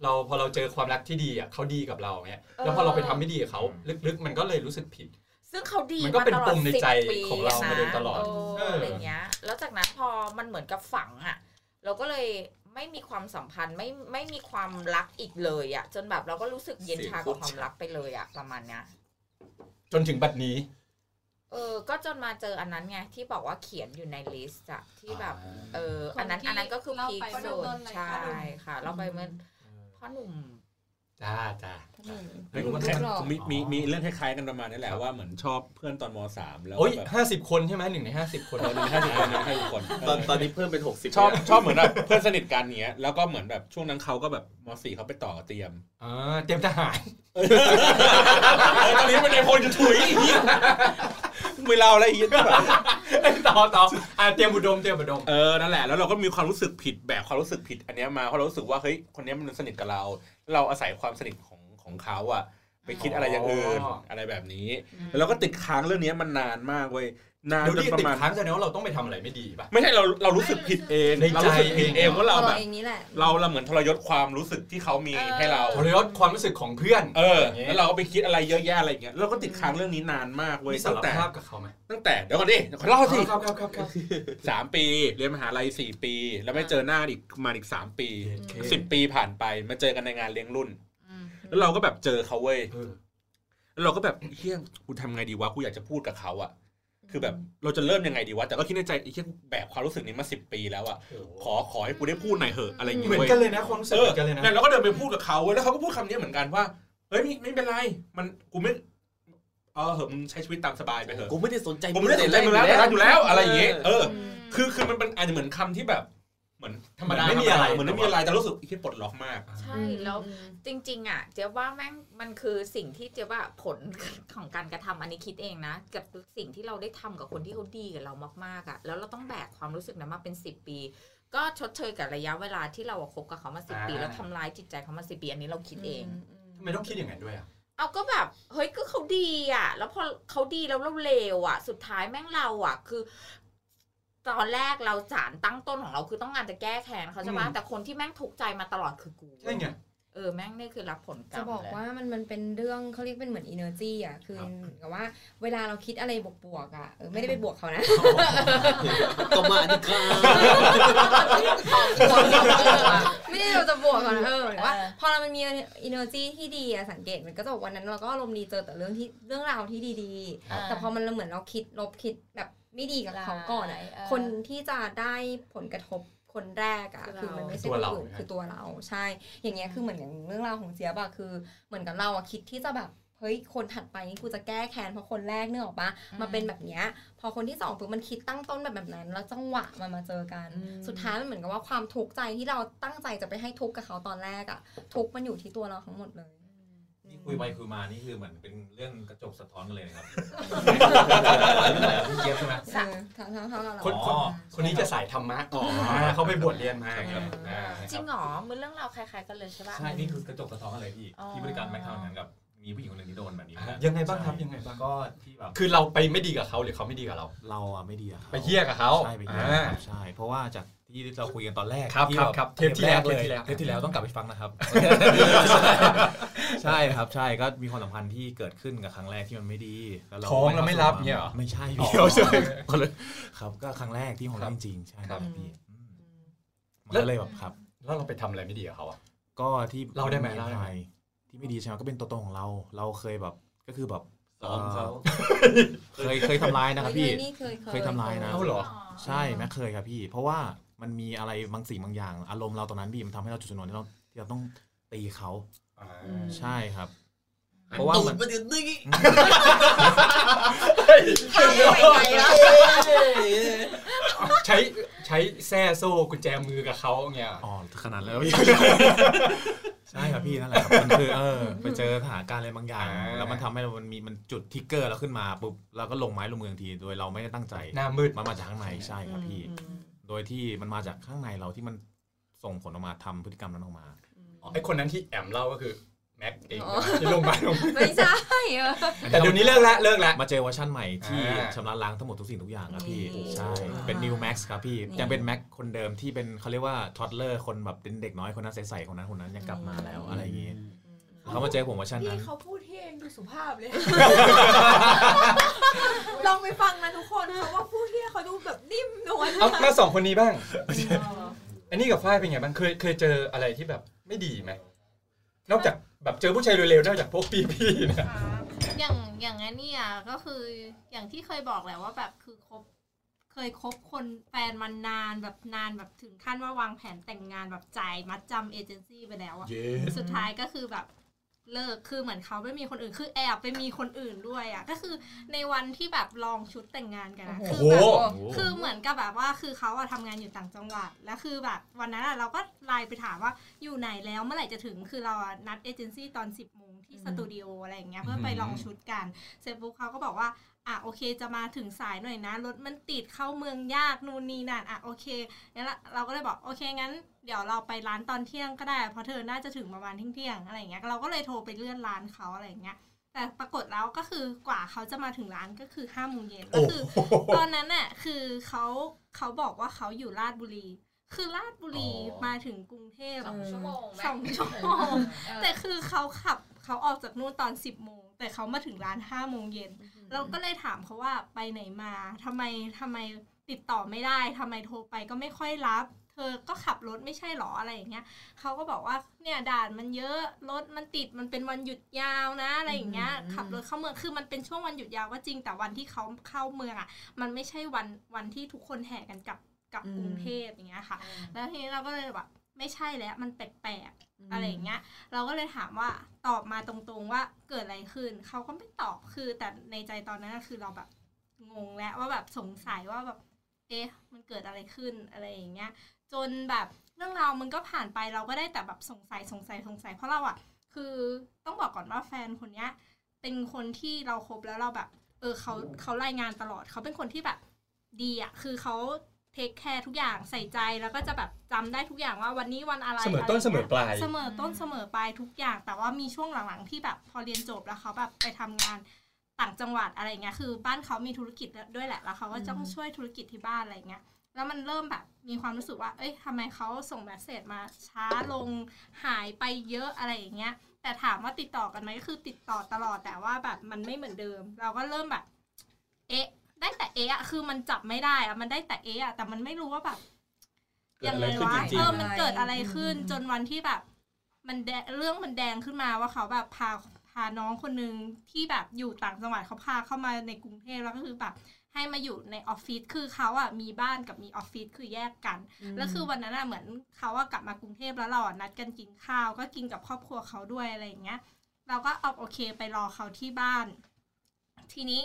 เราพอเราเจอความรักที่ดีอะเขาดีกับเราเนี่ยแล้วพอเราไปทำไม่ดีกับเขาลึกๆ มันก็เลยรู้สึกผิดซึ่งเขาดีมันก็เป็นาตลอปดมในสิบใจของเรามาโดยตลอดนะเอเออออะไรเงี้ย แล้วจากนั้นพอมันเหมือนกับฝังอะ เราก็เลย ไม่มีความสัมพันธ์ไม่ไม่มีความรักอีกเลยอะจนแบบเราก็รู้สึกเย็นชากับความรักไปเลยอะประมาณเนี้ยจนถึงบัดนี้ เออ ก็จนมาเจออันนั้นไงที่บอกว่าเขียนอยู่ในลิสต์อะที่แบบ เออคนอันนั้นที่อันนั้นก็คือเล่าพีคไปสุดเริ่มต้นรายใช่การค่ะ เราไปเมื่อพ่อหนุ่ม จ้าจ้าเฮ้ยมันแค่มีมีมีเรื่องคล้ายๆกันประมาณนี้แหละว่าเหมือนชอบเพื่อนตอนมสามแล้วโอ้ยแบบห้าสิบคนใช่ไหมหนึ่งในห้าสิบคนเออหนึ่งห้าสิบคนหนึ่งห้าสิบคนตอนตอนนี้เพิ่มเป็นหกสิบชอบชอบเหมือนแบบเพื่อนสนิทกันเนี้ยแล้วก็เหมือนแบบช่วงนั้นเขาก็แบบมสี่เขาไปต่อกับเตรียมอ่าเตรียมทหารเออตอนนี้เป็นไอโฟนจะถุยไอ้เหี้ยไม่เล่าอะไรอีกแบบต่อต่ออ่าเตรียมอุดมเตรียมอุดมเออนั่นแหละแล้วเราก็มีความรู้สึกผิดแบบความรู้สึกผิดอันเนี้ยมาเพราะเรารู้สึกว่าเฮ้ยคนเนี้ยมันสนิทกับเรา เราอาศัยความสนิทของของเขาอะ ไปคิดอะไรอย่างอื่นอ๋อออะไรแบบนี้ แล้วเราก็ติดค้างเรื่องนี้มันนานมากเว้ยนานเดี๋ยวจนนี้ประติดมาณค้างแสดงว่าเราต้องไปทำอะไรไม่ดีป่ะไม่ใช่เราเรารู้สึกผิดเองในเราใจรู้สึกผิดเองว่าเราตัวแบเราบเองนี่แหละเราเราเหมือนทรยศความรู้สึกที่เขามีให้เราทรยศความรู้สึกของเพื่อน เอออย่างงี้แล้วเราก็ไปคิดอะไรเยอะแยะอะไรอย่างเงี้ยเราก็ติดค้างเรื่องนี้นานมากเว้ยมีสาตั้รงแต่ภาพกับเขาไหมตั้งแต่เดี๋ยวก่อนดิเดี๋ยวขอเล่าสิครับครับครับครับสามปีเรียนมหาลัยสี่ปี แล้วไม่เจอหน้าอีกมาอีกสามปีโอเคสิบปีผ่านไปมาเจอกันในงานเลี้ยงรุ่นอืม แล้วเราก็แบบเจอเขาเว้ยเออแล้วเราก็แบบเฮียกูทำไงดีวะกูอยากจะพูดกับเขาอะคือแบบเราจะเริ่มยังไงดีวะแต่ก็คิดในใจไอ้เฮียกูแบกความรู้สึกนี้มาสิบปีแล้วอะขอขอให้กูได้พูดหน่อยเหอะอะไรอย่างเงี้ยเหมือนเว้ยกันเลยนะความรู้สึกเอเหอมือนกันเลยนะเนี่ยเราก็เดินไปพูดกับเขาเว้ยแล้วเขาก็พูดคำนี้เหมือนกันว่าเฮ้ยไม่ไม่เป็นไรมันกูไม่เออเหอะมึงใช้ชีวิตตามสบายไปเถอะกูไม่ได้สนใจผมไม่ได้สนใจมึงแล้วแต่รักอยู่แล้วอะไรอย่างเงี้ยเอออืมคือคือมันเป็นอาจจะเหมือนคำที่แบบ เหมือนธรรมดาไม่มีอะไรเหมือนไม่มีอะไรแต่รู้สึกไอ้ที่ปลดล็อกมาก ใช่แล้วจริง ๆ อะ เจ๊ว่าแม่งมันคือสิ่งที่เจ๊ว่าผลของการกระทำอันนี้คิดเองนะกับสิ่งที่เราได้ทำกับคนที่เขาดีกับเรามากๆอะแล้วเราต้องแบกความรู้สึกนั้นมาเป็นสิบปี ก็ชดเชยกับระยะเวลาที่เราอะคบกับเขามาสิบปีอ่าแล้วทำร้ายจิตใจเขามาสิบปีอันนี้เราคิดเองทำไมต้องคิดอย่างนั้นด้วยอะเอาก็แบบเฮ้ยก็เขาดีอะ แล้วพอเขาดีแล้วเราเลวอะ สุดท้ายแม่งเราอะ คือ ตอนแรกเราสารตั้งต้นของเราคือต้องการจะแก้แค้นเขาใช่ปะอืมแต่คนที่แม่งทุกข์ใจมาตลอดคือกูใช่ไงเออแม่งนี่คือรับผลกรรจะมบอกเลยว่ามันมันเป็นเรื่องเขาเรียกเป็นเหมือน energy อะคือเหมือนกับว่าเวลาเราคิดอะไรบวกๆอะเออไม่ได้ไปบวกเขานะก็มาดิค่ะไม่ได้เราจะบวกเขานะเออหรือว่า พอเรามันมี energy ที่ดีอะสังเกตมันก็จะบอกวันนั้นเราก็อารมณ์ดีเจอแต่เรื่องที่เรื่องราวที่ดีอ่าๆแต่พอมันเหมือนเราคิดลบคิดแบบ ไม่ดีกับเขาก่อนอะเออคนที่จะได้ผลกระทบคนแรกอะคือเราคือมันไม่ใช่ตัวคนเราอื่นคือตัวเราใช่ อย่างเงี้ยคือเหมือนอย่างเรื่องราวของเจี๊ยบอะคือเหมือนกับเราอะคิดที่จะแบบเฮ้ยคนถัดไปนี่กูจะแก้แค้นเพราะคนแรกเนื้อออกปะมาเป็นแบบเนี้ยพอคนที่สองปุ๊บมันคิดตั้งต้นแบบแบบนั้น แล้วจังหวะมันมาเจอกัน สุดท้ายมันเหมือนกับว่าความทุกข์ใจที่เราตั้งใจจะไปให้ทุกข์กับเขาตอนแรกอะทุกข์มันอยู่ที่ตัวเราทั้งหมดเลยนี่ คุยไปคุยมานี่คือเหมือนเป็นเรื่องกระจกสะท้อนกันเลยนะครับพี่เจี๊ยบใช่ไหมเออทั้งทั้งทั้งเราคนอ๋อคนนี้จะสายธรรมะอ๋อเขาไปบวชเรียนมาใช่ครับอ่าจริงเหรอมือเรื่องราวคล้ายๆกันเลยใช่ปะใช่นี่คือกระจกสะท้อนกันเลยพี่อ๋อที่บริการแม็กทำงานกับมีผู้หญิงคนหนึ่งที่โดนแบบนี้เหมือนกันยังไงบ้างครับยังไงบ้างก็ที่แบบคือเราไปไม่ดีกับเขาหรือเขาไม่ดีกับเรา เราอะไม่ดีอะครับไปเฮี้ยกับเขาใช่ไปเฮี้ยอ่าครับใช่ เพราะว่าจาก ที่เราคุยกันตอนแรกครับที่ครับแครับเทปที่แล้วเลยเทปที่แล้วเทปที่แล้วต้องกลับไปฟังนะครับ ใช่ครับใช่ก็มีความสัมพันธ์ที่เกิดขึ้นกับครั้งแรกที่มันไม่ดีแล้วเราท้องแล้วไม่รับเนี่ยเหรอไม่ใช่อ๋พี่อใช่คนละครับก็ครั้งแรกที่ของเราจริงๆใช่ครับพี่อืมมันแล้วก็เลยแบบครับ แล้วเราไปทำอะไรไม่ดีกับเขาอะก็ที่เล่าได้ไหมเล่าได้ไหมที่ไม่ดีใช่ไหมก็เป็นตัวตนของเรา เราเคยแบบก็คือแบบซ้อมเขาเคยเคยทำร้ายนะครับพี่เฮ้ยนี่เคยเคยทำลายนะเอาเหรอ ใช่แม่เคยครับพี่ เพราะว่ามันมีอะไรบางสิ่งบางอย่าง อารมณ์เราตอนนั้นพี่มันทำให้เราจุดชนวนที่เราที่เราต้องตีเขาอ่าใช่ครับ เพราะว่ามันตูดมันจะนี่ใช้ใช้แส้โซ่กุญแจมือกับเขาเงี้ยอ๋อขนาดแล้วพี่ ใช่ครับพี่นั่นแหละครับมันคือเออไปเจอสถานการณ์อะไรบางอย่าง อ่า แล้วมันทำให้เรามันมีมันจุดทิกเกอร์เราขึ้นมาปุ๊บเราก็ลงไม้ลงมือทันทีโดยเราไม่ได้ตั้งใจ หน้ามืด มันมาจากข้างในใช่ครับพี่โดยที่มันมาจากข้างในเราที่มันส่งผลออกมาทำพฤติกรรมนั้นออกมา ไอคนนั้นที่แอมเล่าก็คือ แม็กเองอ๋อที่ลงมาลงไม่ใช่เออแต่เดี๋ยวนี้เลิกละเลิกละมาเจอเวอร์ชันใหม่ที่อ่าชำระล้างทั้งหมดทุกสิ่งทุกอย่างครับพี่นี่ใช่เป็น New Max ครับพี่นี่ยังเป็น Max คนเดิมที่เป็นเขาเรียกว่า toddler คนแบบเป็นเด็กน้อยคนนั้นใสๆคนนั้นคนนั้นยังกลับมาแล้วอะไรอย่างงี้เขามาเจอผมเวอร์ชันพี่นั้นเขาพูดที่เองดูสุภาพเลย ลองไปฟังนะทุกคนเขาว่าพูดที่เขาดูแบบนิ่มนวลเอามาสองคนนี้บ้าง อันนี้กับฝ้ายเป็นไงบ้างเคยเคยเจออะไรที่แบบไม่ดีไหมนอกจาก แบบเจอผู้ชายเร็วๆนอกจากพวกพี่ๆนะอย่างอย่างนั้นเนี่ยก็คืออย่างที่เคยบอกแหละว่าแบบคือคบเคยคบคนแฟนมันนานแบบนานแบบถึงขั้นว่าวางแผนแต่งงานแบบจ่ายมัดจำเอเจนซี่ไปแล้วอะเย้สุดท้ายก็คือแบบ เลิกคือเหมือนเขาไม่มีคนอื่นคือแอบไปมีคนอื่นด้วยอะก็คือในวันที่แบบลองชุดแต่งงานกันอะโอ้คือโหแบบคือเหมือนกับแบบว่าคือเขาอะทำงานอยู่ต่างจังหวัด แล้วคือแบบวันนั้นอะเราก็ไลน์ไปถามว่าอยู่ไหนแล้วเมื่อไหร่จะถึงคือเราอะนัดเอเจนซี่ตอน 10บโมงที่สตูดิโออะไรอย่างเงี้ยเพื่อไปลองชุดกันเสร็จปุ๊บเขาก็บอกว่า อะโอเคจะมาถึงสายหน่อยนะรถมันติดเข้าเมืองยากนู่นนี่นั่นอะโอเคงั้นละเราก็เลยบอกโอเคงั้น เดี๋ยวเราไปร้านตอนเที่ยงก็ได้ เพราะเธอน่าจะถึงประมาณเที่ยงๆอะไรอย่างเงี้ยเราก็เลยโทรไปเลื่อนร้านเขาอะไรอย่างเงี้ยแต่ปรากฏแล้วก็คือกว่าเขาจะมาถึงร้านก็คือห้าโมงเย็นก็คือ ตอนนั้นน่ะคือเขาเขาบอกว่าเขาอยู่ราชบุรี คือราชบุรีอ๋อมาถึงกรุงเทพสองชั่วโมงไหมสองชั่วโมงเออแต่คือเขาขับเขาออกจากนู่นตอนสิบโมงแต่เขามาถึงร้านห้าโมงเย็น เราก็เลยถามเขาว่าไปไหนมาทำไมทำไมติดต่อไม่ได้ทำไมโทรไปก็ไม่ค่อยรับ เธอก็ขับรถไม่ใช่หรออะไรอย่างเงี้ยเขาก็บอกว่าเนี่ยด่านมันเยอะรถมันติดมันเป็นวันหยุดยาวนะอะไรอย่างเงี้ยอืมขับรถเข้าเมืองคือมันเป็นช่วงวันหยุดยาวก็จริงแต่วันที่เขาเข้าเมืองอะ มันไม่ใช่วันวันที่ทุกคนแห่กันกลับกลับกรุงเทพอย่างเงี้ยค่ะ แล้วทีนี้เราก็เลยแบบ ไม่ใช่แล้วมันแปลกๆอะไรอย่างเงี้ย เราก็เลยถามว่าตอบมาตรงๆว่าเกิดอะไรขึ้นเขาก็ไม่ตอบคือแต่ในใจตอนนั้นก็คือเราแบบงงแล้วว่าแบบสงสัยว่าแบบ เอ๊ะ มันเกิดอะไรขึ้นอะไรอย่างเงี้ย จนแบบเรื่องราวมันก็ผ่านไปเราก็ได้แต่แบบสงสัยสงสัยสงสัยเพราะเราอะคือต้องบอกก่อนว่าแฟนคนเนี้ยเป็นคนที่เราคบแล้วเราแบบ เออเขาเขารายงานตลอดเขาเป็นคนที่แบบดีอะคือเขา เทคแคร์ทุกอย่างใส่ใจแล้วก็จะแบบจำได้ทุกอย่างว่าวันนี้วันอะไรเสมอต้นเสมอปลายเสมอต้นเสมอปลายทุกอย่าง แต่ว่ามีช่วงหลังๆที่แบบพอเรียนจบแล้วเขาแบบไปทำงานต่างจังหวัดอะไรเงี้ยคือ บ้านเขามีธุรกิจด้วยแหละแล้วเขาก็ต้องช่วยธุรกิจที่บ้านอะไรเงี้ยแล้วมันเริ่มแบบมีความรู้สึกว่า เอ้ยทำไมเขาส่งเมสเซจมาช้าลงหายไปเยอะอะไรอย่างเงี้ย แต่ถามว่าติดต่อกันไหมก็คือติดต่อตลอดแต่ว่าแบบมันไม่เหมือนเดิม เราก็เริ่มแบบ เอ๊ะ ได้แต่เอ๊ะอะคือมันจับไม่ได้อะมันได้แต่เอ๊ะอะแต่มันไม่รู้ว่าแบบเกิดอะไรขึ้นวะจริงๆเออมันเกิดอะไรขึ้นจนวันที่แบบ มันแดเรื่องมันแดงขึ้นมาว่าเขาแบบพาพาน้องคนหนึ่งที่แบบอยู่ต่างจังหวัดเขาพาเข้ามาในกรุงเทพแล้วก็คือแบบให้มาอยู่ในออฟฟิศคือเขาอะมีบ้านกับมีออฟฟิศคือแยกกัน แล้วคือวันนั้นอะเหมือนเขาอะกลับมากรุงเทพแล้วเราอะนัดกันกินข้าวก็กินกับครอบครัวเขาด้วยอะไรอย่างเงี้ย เราก็เอาโอเคไปรอเขาที่บ้าน ทีนี้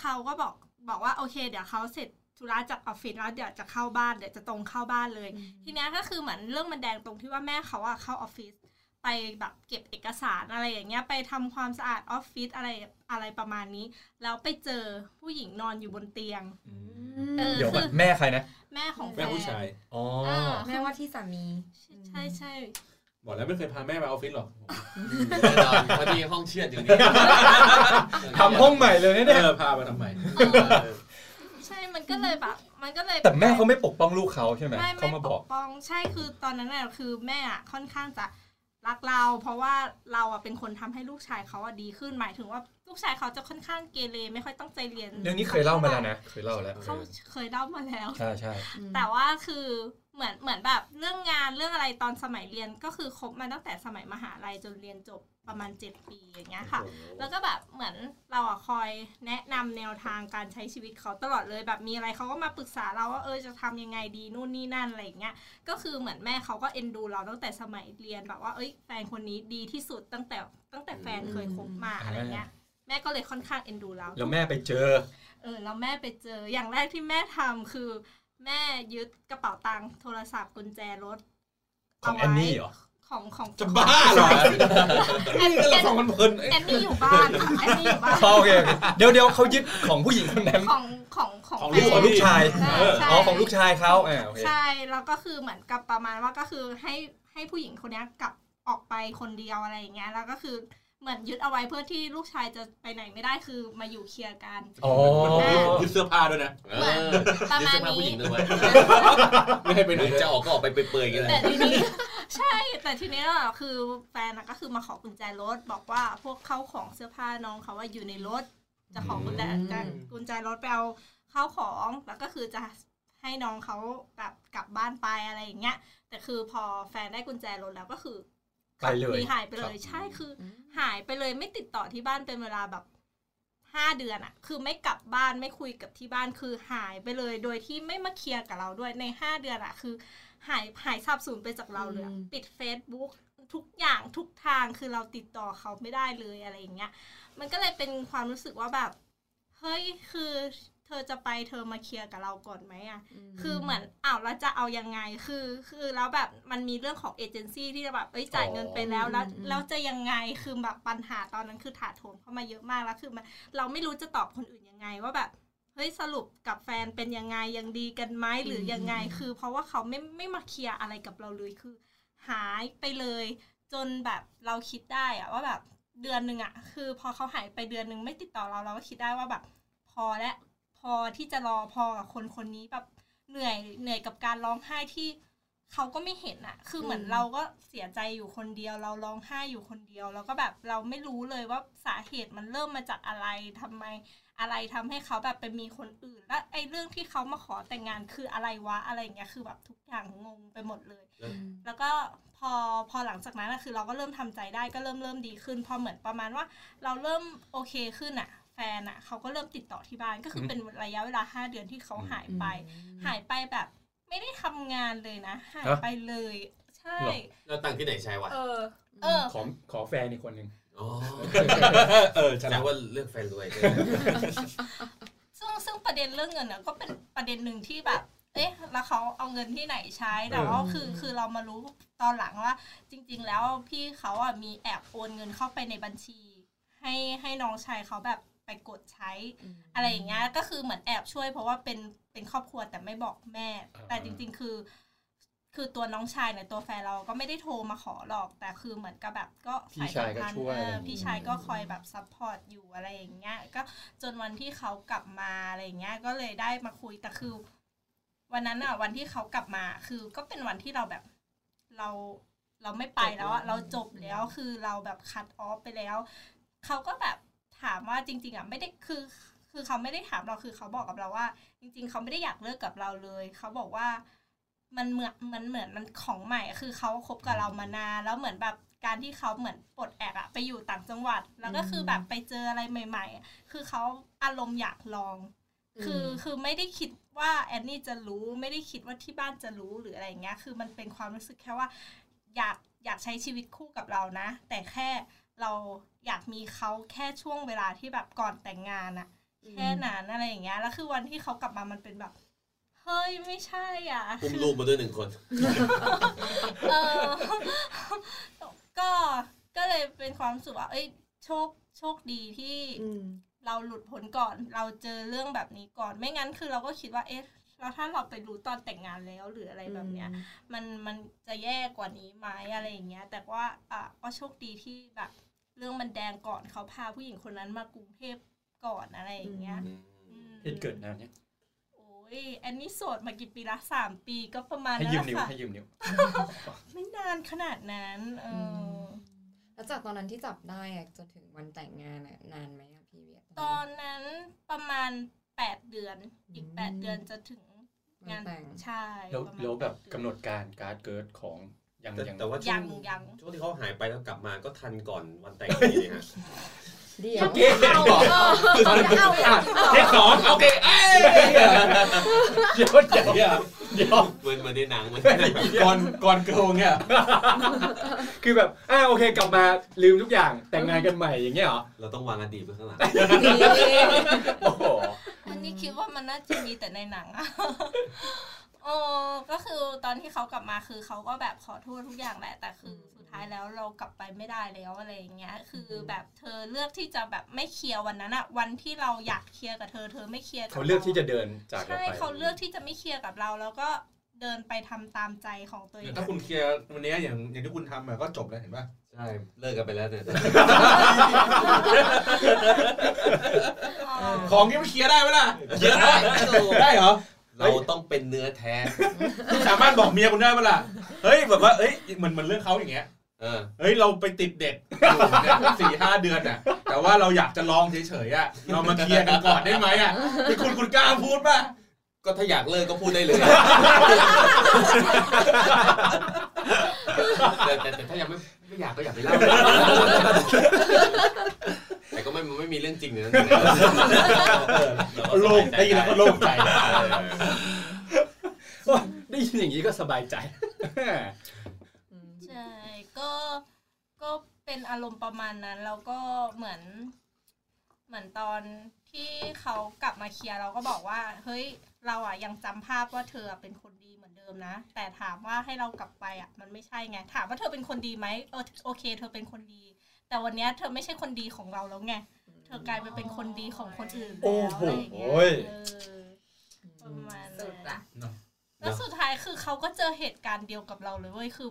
เขาก็บอก บอกว่าโอเค เดี๋ยวเขาเสร็จธุระจากออฟฟิศแล้วเดี๋ยวจะเข้าบ้านเดี๋ยวจะตรงเข้าบ้านเลย ทีเนี้ยก็คือเหมือนเรื่องมันแดงตรงที่ว่าแม่เขาอะเข้าออฟฟิศไปแบบเก็บเอกสารอะไรอย่างเงี้ยไปทำความสะอาดออฟฟิศอะไรอะไรประมาณนี้ แล้วไปเจอผู้หญิงนอนอยู่บนเตียงเออเดี๋ยวก่อนคือแม่ใครนะ แม่ของแฟแม่นผู้ชายอ๋ออ่าแม่ว่าที่สามี ใช่ใช่ บอกแล้วไม่เคยพาแม่มาออฟฟิศหรอกแน่นอนพอดีห้องเชือดอยู่นี่ทำห้องใหม่เลยนะเนี่ยเออพามาทำไมใช่มันก็เลยแบบมันก็เลยแต่แม่เขาไม่ปกป้องลูกเขาใช่ไหมไม่เขาไม่มาปบอกกป้องใช่คือตอนนั้นน่ะคือแม่อะค่อนข้างจะรักเรา เพราะว่าเราอะเป็นคนทำให้ลูกชายเขาอะดีขึ้นหมายถึงว่าลูกชายเขาจะค่อนข้างเกเรไม่ค่อยตั้งใจเรียนเรื่องนี้เคยเล่ามาแล้วนะเคยเล่าแล้วเขาเคยเล่ามาแล้วใช่ใช่แต่ว่าคือ เหมือนเหมือนแบบเรื่องงานเรื่องอะไรตอนสมัยเรียนก็คือคบมาตั้งแต่สมัยมหาลัยจนเรียนจบประมาณ 7 ปีอย่างเงี้ยค่ะ แล้วก็แบบเหมือนเราอะคอยแนะนำแนวทางการใช้ชีวิตเขาตลอดเลยแบบมีอะไรเขาก็มาปรึกษาเราว่าเออจะทำยังไงดีนู่นนี่นั่นอะไรอย่างเงี้ยก็คือเหมือนแม่เขาก็เอ็นดูเราตั้งแต่สมัยเรียนแบบว่าเอ้ยแฟนคนนี้ดีที่สุดตั้งแต่ตั้งแต่แฟนเคยคบมาอะไรเงี้ยแม่ก็เลยค่อนข้างเอ็นดูเราแล้วแม่ไปเจอเออแล้วแม่ไปเจออย่างแรกที่แม่ทำคือ แม่ยึดกระเป๋าตังค์โทรศัพท์กุญแจรถของแอนนี่เหรอของของจะบ้าเหรอแอนนี่แอเรานฟังมันเพลินแอนนี่อยู่บ้านค่ะแอนนี่อยู่บ้านโอเคโอเคเดี๋ยวเดี๋ยวเขายึดของผู้หญิงคนนั้นของของของของแฟลูกนของลูกชายใช่ใช่อ๋อของลูกชายเขาอ่าโอเคใช่แล้วก็คือเหมือนกับประมาณว่าก็คือให้ให้ผู้หญิงคนเนี้ยกลับออกไปคนเดียวอะไรอย่างเงี้ยแล้วก็คือ เหมือนยึดเอาไว้เพื่อที่ลูกชายจะไปไหนไม่ได้คือมาอยู่เคลียร์กันอ๋อยึดเสื้อผ้าด้วยนะเออประยึดมาณเสื้อผ้าผู้หนี้ญิงด้วยไม่ให้ไปไหนจะออกก็ออกไปเปื่อยๆกันเลยแต่ทีนี้ใช่ แต่ทีนี้อะคือแฟนอะก็คือมาขอกุญแจรถบอกว่าพวกเข้าของเสื้อผ้าน้องเขาว่าอยู่ในรถ จะขอกุญแจอืมจะกุญแจรถไปเอาเข้าของแล้วก็คือจะให้น้องเขาแบบกลับบ้านไปอะไรอย่างเงี้ยแต่คือพอแฟนได้กุญแจรถแล้วก็คือ ไปเลยหนีหายไปเลย ใช่คืออหายไปเลยไม่ติดต่อที่บ้านเป็นเวลาแบบห้าเดือนอะคือไม่กลับบ้านไม่คุยกับที่บ้านคือหายไปเลย โดยที่ไม่มาเคลียร์กับเราด้วยในห้าเดือนอะคือ หายหายสับสูญไปจากเราเลยอะปิด Facebook ทุกอย่างทุกทางคือเราติดต่อเขาไม่ได้เลยอะไรอย่างเงี้ย มันก็เลยเป็นความรู้สึกว่าแบบ เฮ้ยคือ เธอจะไปเธอมาเคลียร์กับเราก่อนไหมอะ คือเหมือนอ้าวแล้วจะเอายังไง คือ คือแล้วแบบมันมีเรื่องของเอเจนซี่ที่จะแบบเอ้ยจ่ายเงินไปแล้วแล้วอืมแล้วจะยังไง คือแบบปัญหาตอนนั้นคือถาโถมเข้ามาเยอะมากแล้วคือมันเราไม่รู้จะตอบคนอื่นยังไงว่าแบบเฮ้ยสรุปกับแฟนเป็นยังไงยังดีกันไหมหรือยังไง คือ เพราะว่าเขาไม่ไม่มาเคลียร์อะไรกับเราเลยคือ หายไปเลย จนแบบเราคิดได้อะว่าแบบเดือนหนึ่งอะคือ พอเขาหายไปเดือนหนึ่งไม่ติดต่อเราเราก็คิดได้ว่าแบบ พอและพ อที่จะรอพอกับคนคนนี้แบบเหนื่อยเหนื่อยกับการร้องไห้ที่เขาก็ไม่เห็นอะคือเหมือนอืมเราก็เสียใจอยู่คนเดียว เราร้องไห้อยู่คนเดียว แล้วก็แบบเราไม่รู้เลยว่าสาเหตุมันเริ่มมาจากอะไรทำไมอะไรทำให้เขาแบบไปมีคนอื่น และไอ้เรื่องที่เขามาขอแต่งงานคืออะไรวะอะไรอย่างเงี้ยคือแบบทุกอย่างงงไปหมดเลย แล้วก็พอพอหลังจากนั้นอะคือเราก็เริ่มทำใจได้ก็เริ่มเริ่มดีขึ้น พอเหมือนประมาณว่า เราเริ่มโอเคขึ้นอะ แฟนอะเขาก็เริ่มติดต่อที่บ้านก็คือเป็นระยะเวลาห้าเดือนที่เขาหายไป หายไปแบบ ไม่ได้ทำงานเลยนะ หายไปเลย ใช่เหรอแล้วตังค์ที่ไหนใช้วะเออ เออขอขอแฟนอีกคนหนึ่งอ๋อเออแสฉดลาดงว่าเลือกแฟนรวยด้วยซึ่งซึ่งประเด็นเรื่องเงินเนี่ยก็เป็นประเด็นหนึ่งที่แบบ เอ๊ะ แล้วเขาเอาเงินที่ไหนใช้แต่ว่าคือคือเรามารู้ตอนหลังว่า จริง ๆ แล้วพี่เขาอะมีแอบโอนเงินเข้าไปในบัญชี ให้ให้น้องชายเขาแบบ ไปกดใช้ อะไรอย่างเงี้ยก็คือเหมือนแอบช่วย เพราะว่าเป็นเป็นครอบครัวแต่ไม่บอกแม่อ่าแต่จริง ๆ คือ คือตัวน้องชายเนี่ยตัวแฟนเราก็ไม่ได้โทรมาขอหรอก แต่คือเหมือนกับแบบก็พี่ชายก็ช่วยเอออะไรอย่างงี้พี่ชายก็คอยแบบ support อยู่อะไรอย่างเงี้ยก็จนวันที่เขากลับมาอะไรอย่างเงี้ยก็เลยได้มาคุยแต่คือ วันนั้นอะวันที่เขากลับมา คือก็เป็นวันที่เราแบบเราเราไม่ไปแล้วอะเราจบแล้วคือเราแบบ cut off ไปแล้ว เขาก็แบบ ถามว่าจริง ๆอะไม่ได้คือ คือเขาไม่ได้ถามเราคือเขาบอกกับเราว่า จริง ๆ เขาไม่ได้อยากเลิกกับเราเลย เขาบอกว่ามันเหมือนมันเหมือนมันของใหม่อะคือเขาคบกับเรามานานแล้วเหมือนแบบการที่เขาเหมือนปลดแอกอะไปอยู่ต่างจังหวัด แล้วก็คือแบบไปเจออะไรใหม่ๆอะคือเขาอารมณ์อยากลอง คือคือไม่ได้คิดว่าแอนนี่จะรู้ไม่ได้คิดว่าที่บ้านจะรู้หรืออะไรอย่างเงี้ย คือมันเป็นความรู้สึกแค่ว่า อยากอยากใช้ชีวิตคู่กับเรานะ แต่แค่ เราอยากมีเขาแค่ช่วงเวลาที่แบบก่อนแต่งงานอะแค่นั้นอะไรอย่างเงี้ยแล้วคือวันที่เขากลับมามันเป็นแบบเฮ้ยไม่ใช่อะอุ้มคือลูกมาด้วยหนึ่งคนเออก็ก็เลยเป็นความรู้สึกว่าเอ้ยโชคโชคดีที่เราหลุดพ้นก่อน เราเจอเรื่องแบบนี้ก่อนไม่งั้นคือเราก็คิดว่าเอ๊ะแล้วถ้าเราไปรู้ตอนแต่งงานแล้วหรืออะไรแบบเนี้ย มันมันจะแย่กว่านี้ไหมอะไรอย่างเงี้ย แต่ว่าอะก็โชคดีที่แบบ เรื่องมันแดงก่อนเขาพาผู้หญิงคนนั้นมากรุงเทพก่อนอะไรอย่างเงี้ยอืมเหตุเกิดนานเนี่ยโอ้ยอันนี้โสดมากี่ปีละสามปีก็ประมาณให้นั้นยืมแหนิ้วละค่ะให้ยืมนิ้วไม่นานขนาดนั้นเออแล้วจากตอนนั้นที่จับได้อะจนถึงวันแต่งงานอะนานไหมอะพี่เวียตอนนั้นประมาณแปดเดือน อีกแปดเดือนจะถึงงานแต่งใช่แล้วประมาณแล้วแบบปดเดือนกำหนดการการดเกิดของ ยังแต่ยังแต่ว่าช่วยังงยังช่วงที่เขาหายไปแล้วกลับมาก็ทันก่อนวันแต่งพอดีฮะ เดี๋ยว เอ๊ะเอาเหรอเอาอะเทคสองโอเคเอ้ยเดี๋ยวเดี๋ยวเดี๋ยว เหมือนเหมือนในหนังเหมือนก่อนก่อนเกิลเนี่ยคือแบบอ่าโอเคกลับมาลืมทุกอย่างแต่งงานกันใหม่อย่างเงี้ยเหรอเราต้องวางอดีตไว้ข้างหลัง โอ้โหอันนี้คิดว่ามันน่าจะมีแต่ในหนังอะ โอ้ก็คือตอนที่เขากลับมาคือเขาก็แบบขอโทษทุกอย่างแหละ แต่คือสุดท้ายแล้วเรากลับไปไม่ได้แล้วอะไรอย่างเงี้ย คือแบบเธอเลือกที่จะแบบไม่เคลียร์วันนั้นอะวันที่เราอยากเคลียร์กับเธอเธอไม่เคลียร์บเขาเลือกที่จะเดินจากเราใช่ไปเขาเลือกที่จะไม่เคลียร์กับเราแล้วก็เดินไปทำตามใจของตัวเองถ้าคุณเคลียร์วันนี้อย่างอย่างที่คุณทำอะก็จบแล้วเห็นป่ะใช่เลิกกันไปแล้วเนี่ยอ๋อของที่มันเคลียร์ได้ไหมล่ะเคลียร์ได้ได้เหรอ เราต้องเป็นเนื้อแท้คุณสามารถบอกเมียคุณได้ไหมล่ะเฮ้ยแบบว่าเอ้ยเหมือนเหมือนเรื่องเขาอย่างเงี้ยเออเฮ้ยเราไปติดเด็กอยู่เนี่ยสี่ห้าเดือนอะ แต่ว่าเราอยากจะลองเฉยๆอะเรามาเคลียร์กันก่อนได้ไหมอะคือคุณคุณกล้าพูดป่ะก็ถ้าอยากเลิกก็พูดได้เลยแต่แต่แต่ถ้ายังไม่ไม่อยากก็อย่าไปเล่า แต่ก็ไม่ไม่มีเรื่องจริงในนั้นโล่งได้ยินแล้วก็โล่งใจโอ้ยได้ยินอย่างนี้ก็สบายใจใช่ก็ก็เป็นอารมณ์ประมาณนั้นแล้วก็เหมือน เหมือนตอนที่เขากลับมาเคลียร์เราก็บอกว่า เฮ้ย เราอะยังจำภาพว่าเธอเป็นคนดีเหมือนเดิมนะ แต่ถามว่าให้เรากลับไปอะ มันไม่ใช่ไง ถามว่าเธอเป็นคนดีไหมเออโอเค เธอเป็นคนดี แต่วันเนี้ยเธอไม่ใช่คนดีของเราแล้วไง เธอกลายไปเป็นคนดีของคนอื่นโอ้แล้วโหอะไรอย่างเงี้ยเออประมาณสุนั้ดนละแล้วสุดท้ายคือเขาก็เจอเหตุการณ์เดียวกับเราเลยเว้ยคือ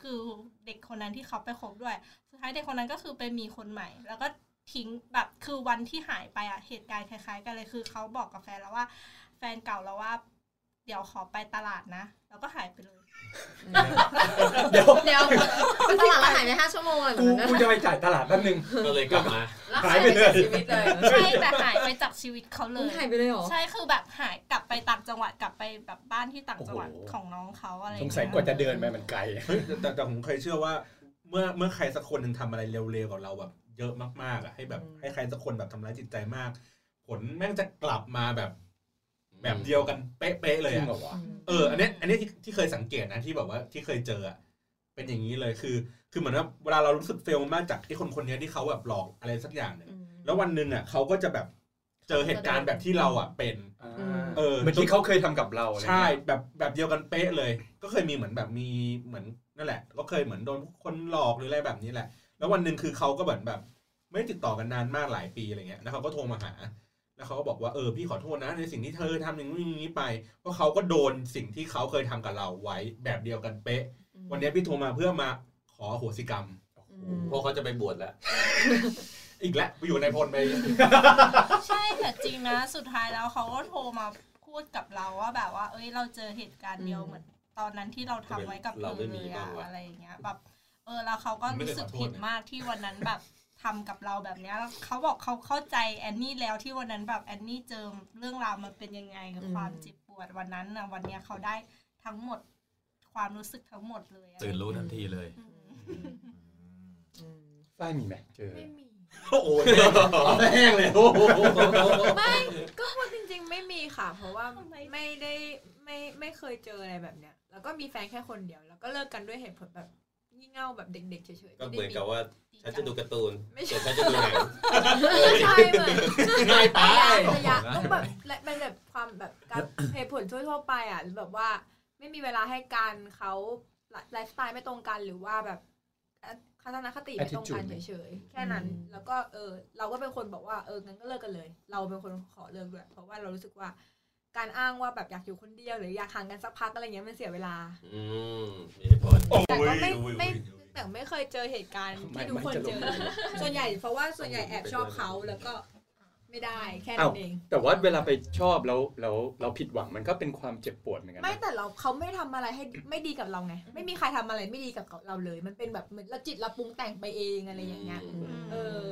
คือเด็กคนนั้นที่เขาไปคบด้วย สุดท้ายเด็กคนนั้นก็คือไปมีคนใหม่ แล้วก็ทิ้งแบบคือวันที่หายไปอะเหตุการณ์คล้าย ๆ กันเลยคือเขาบอกกับแฟนแล้วว่า แฟนเก่าเราว่า เดี๋ยวขอไปตลาดนะ แล้วก็หายไปเลย เดี๋ยวเดี๋ยวตลาดแล้วหายไปห้าชั่วโมงอะไรแบบกูนั้นกูจะไปจ่ายตลาดแป๊บนึงก็เลยกลับมาหายไปเลยจากชีวิตเลยใช่แต่หายไปจากชีวิตเขาเลยหายไปเลยเหรอใช่คือแบบหายกลับไปต่างจังหวัดกลับไปแบบบ้านที่ต่างจังหวัดของน้องเขาอะไรอสย่างเงี้ยสัยกว่าจะเดินไปมันไกลแต่แต่ผมเคยเชื่อว่า เมื่อเมื่อใครสักคนหนึ่งทำอะไรเร็วๆกับเราแบบเยอะมากๆอะให้แบบให้ใครสักคนแบบทำร้ายจิตใจมาก ผลแม่งจะกลับมาแบบ แบบเดียวกันเป๊ะๆเลยจริงอะเหรอวะเอออันเนี้ยอันเนี้ยที่ที่เคยสังเกตนะที่แบบว่าที่เคยเจออะเป็นอย่างนี้เลยคือ คือเหมือนว่าเวลาเรารู้สึกเฟลมากจากไอ้คนคนเนี้ยที่เขาแบบหลอกอะไรสักอย่างเนี่ยแล้ววันหนึ่งอะเขาก็จะแบบเจอเหตุการณ์แบบที่เราอะเป็นเออเหมือนที่เขาเคยทำกับเราอะไรใช่เงี้ยแบบแบบเดียวกันเป๊ะเลย ก็เคยมีเหมือนแบบมีเหมือนนั่นแหละ ก็เคยเหมือนโดนคนหลอกหรืออะไรแบบนี้แหละ แล้ววันหนึ่งคือเขาก็เหมือนแบบ ไม่ได้ติดต่อกันนานมากหลายปีอะไรเงี้ยแล้วเขาก็โทรมาหา แล้วเขาก็บอกว่าเออพี่ขอโทษนะในสิ่งที่เธอทำอย่างนู้นอย่างนี้ไป เพราะเขาก็โดนสิ่งที่เขาเคยทำกับเราไว้แบบเดียวกันเป๊ะ วันนี้พี่โทรมาเพื่อมาขออโหสิกรรมเพราะเขาจะไปบวชแล้ว อีกแล้วไปอยู่ในพลไป ใช่แต่จริงนะ สุดท้ายแล้วเขาก็โทรมาพูดกับเราว่าแบบว่า เอ้ยเราเจอเหตุการณ์เดียวเหมือนตอนนั้นที่เราทำไว้กับเธเราอไม่มีเลยบ้าอะงวะอะไรอย่างเงี้ยแบบเออแล้วเขาก็รู้สึกผิดมากที่วันนั้นแบบ ทำกับเราแบบเนี้ยแล้วเขาบอกเขาเข้าใจแอนนี่แล้วที่วันนั้นแบบแอนนี่เจอเรื่องราวมันเป็นยังไงกับความเจ็บปวดวันนั้นนะวันเนี้ยเขาได้ทั้งหมดความรู้สึกทั้งหมดเลยอะตื่นรู้ทันทีเลยฝ้ายมีไหมเจอไม่มีโอ้โหแห้งเลยโอ้โหไม่ก็พูดจริง ๆ ไม่มีค่ะ เพราะว่าไม่ได้ไม่ไม่เคยเจออะไรแบบเนี้ย แล้วก็มีแฟนแค่คนเดียว แล้วก็เลิกกันด้วยเหตุผลแบบ งี่เง่าแบบเด็กๆเฉยๆก็ไม่เหมือนได้กับว่าฉันจะดูการ์ตูนไม่ส่ใช่วนฉันจะดูหนังไม่ใช่เหมือนง่ายไประยะต้องแบบและเป็นแบบความแบบการเหตุผลทั่วๆไปอะหรือแบบว่าไม่มีเวลาให้การเขาไลฟ์สไตล์ไม่ตรงกันหรือว่าแบบทัศนคติไม่ตรงกัน Attitude เฉยๆ แค่นั้น แล้วก็เออเราก็เป็นคนบอกว่าเอองั้นก็เลิกกันเลย เราเป็นคนขอเลิกด้วยเพราะว่าเรารู้สึกว่า การอ้างว่าแบบอยากอยู่คนเดียวหรืออยากห่างกันสักพักอะไรเงี้ยมันเสียเวลา อืมมีเหตุผลแต่ก็ไม่ไม่แต่ไม่เคยเจอเหตุการณ์ที่ทุกคนเจอ ส่วนใหญ่เพราะว่าส่วนใหญ่แอบชอบเขาแล้วก็ไม่ได้แค่นั้นเอง แต่ว่าเวลาไปชอบแล้วแล้วเราผิดหวังมันก็เป็นความเจ็บปวดเหมือนกันนะไม่แต่เราเขาไม่ทำอะไรให้ไม่ดีกับเราไง ไม่มีใครทำอะไรไม่ดีกับเราเลย มันเป็นแบบเหมือนเราจิตเราปรุงแต่งไปเองอะไรอย่างเงี้ย เออ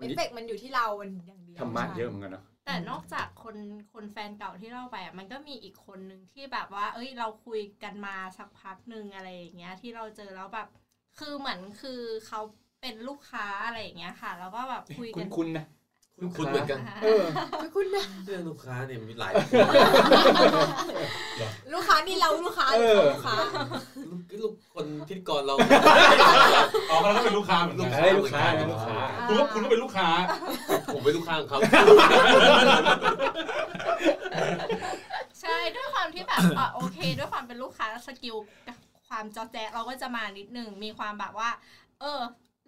เอฟเฟกต์มันอยู่ที่เรามันอย่างเดียวธรรมะเยอะเหมือนกันเนาะ แต่นอกจากคนคนแฟนเก่าที่เล่าไปอะมันก็มีอีกคนหนึ่งที่แบบว่า เอ้ย เราคุยกันมาสักพักหนึ่งอะไรอย่างเงี้ย ที่เราเจอแล้วแบบ คือเหมือนคือเขาเป็นลูกค้าอะไรอย่างเงี้ยค่ะ แล้วก็แบบคุยคุกัณนคุณนะ คุณคุณเหมือนกัน เออคุณนะเรื่องลูกค้าเนี่ยมีหลายลูกค้านี่เราลูกค้าหรือเขาลูกค้าลูกลูกคนพิธีกรเราอ๋อแล้วก็เป็นลูกค้าเหมือนกันเฮ้ยลูกค้านะลูกค้าคุณก็คุณก็เป็นลูกค้า ผมเป็นลูกค้าของเขาใช่ด้วยความที่แบบอะโอเค ด้วยความเป็นลูกค้า skill ความเจ๊าะแจ๊ะเราก็จะมานิดนึงมีความแบบว่า เออ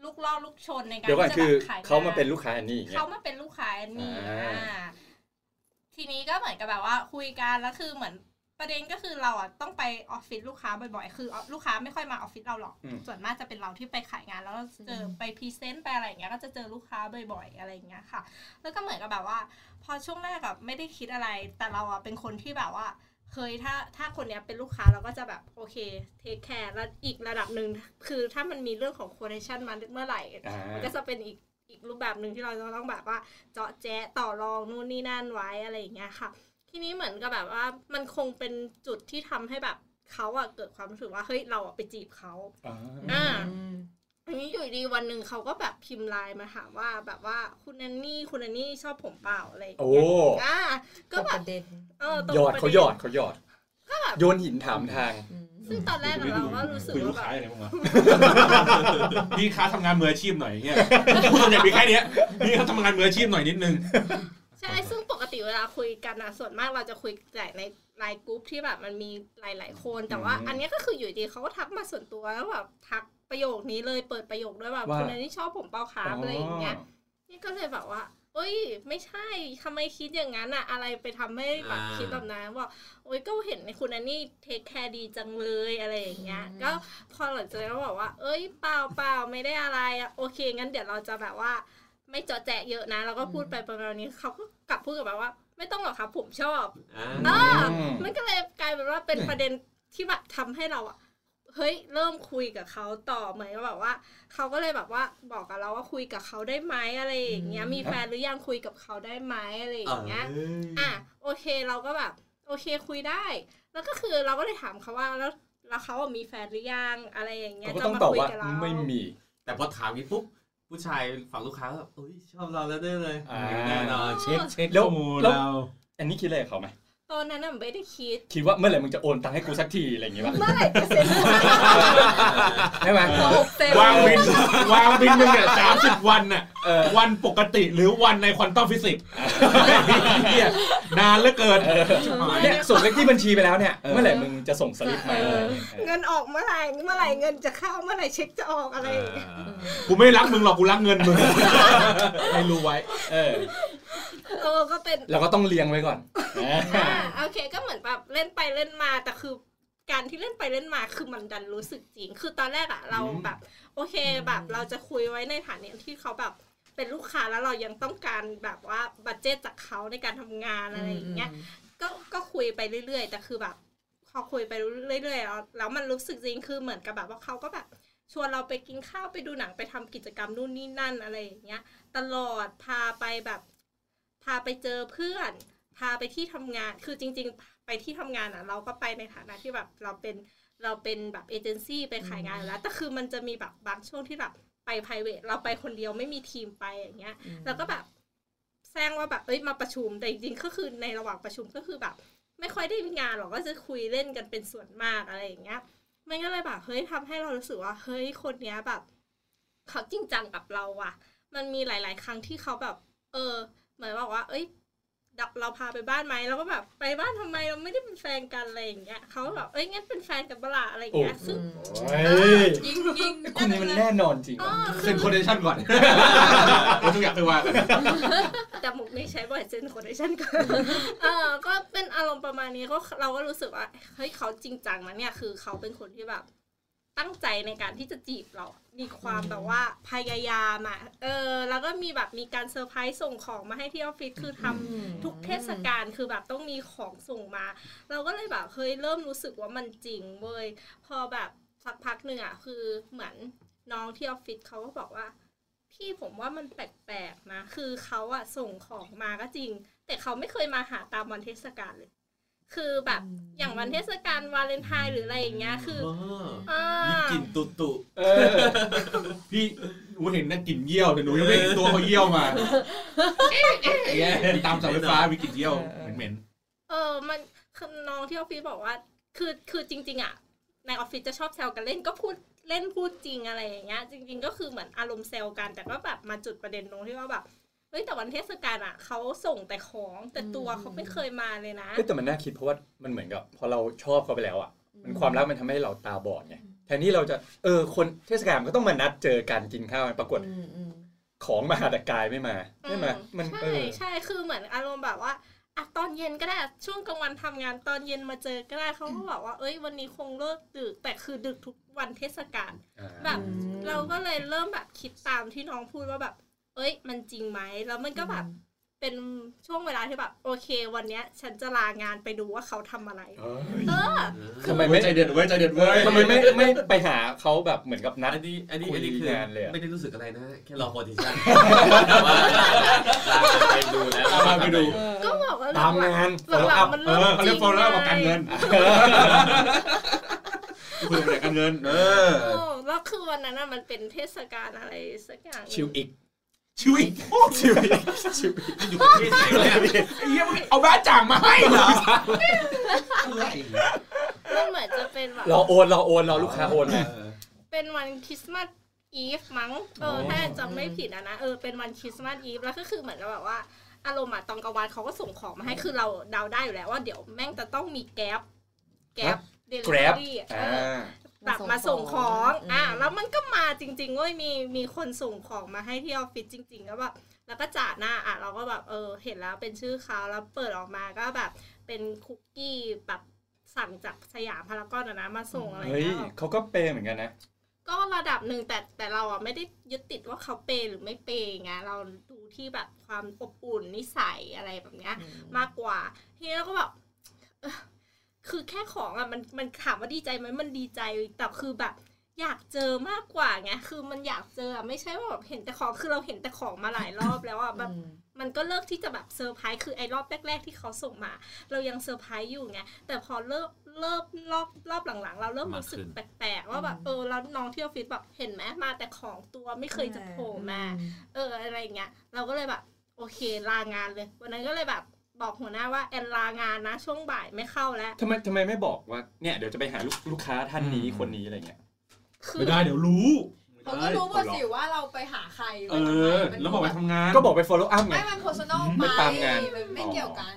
ลูกล่อลูกชนในการเดี๋ยวก่อนที่จะคือแบบขายเขามาหเป็นลูกค้าอันนี้อย่างเงี้ยเขามาเป็นลูกค้าอันนี่อ่าอ่าทีนี้ก็เหมือนกับแบบว่าคุยกันแล้วคือเหมือนประเด็นก็คือเราอะต้องไปออฟฟิศลูกค้าบ่อยๆ คือลูกค้าไม่ค่อยมาออฟฟิศเราหรอกอืมส่วนมากจะเป็นเราที่ไปขายงานแล้วเจอไป present ไปอะไรอย่างเงี้ยก็จะเจอลูกค้าบ่อยๆอะไรอย่างเงี้ยค่ะ แล้วก็เหมือนกับแบบว่า พอช่วงแรกอะไม่ได้คิดอะไร แต่เราอะเป็นคนที่แบบว่า เคยถ้าถ้าคนเนี้ยเป็นลูกค้าเราก็จะแบบโอเค take care แล้วอีกระดับหนึ่งคือถ้ามันมีเรื่องของ quotation มาเมื่อไหร่อ่ามันก็จะเป็นอีกอีกรูปแบบหนึ่งที่เราจะต้องแบบว่าเจ๊าะแจ๊ะต่อรองนู่นนี่นั่นไว้อะไรอย่างเงี้ยค่ะ ทีนี้เหมือนกับแบบว่ามันคงเป็นจุดที่ทำให้แบบเขาอะเกิดความรู้สึกว่าเฮ้ยเราอะไปจีบเขาอ่า อ่าอันนี้อยู่ดีวันหนึ่งเขาก็แบบพิมพ์ไลน์มาถามว่าแบบว่าคุณแอนนี่คุณแอนนี่ชอบผมเปล่าอะไรอย่างโอ้เงี้ยอ่าก็ก็แบปบระเด็นเออตรงหยอดประเขาหยอดเขาหยอดก็แบบโยนหินถามทาง ซึ่งตอนแรกอะเราก็รู้สึกคุยลูว่ากแบบค้าอย่างไรบ้างวะพี่ค้าทำงานมืออาชีพหน่อยอย่างเงี้ยส่วนใหญ่มีแค่เนี้ยพี่เขาทำงานมืออาชีพหน่อยนิดนึงใช่ช่ซึ่งปกติเวลาคุยกันอะส่วนมากเราจะคุยแต่ในไลน์กรุ๊ปที่แบบมันมีหลาย ๆ คน แต่ว่าอืมอันเนี้ยก็คืออยู่ดีเขาก็ทักมาส่วนตัวแล้วแบบทัก ประโยคนี้เลยเปิดประโยคด้วยแบบว่าคุณแอนนี่ชอบผมเปล่าครับอะไรอย่างเงี้ยนี่ก็เลยแบบว่าเอ้ย ไม่ใช่ทำไมคิดอย่างนั้นอะอะไรไปทำให้แบบอ่าคิดแบบนั้นบอกโอ้ยก็เห็นในคุณแอนนี่ take care ดีจังเลยอะไรอย่างเงี้ย ก็พอหลังจากนั้นก็บอกว่า เอ้ยเปล่าเปล่าไม่ได้อะไรอะโอเค งั้นเดี๋ยวเราจะแบบว่า ไม่เจ๊าะแจ๊ะเยอะนะแล้วก็พูดไปประมาณนี้เขาก็กลับพูดกลับมาว่า ไม่ต้องหรอกครับผมชอบอ่าอ่ามันก็เลยกลายเป็นว่าเป็นประเด็นที่แบบทำให้เราอะ เฮ้ยเริ่มคุยกับเขาต่อเหมือนกับแบบว่าเขาก็เลยแบบว่าบอกกับเราว่าคุยกับเขาได้ไหมอะไรอย่างเงี้ยมีแฟนหรือยังคุยกับเขาได้ไหมอะไรอย่างเงี้ยอะโอเคเราก็แบบโอเคคุยได้ แล้วก็คือเราก็เลยถามเขาว่าแล้วแล้วเขาอะมีแฟนหรือยังอะไรอย่างเงี้ยเขาก็จะต้องมาตอบคุยว่ากับเราไม่มี แต่พอถามนี้ปุ๊บผู้ชายฝั่งลูกค้าก็เอ้ยชอบเราแล้วได้เลยอ่าแน่นอนเช็คเช็คแล้วข้อมูลแล้วเราแอนนี่คิดอะไรกับเขาไหม ตอนนั้นน่ะไม่ได้คิด คิดว่าเมื่อไหร่มึงจะโอนตังค์ให้กูสักทีอะไรอย่างงี้ป่ะเมื่อไหร่จะเซ็นใช่ไหมหกเซนวางบิลวางบิลมึงเนี่ยสามสิบวันน่ะเออวันปกติหรือวันในควอนตัมฟิสิกส์เหี้ยนานเหลือเกินเนี่ยส่งเลขที่บัญชีไปแล้วเนี่ยเออเมื่อไหร่มึงจะส่งสลิปมาอะไรอย่างเงี้ยเงินออกเมื่อไหร่เมื่อไหร่เงินจะเข้าเมื่อไหร่เช็คจะออกอะไรอย่างเงี้ยกูไม่รักมึงหรอกกูรักเงินมึงให้รู้ไว้เออเออก็เป็นเราก็ต้องเลี้ยงไว้ก่อนอ่า โอเค ก็เหมือนแบบเล่นไปเล่นมาแต่คือการที่เล่นไปเล่นมาคือมันดันรู้สึกจริง คือตอนแรกอะเราแบบ โอเคแบบเราจะคุยไว้ในฐานะที่เขาแบบเป็นลูกค้าแล้วเรายังต้องการแบบว่าบัตเจตจากเขาในการทำงานอะไรอย่างเงี้ย ก็ก็คุยไปเรื่อยๆ แต่คือแบบพอคุยไปเรื่อยๆแล้วแล้วมันรู้สึกจริงคือเหมือนกับแบบว่าเขาก็แบบชวนเราไปกินข้าวไปดูหนังไปทำกิจกรรมนู่นนี่นั่นอะไรอย่างเงี้ย ตลอดพาไปแบบ พาไปเจอเพื่อน พาไปที่ทำงาน คือจริง ๆ ไปที่ทำงานอะ เราก็ไปในฐานะที่แบบเราเป็นเราเป็นแบบเอเจนซี่ไปขายงานอยู่แล้ว แต่คือมันจะมีแบบบางช่วงที่แบบไป p r i v a t เราไปคนเดียวไม่มีทีมไปอย่างเงี้ย แล้วก็แบบแซงว่าแบบเอ้ยมาประชุม แต่จริงๆ ก็คือในระหว่างประชุมก็คือแบบ ไม่ค่อยได้มีงานหรอก ก็จะคุยเล่นกันเป็นส่วนมากอะไรอย่างเงี้ย มันก็เลยแบบเฮ้ยทำให้เรารู้สึกว่าเฮ้ยคนเนี้ยแบบเขาจริงจังกับเราว่ะ มันมีหลาย ๆ ครั้งที่เขาแบบ เออ เหมือนบอกว่า เอ้ยดับ เราพาไปบ้านไหมเราก็แบบไปบ้านทำไมเราไม่ได้เป็นแฟนกันอะไรอย่างเงี้ยเขาก็แบบเอ้ยงั้นเป็นแฟนกันเปะล่าอะไรอย่างเงี้ยซึ่งเฮ้ยยิงยิงคนนี้มันแน่นอนจริงอ๋อว่ะเซ็น quotation ก่อนแล้วทุกอย่างไปว่ากันแต่มุกนี้ใช้บ่อยเซ็น quotation ก่อนเออก็เป็นอารมณ์ประมาณนี้ก็เราก็รู้สึกว่าเฮ้ยเขาจริงจังนะเนี่ยคือเขาเป็นคนที่แบบ ตั้งใจในการที่จะจีบเรา มีความแบบว่าพยายามอะ เออ แล้วก็มีแบบมีการเซอร์ไพรส์ส่งของมาให้ที่ออฟฟิศ คือทำทุกเทศกาล คือแบบต้องมีของส่งมา เราก็เลยแบบเฮ้ยเริ่มรู้สึกว่ามันจริงเว้ย พอแบบสักพักหนึ่งอะ คือเหมือนน้องที่ออฟฟิศเขาก็บอกว่า พี่ผมว่ามันแปลกๆนะ คือเขาอะส่งของมาก็จริง แต่เขาไม่เคยมาหาตามวันเทศกาลเลย คือแบบอย่างวันเทศกาลวาเลนไทน์หรืออะไรอย่างเงี้ยคืออ่ามีกลิ่นตุตุเออพี่หนูเห็นนะกลิ่นเยี่ยวแต่หนูยังไม่เห็นตัวเขาเยี่ยวมาเอ๊ะตามเสาไฟฟ้ามีกลิ่นเยี่ยวเหม็นเออมันคือน้องที่ออฟฟิศบอกว่า คือคือจริง ๆอะในออฟฟิศจะชอบแซวกันเล่นก็พูดเล่นพูดจริงอะไรอย่างเงี้ย จริง ๆ ก็คือเหมือนอารมณ์แซวกัน แต่ก็แบบมาจุดประเด็นตรงที่ว่าแบบ เฮ้ยแต่วันเทศกาลอะเขาส่งแต่ของแต่ตัวเขาไม่เคยมาเลยนะเฮ้ยแต่มันน่าคิดเพราะว่ามันเหมือนกับพอเราชอบเขาไปแล้วอะ มันความรักมันทำให้เราตาบอดไงแทนที่เราจะเออคนเทศกาลมันก็ต้องมานัดเจอกันกินข้าวปรากฏของมาแต่กายไม่มาใช่ไหมมันเอใช่อใช่คือเหมือนอารมณ์แบบว่าอะตอนเย็นก็ได้ช่วงกลางวันทำงานตอนเย็นมาเจอก็ได้เขาก็บอกว่า เอ้ย วันนี้คงเลิกดึก แต่คือดึกทุกวันเทศกาลแบบ เราก็เลยเริ่มแบบคิดตามที่น้องพูดว่าแบบ เอ้ย มันจริงไหม แล้วมันก็แบบเป็นช่วงเวลาที่แบบ โอเค วันเนี้ย ฉันจะลางานไปดูว่าเขาทำอะไร เออทำไมไม่ใจเด็ดเว้ยใจเด็ดเว้ยทำไมไม่ไม่ไปหาเขาแบบเหมือนกับนัดอันนี้อันนี้คุยอันนี้คืองานเลยอะไม่ได้รู้สึกอะไรนะ แค่รอโคดิชั่นแต่ว่าไปดูแล้วตามไปดู ก็บอกว่าตามงานหลัง follow ๆ up มันเอเริ่มอเขาจเรีริยกงโฟล์แล้วบอกการเงินไคุยกับการเงินเออเออแล้วคือวันนั้นน่ะมันเป็นเทศกาลอะไรสักอย่างหนึ่งชิวอีก ชีวิตชิวอีกชิวอีกอยู่ประเทศไหนเนี่ยไอ้เหี้ยมึงเอาบ้าจ่างมาให้เหรออะไรมันเหมือนจะเป็นแบบรอโอนรอโอนรอลูกค้าโอนมาเป็นวันคริสต์มาส Eve มั้งเออถ้าจำไม่ผิดอะนะเออเป็นวันคริสต์มาส Eve แล้วก็คือเหมือนกับแบบว่าอารมณ์อะตอนกลางวันเขาก็ส่งของมาให้คือเราเดาได้อยู่แล้วว่าเดี๋ยวแม่งจะต้องมีแก๊ปแก๊ปเดลิเวอ Grab รี่อ่า แบบมาส่งของอืมอะแล้วมันก็มาจริงๆเว้ยมีมีคนส่งของมาให้ที่ออฟฟิศจริง ๆ แล้วแบบแล้วก็จ่าหน้าอะเราก็แบบเออเห็นแล้วเป็นชื่อเขาแล้วเปิดออกมาก็แบบเป็นคุกกี้แบบสั่งจากสยามพารากอนอะนะมาส่งอะไรเฮ้ยเงี้ยเขาก็เปย์เหมือนกันนะก็ระดับหนึ่งแต่แต่เราอะไม่ได้ยึดติดว่าเขาเปย์หรือไม่เปย์ไงเราดูที่แบบความอบอุ่นนิสัยอะไรแบบเนี้ย มากกว่าทีนี้เราก็แบบเอ้อ คือแค่ของอะมันมันถามว่าดีใจไหมมันดีใจแต่คือแบบ อยากเจอมากกว่าไงคือมันอยากเจออะไม่ใช่ว่าแบบเห็นแต่ของคือเราเห็นแต่ของมาหลายรอบแล้วอะแบบมันก็เลิกที่จะแบบเซอร์ไพรส์คือไอ้รอบแรก ๆ ที่เขาส่งมา เรายังเซอร์ไพรส์อยู่ไงแต่พอเริ่มเริ่มรอบรอบหลังๆ เราเริ่มรู้สึกมากขึ้นแปลกๆว่าแบบเออแล้วน้องที่ออฟฟิศแบบเห็นไหมมาแต่ของตัวไม่เคยจะโผล่มา เอออะไรอย่างเงี้ยเราก็เลยแบบโอเคลางานเลย วันนั้นก็เลยแบบ บอกหัวหน้าว่าแอนลางานนะ ช่วงบ่ายไม่เข้าแล้วทำไมทำไมไม่บอกว่าเนี่ยเดี๋ยวจะไปหาลูกลูกค้าท่านนี้คนนี้อะไรเงี้ยคือไม่ได้เดี๋ยวรู้เขาก็รู้หมดสิว่าเราไปหาใครเออแล้วบอกไปทำงาน ก็บอกไป follow up ไงไม่มัน personal ไม่ไปตามงานมันไม่เกี่ยวกัน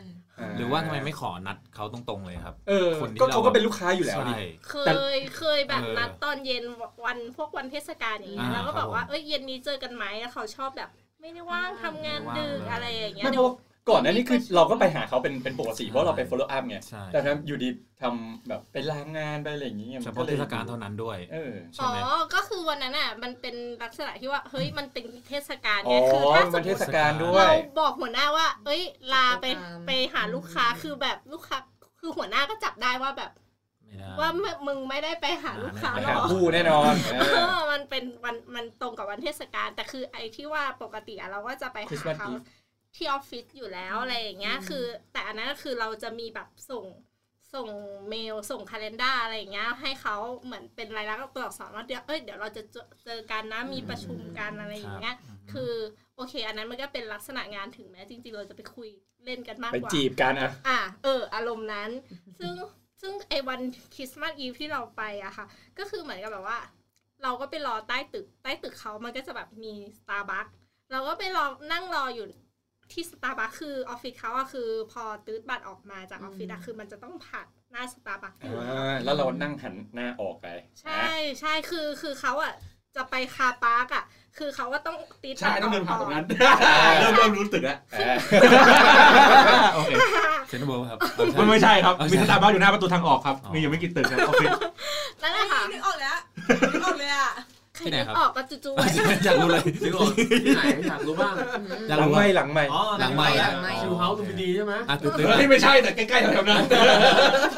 หรือว่าทำไมไม่ขอนัดเขาตรงๆเลยครับ เออคนที่ก็เราเขาก็เป็นลูกค้าอยู่แล้วนี่ใช่เคแต่ยเคยแบบเออนัดตอนเย็นวันพวกวันเทศกาลอย่างเงี้ยอ่าแล้วก็บอกว่าครับผมเอ้ยเย็นนี้เจอกันไหมแล้วเขาชอบแบบ ไม่ได้ว่างทำงานไม่ว่างดึกเลยอะไรอย่างเงี้ยไม่เพเดี๋ยวราะ ก่อนหน้านี้คือเราก็ไปหาเขาเป็นเป็นปกติเพราะเราไป follow up ไงใช่แต่ครับอยู่ดีทำแบบไปลางานไปอะไรอย่างเงี้ยเฉพาะเทศกาลเท่านั้นด้วยเออใช่อ๋อไหมก็คือวันนั้นอะมันเป็นลักษณะที่ว่าเฮ้ยมันเป็นเทศกาลอ๋ไงอคือถ้าสวัมนมเทติศกาลด้วยเราบอกหัวหน้าว่า เอ้ยลาไปตามไปหาลูกค้าคือแบบลูกค้าคือหัวหน้าก็จับได้ว่าแบบไม่ได้ว่ามึงมึงไม่ได้ไปหาลูกค้าไปหรหาอกผู้แน่นอนเอเอออมันเป็นวันมันตรงกับวันเทศกาลแต่คือไอ้ที่ว่าปกติอะเราก็จะไปหา Christmas เขา Eve ที่ออฟฟิศอยู่แล้วอะไรอย่างเงี้ยคือ แต่อันนั้นก็คือเราจะมีแบบส่งส่งเมลส่งคาล endar อะไรอย่างเงี้ยให้เขาเหมือนเป็นรายลักษณ์ตัวอักษรว่าเดี๋ยวเอ้ยเดี๋ยวเราจะเจอเจอกันนะมีประชุมกันอะไรอย่างเงี้ยคือโอเค อันนั้นมันก็เป็นลักษณะงานถึงแม้จริง ๆ เราจะไปคุยเล่นกันมากไปกว่าจีบกันอะอะเออ อารมณ์นั้น ซึ่งซึ่งไอ้วันคริสต์มาสอีฟที่เราไปอะค่ะ ก็คือเหมือนกับแบบว่า เราก็ไปรอใต้ตึกใต้ตึกเขามันก็จะแบบมีสตาร์บัคเราก็ไปรอนั่งรออยู่ ที่สตาร์บัคคือออฟฟิศเขาอะคือ พอตื้ดบัตรออกมาจากออฟฟิศอะคือมันจะต้องผ่านหน้าสตาร์บัคอยู่อ่าแล้วเรานั่งหันหน้าออกไป ใช่ใช่คือคือเขาอะจะไปคาร์ปาร์กอะคือเขาก็ต้องตีดใช่บัตรต้องเดินผ่านตรงนั้นใช่เริ่มเริ่มรู้ตึกแล้วเออโอเคเซนต์เบิร์ครับมันไม่ใช่ครับเอามีใช่สตาร์บัคอยู่หน้าประตูทางออกครับอ๋อมีอยู่ไม่กี่ตึกครับออฟฟิศนั่นแหละค่ะนึกออกแล้วนึกออกเลยอะ ใครที่ไหนนึกครับออกก็จู่ๆไว้อยากรู้เลยนึกออกที่ไหนอยากรู้บ้างอยากหลังรู้ไม่ว่าหลังไม่อ๋อหลังไมค์อะชิวเฮาส์ดูดีใช่ไหมอะตื่นเต้นเฮ้ยไม่ใช่แต่ใกล้ๆแถวๆนั้น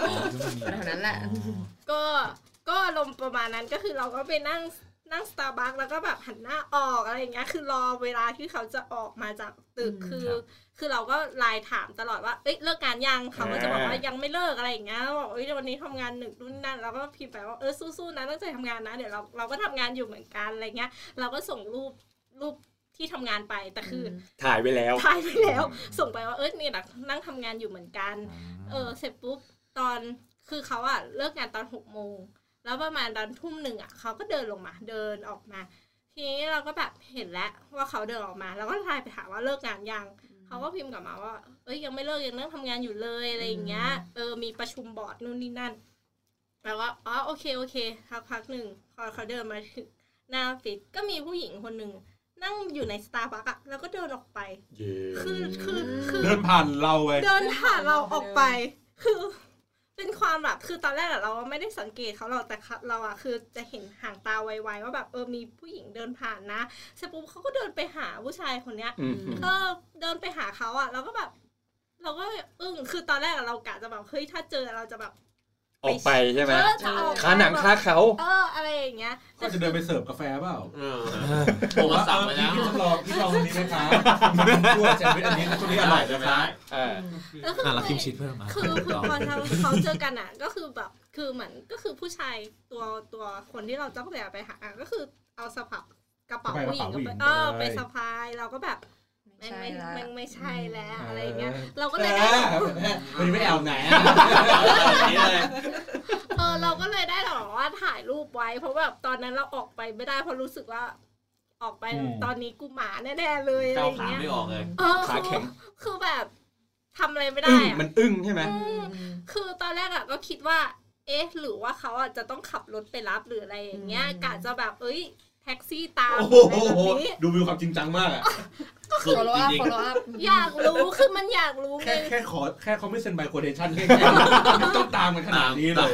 อ๋อที่มันมีแถวนั้นแหละก็ก็อารมณ์ประมาณนั้นก็คือเราก็ไปนั่งนั่งสตาร์บัคแล้วก็แบบหันหน้าออกอะไรอย่างเงี้ยคือรอเวลาที่เขาจะออกมาจากตึกอืมคือ คือเราก็ไลน์ถามตลอดว่าเอ้ยเลิกงานยังเขาก็จะบอกว่ายังไม่เลิกอะไรอย่างเงี้ยแล้วบอกเอ้ยวันนี้ทำงานหนึ่งรุ่นนั่นเราก็พิมพ์ไปว่าเออสู้ๆนะตั้งใจทำงานนะเดี๋ยวเราเราก็ทำงานอยู่เหมือนกันอะไรเงี้ย เราก็ส่งรูปรูปที่ทำงานไปแต่คืออถ่ายไว้แล้วถ่ายไปแล้ว ส่งไปว่าเออนี่นะนั่งทำงานอยู่เหมือนกัน เออเสร็จปุ๊บตอนคือเขาอะเลิกงานตอนหกโมงแล้วประมาณตอนทุ่มหนึ่งอะเขาก็เดินลงมาเดินออกมา ทีนี้เราก็แบบเห็นแล้วว่าเขาเดินออกมาเราก็ไลน์ไปถามว่าเลิกงานยัง เขาก็พิมพ์กลับมาว่า เอ้ยยังไม่เลิกยังนั่งทำงานอยู่เลยอะไรอย่างเงี้ย เออมีประชุมบอร์ดนู่นนี่นั่นแล้วก็อ๋อโอเคโอเคพักพักหนึ่งพอเขาเดินมาถึงหน้าออฟฟิศก็มีผู้หญิงคนหนึ่งนั่งอยู่ในสตาร์บัคอะแล้วก็เดินออกไปเย้คือคือคือเดินผ่านเราไปเดินผ่านเราออกไป คือ เป็นความแบบคือตอนแรกอะเราไม่ได้สังเกตเขาหรอกแต่เราอะคือจะเห็นห่างตาไวๆว่าแบบเออมีผู้หญิงเดินผ่านนะเสร็จปุ๊บเขาก็เดินไปหาผู้ชายคนเนี้ยอืมก็เดินไปหาเขาอะเราก็แบบเราก็อึ้งคือตอนแรกอะเรากะจะแบบเฮ้ยถ้าเจอเราจะแบบ ออกไปใช่ไหมเออจะออกขาหนังคาเขาเอออะไรอย่างเงี้ยก็จะเดินไปเสิร์ฟกาแฟเปล่าเออโทรมาสั่งไปแล้วพี่ลองพี่ลองอันนี้ไหมคะตัวแซนด์วิชอันนี้ตัวนี้อร่อยใช่ไหมเออแล้วคืออะเราคิมชีสเพิ่มอะคือคือพอเราเขาเจอกันอะ ก็คือแบบคือเหมือนก็คือผู้ชายตัวตัวคนที่เราต้องไปไปหาก็คือเอาสะพับกระเป๋าผู้หญิงก็ไปเออไปสะพายเราก็แบบแม่งไม่แม่งไม่ใช่แล้วอะไรเงี้ยเราก็เลยได้มันไม่แอลไหนอะนี่เลยเออเราก็เลยได้แบบว่าถ่ายรูปไว้ เพราะแบบตอนนั้นเราออกไปไม่ได้เพราะรู้สึกว่าออกไปอืมตอนนี้กูหมาแน่ๆเลยอะไรก้าวอย่างขาเงี้ยไม่ออกเลยเออขาแข็งคือแบบทำอะไรไม่อึ้ได้งอะมันอึ้งใช่ไหมคือตอนแรกอะก็คิดว่า เอ๊ะ หรือว่าเขาอะจะต้องขับรถไปรับหรืออะไรอย่างเงี้ยกะจะแบบเอ้ย แท็กซี่ตามโอ้หโหรืออะไรแบบนี้ดูมีความจริงจังมากอะสุดจริง follow up follow up อยากรู้คือมันอยากรู้ไงแค่แค่ขอแค่เขาไม่เซ็นใบ quotation แค่แค่ต้องตามกันขนาดนี้เลย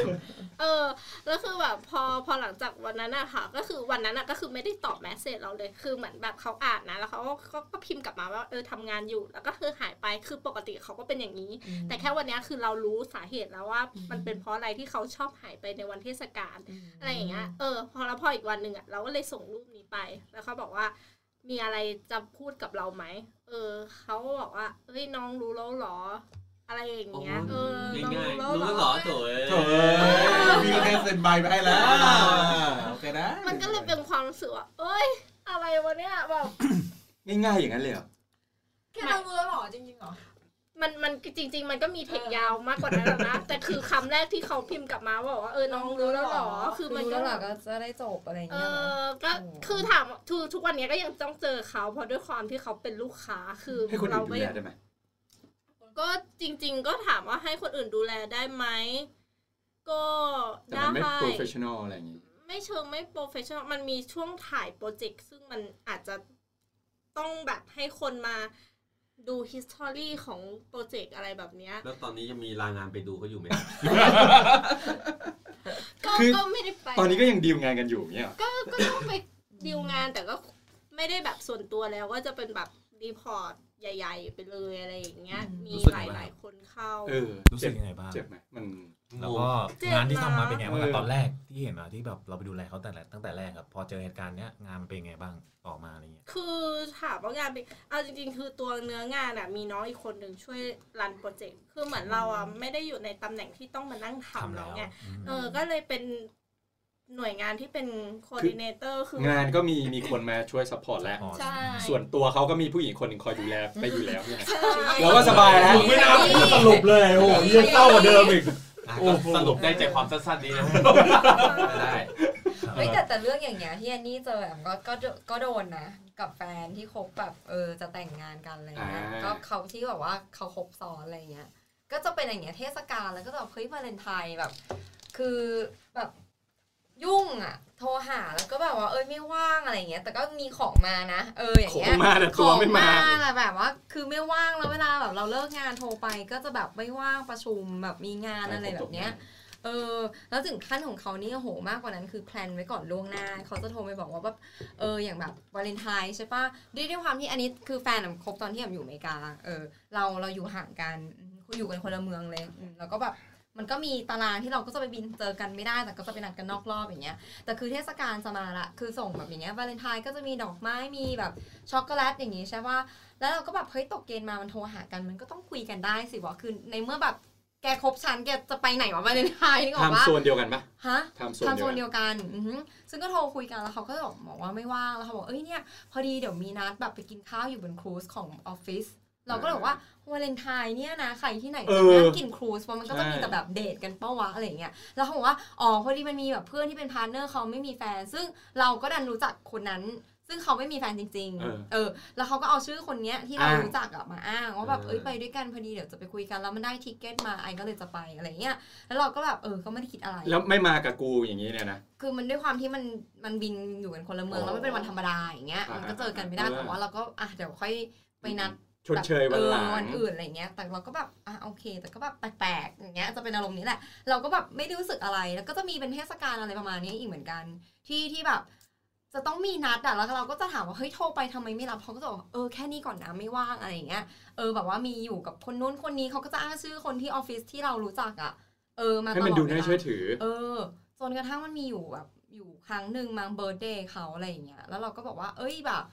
เออ แล้วคือแบบพอพอหลังจากวันนั้นอะค่ะ ก็คือวันนั้นอะก็คือไม่ได้ตอบ message เราเลย คือเหมือนแบบเขาอ่านนะ แล้วเขาก็ก็ก็พิมพ์กลับมาว่าเออทำงานอยู่ แล้วก็คือหายไป คือปกติเขาก็เป็นอย่างนี้ แต่แค่วันเนี้ยคือเรารู้สาเหตุแล้วว่ามันเป็นเพราะอะไรที่เขาชอบหายไปในวันเทศกาลอะไรอย่างเงี้ย เออ พอแล้วพออีกวันหนึ่งอะเราก็เลยส่งรูปนี้ไป แล้วเขาบอกว่ามีอะไรจะพูดกับเราไหม เออ เขาก็บอกว่า เฮ้ยน้องรู้แล้วเหรอ อะไรอย่างเงี้ย เออน้องง่ายรู้ๆแล้วรู้เหรแล้วเหรออโถ่เอ้ยโถ่เอ้ยมีแค่เซ็นใบไปให้แล้วโอเคนะ มันก็เลยเป็นความรู้สึกว่าเอ้ย อะไรวะเนี่ยแบบ ง่ายๆอย่างนั้นเลยเหรอแค่เรารู้แล้วเหรอจริงๆเหรอมันมันจริง ๆ มันก็มีเทคยาวมากกว่านั้นแล้วนะ แต่คือคำแรกที่เขาพิมพ์กลับมาบอกว่าเออน้องรู้แล้วเหรอ คือมันรู้ก็แล้วเหรอก็จะได้จบอะไรอย่างเอเงี้ยเหรออก็คือถามทุกทุกวันนี้ก็ยังต้องเจอเขาเพราะด้วยความที่เขาเป็นลูกค้าคือให้คนอื่เรานดูก็แลยังได้ไหม ก็จริง ๆ ก็ถามว่าให้คนอื่นดูแลได้ไหมก็แต่ได้มันไม่ professional อะไรอย่างงี้ไม่เชิงไม่โปรเฟชชั่นอลมันมีช่วงถ่ายโปรเจกต์ซึ่งมันอาจจะต้องแบบให้คนมาดู history ของโปรเจกต์อะไรแบบเนี้ย แล้วตอนนี้ยังมีรายงานไปดูเขาอยู่ไหม ก็คือ ก็ไม่ได้ไปตอนนี้ก็ยังดีลงานกันอยู่เนี่ยเหรอก็ก็ต้องไปดีลงานแต่ก็ไม่ได้แบบส่วนตัวแล้วก็จะเป็นแบบรีพอร์ต ใหญ่ ๆ ไปเลยอะไรอย่างเงี้ย มีรู้สึกหยังไงลายๆคนเข้าเออรู้สึกยังไงบ้างเจ็บไหมมันแล้วก็เจ็บงานที่ทำมานะเป็นไงบ้างเออตอนแรกที่เห็นอะที่แบบเราไปดูแลเขาแต่แรกตั้งแต่แรกครับพอเจอเหตุการณ์เนี้ยงานมันเป็นไงบ้างออกมาอะไรเงี้ยคือถามว่างานเป็นเอาจริง ๆ คือตัวเนื้องานอะมีน้องอีกคนหนึ่งช่วย run โปรเจกต์คือเหมือนเราอะไม่ได้อยู่ในตำแหน่งที่ต้องมานั่งทำทำแล้แล้วแล้วไงอืมเออก็เลยเป็น หน่วยงานที่เป็น coordinator คืองานก็มีมีคนมาช่วย support แล้วใช่ส่วนตัวเขาก็มีผู้หญิงคนหนึ่งคอยดูแลไปอยู่แล้วเนี่ยใช่เราก็สบายแล้วไม่น่าพูดสรุปเลยโอ้โหยังเศร้ากว่าเดิมอีกอะโอ้ก็โหสรุปได้ใจความสั้นๆดีนะไม่ได้เฮ้ยแต่แต่เรื่องอย่างเงี้ยที่อันนี่เจอแอมก็ก็โดก็โดนนะ กับแฟนที่คบแบบเออจะแต่งงานกันอะไรเงี้ยอ่าก็เขาที่แบบว่าเขาคบซ้อนอะไรเงี้ยก็จะเป็นอย่างเงี้ยเทศกาลแล้วก็จะแบบเฮ้ยวาเลนไทน์แบบ คือแบบ ยุ่งอะ โทรหาแล้วก็แบบว่าเอ้ยไม่ว่างอะไรเงี้ย แต่ก็มีของมานะเอออย่างของเงี้ยมาแต่ตัวไม่มาของแต่แบบว่า คือไม่ว่างแล้วเวลาแบบเราเลิกงานโทรไปก็จะแบบไม่ว่างประชุมแบบมีงานอะไรแบบเนี้ยเออแล้วถึงขั้นของเขานี่โอ้โหมากกว่านั้นคือ plan ไว้ก่อนล่วงหน้า เขาจะโทรไปบอกว่าแบบเอออย่างแบบวาเลนไทน์ใช่ปะด้วยด้วยความที่อันนี้คือแฟนอะคบตอนที่แอมอยู่อเมริกาเออเราเราอยู่ห่างกันอืมอยู่กันคนละเมืองเลยอืมแล้วก็แบบ มันก็มีตารางที่เราก็จะไปบินเจอกันไม่ได้แต่ก็จะไปนัดกันนอกรอบอย่างเงี้ยแต่คือเทศกาลจะมาละคือส่งแบบอย่างเงี้ยวาเลนไทน์ก็จะมีดอกไม้มีแบบช็อกโกแลตอย่างงี้ใช่ปะแล้วเราก็แบบเฮ้ยตกเกณฑ์มามันโทรหากันมันก็ต้องคุยกันได้สิวะคือในเมื่อแบบแกคบฉันแกจะไปไหนวะวาเลนไทน์นี่ก็บอกว่า time zone เดียวกันปะฮะทำโซนทำโซนเดีเดียวกันอือหือซึ่งก็โทรคุยกันแล้วเขาก็บอกบอกว่าไม่ว่างแล้วเขาบอกเอ้ยเนี่ยพอดีเดี๋ยวมีนัดแบบไปกินข้าวอยู่บน cruise ของออฟฟิศเราก็เลยบอกว่า วาเลนไทน์เนี่ยนะใครที่ไหนเอจะอนั่งกิน cruise เพราะมันก็จะมีใช่แต่แบบเดทกันเป้าวะอะไรอย่างเงี้ยแล้วเขาบอกว่าอ๋อพอดีมันมีแบบเพื่อนที่เป็น partner เขาไม่มีแฟน ซึ่งเราก็ดันรู้จักคนนั้น ซึ่งเขาไม่มีแฟนจริงเออๆเออ แล้วเขาก็เอาชื่อคนเนี้ยที่เราอ้างรู้จักอะมาอ้างว่าแบบเออเอ้ยไปด้วยกันพอดีเดี๋ยวจะไปคุยกันแล้วมันได้ ticket มาไอก็เลยจะไปอะไรเงี้ยแล้วเราก็แบบเออก็ไม่ได้คิดอะไร แล้วไม่มากับกูอย่างนี้เนี่ยนะคือมันด้วยความที่มันมันบินอยู่กันคนละเมืองอ๋อแล้วมันเป็นวันธรรมดาอย่างเงี้ยอ่ามัมันก็เจอกันไม่ได้เออแต่ว่าเราก็อะเดี๋ยวค่อยไปนัด ชดเชยวันหลังเออวันอื่นอะไรเงี้ย แต่เราก็แบบอะโอเค แต่ก็แบบแปลกๆอย่างเงี้ยจะเป็นอารมณ์นี้แหละ เราก็แบบไม่ได้รู้สึกอะไร แล้วก็จะมีเป็นเทศกาลอะไรประมาณนี้อีกเหมือนกัน ที่ที่แบบ จะต้องมีนัดอะแล้วเราก็จะถามว่าเฮ้ยโทรไปทำไมไม่รับเขาก็จะบอกเออแค่นี้ก่อนนะไม่ว่างอะไรอย่างเงี้ยเออแบบว่ามีอยู่กับคนนู้นคนนี้เขาก็จะอ้างชื่อคนที่ออฟฟิศที่เรารู้จักอะเออมาตลอดให้มันดูเวน่าลาเชื่อถือ เออจนกระทั่งมันมีอยู่แบบอยู่ครั้งหนึ่งมา birthday เขาอะไรอย่างเงี้ยแล้วเราก็บอกว่าเอ้ยแบบ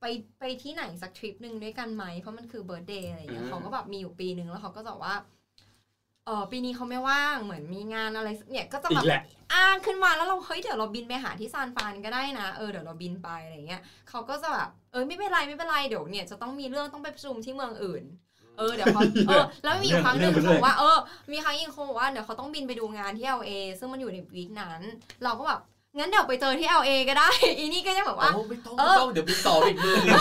ไปไปที่ไหนสักทริปหนึ่งด้วยกันไหมเพราะมันคือ birthday อะไรอย่างเงี้ยอืมเขาก็แบบมีอยู่ปีหนึ่งแล้วเขาก็จะบอกว่าเออปีนี้เขาไม่ว่างเหมือนมีงานอะไรเนี่ยก็จะอีแบบกแหละอ้างขึ้นมาแล้วเราเฮ้ยเดี๋ยวเราบินไปหาที่ซานฟรานก็ได้นะเออเดี๋ยวเราบินไปอะไรเงี้ยเขาก็จะแบบเออไม่เป็นไรไม่เป็นไรเดี๋ยวเนี่ยจะต้องมีเรื่องต้องไปประชุมที่เมืองอื่น เออเดี๋ยวเขาเออแล้วมีอยู่ครั้งหนึ่งเรื่องเขาเรื่บองอกว่าเออมีครั้งหนึงเขาบอกว่าเดี๋ยวเขาต้องบินไปดูงานที่ LA ซึ่งมันอยู่ในวีคนั้น เราก็แบบ งั้นเดี๋ยวไปเจอที่ LA ก็ได้ อีนี่ก็จะแบบว่าโอ้ไม่ต้องเอไม่อต้องเดี๋ยวไปต่ออีกมือหนึ่ง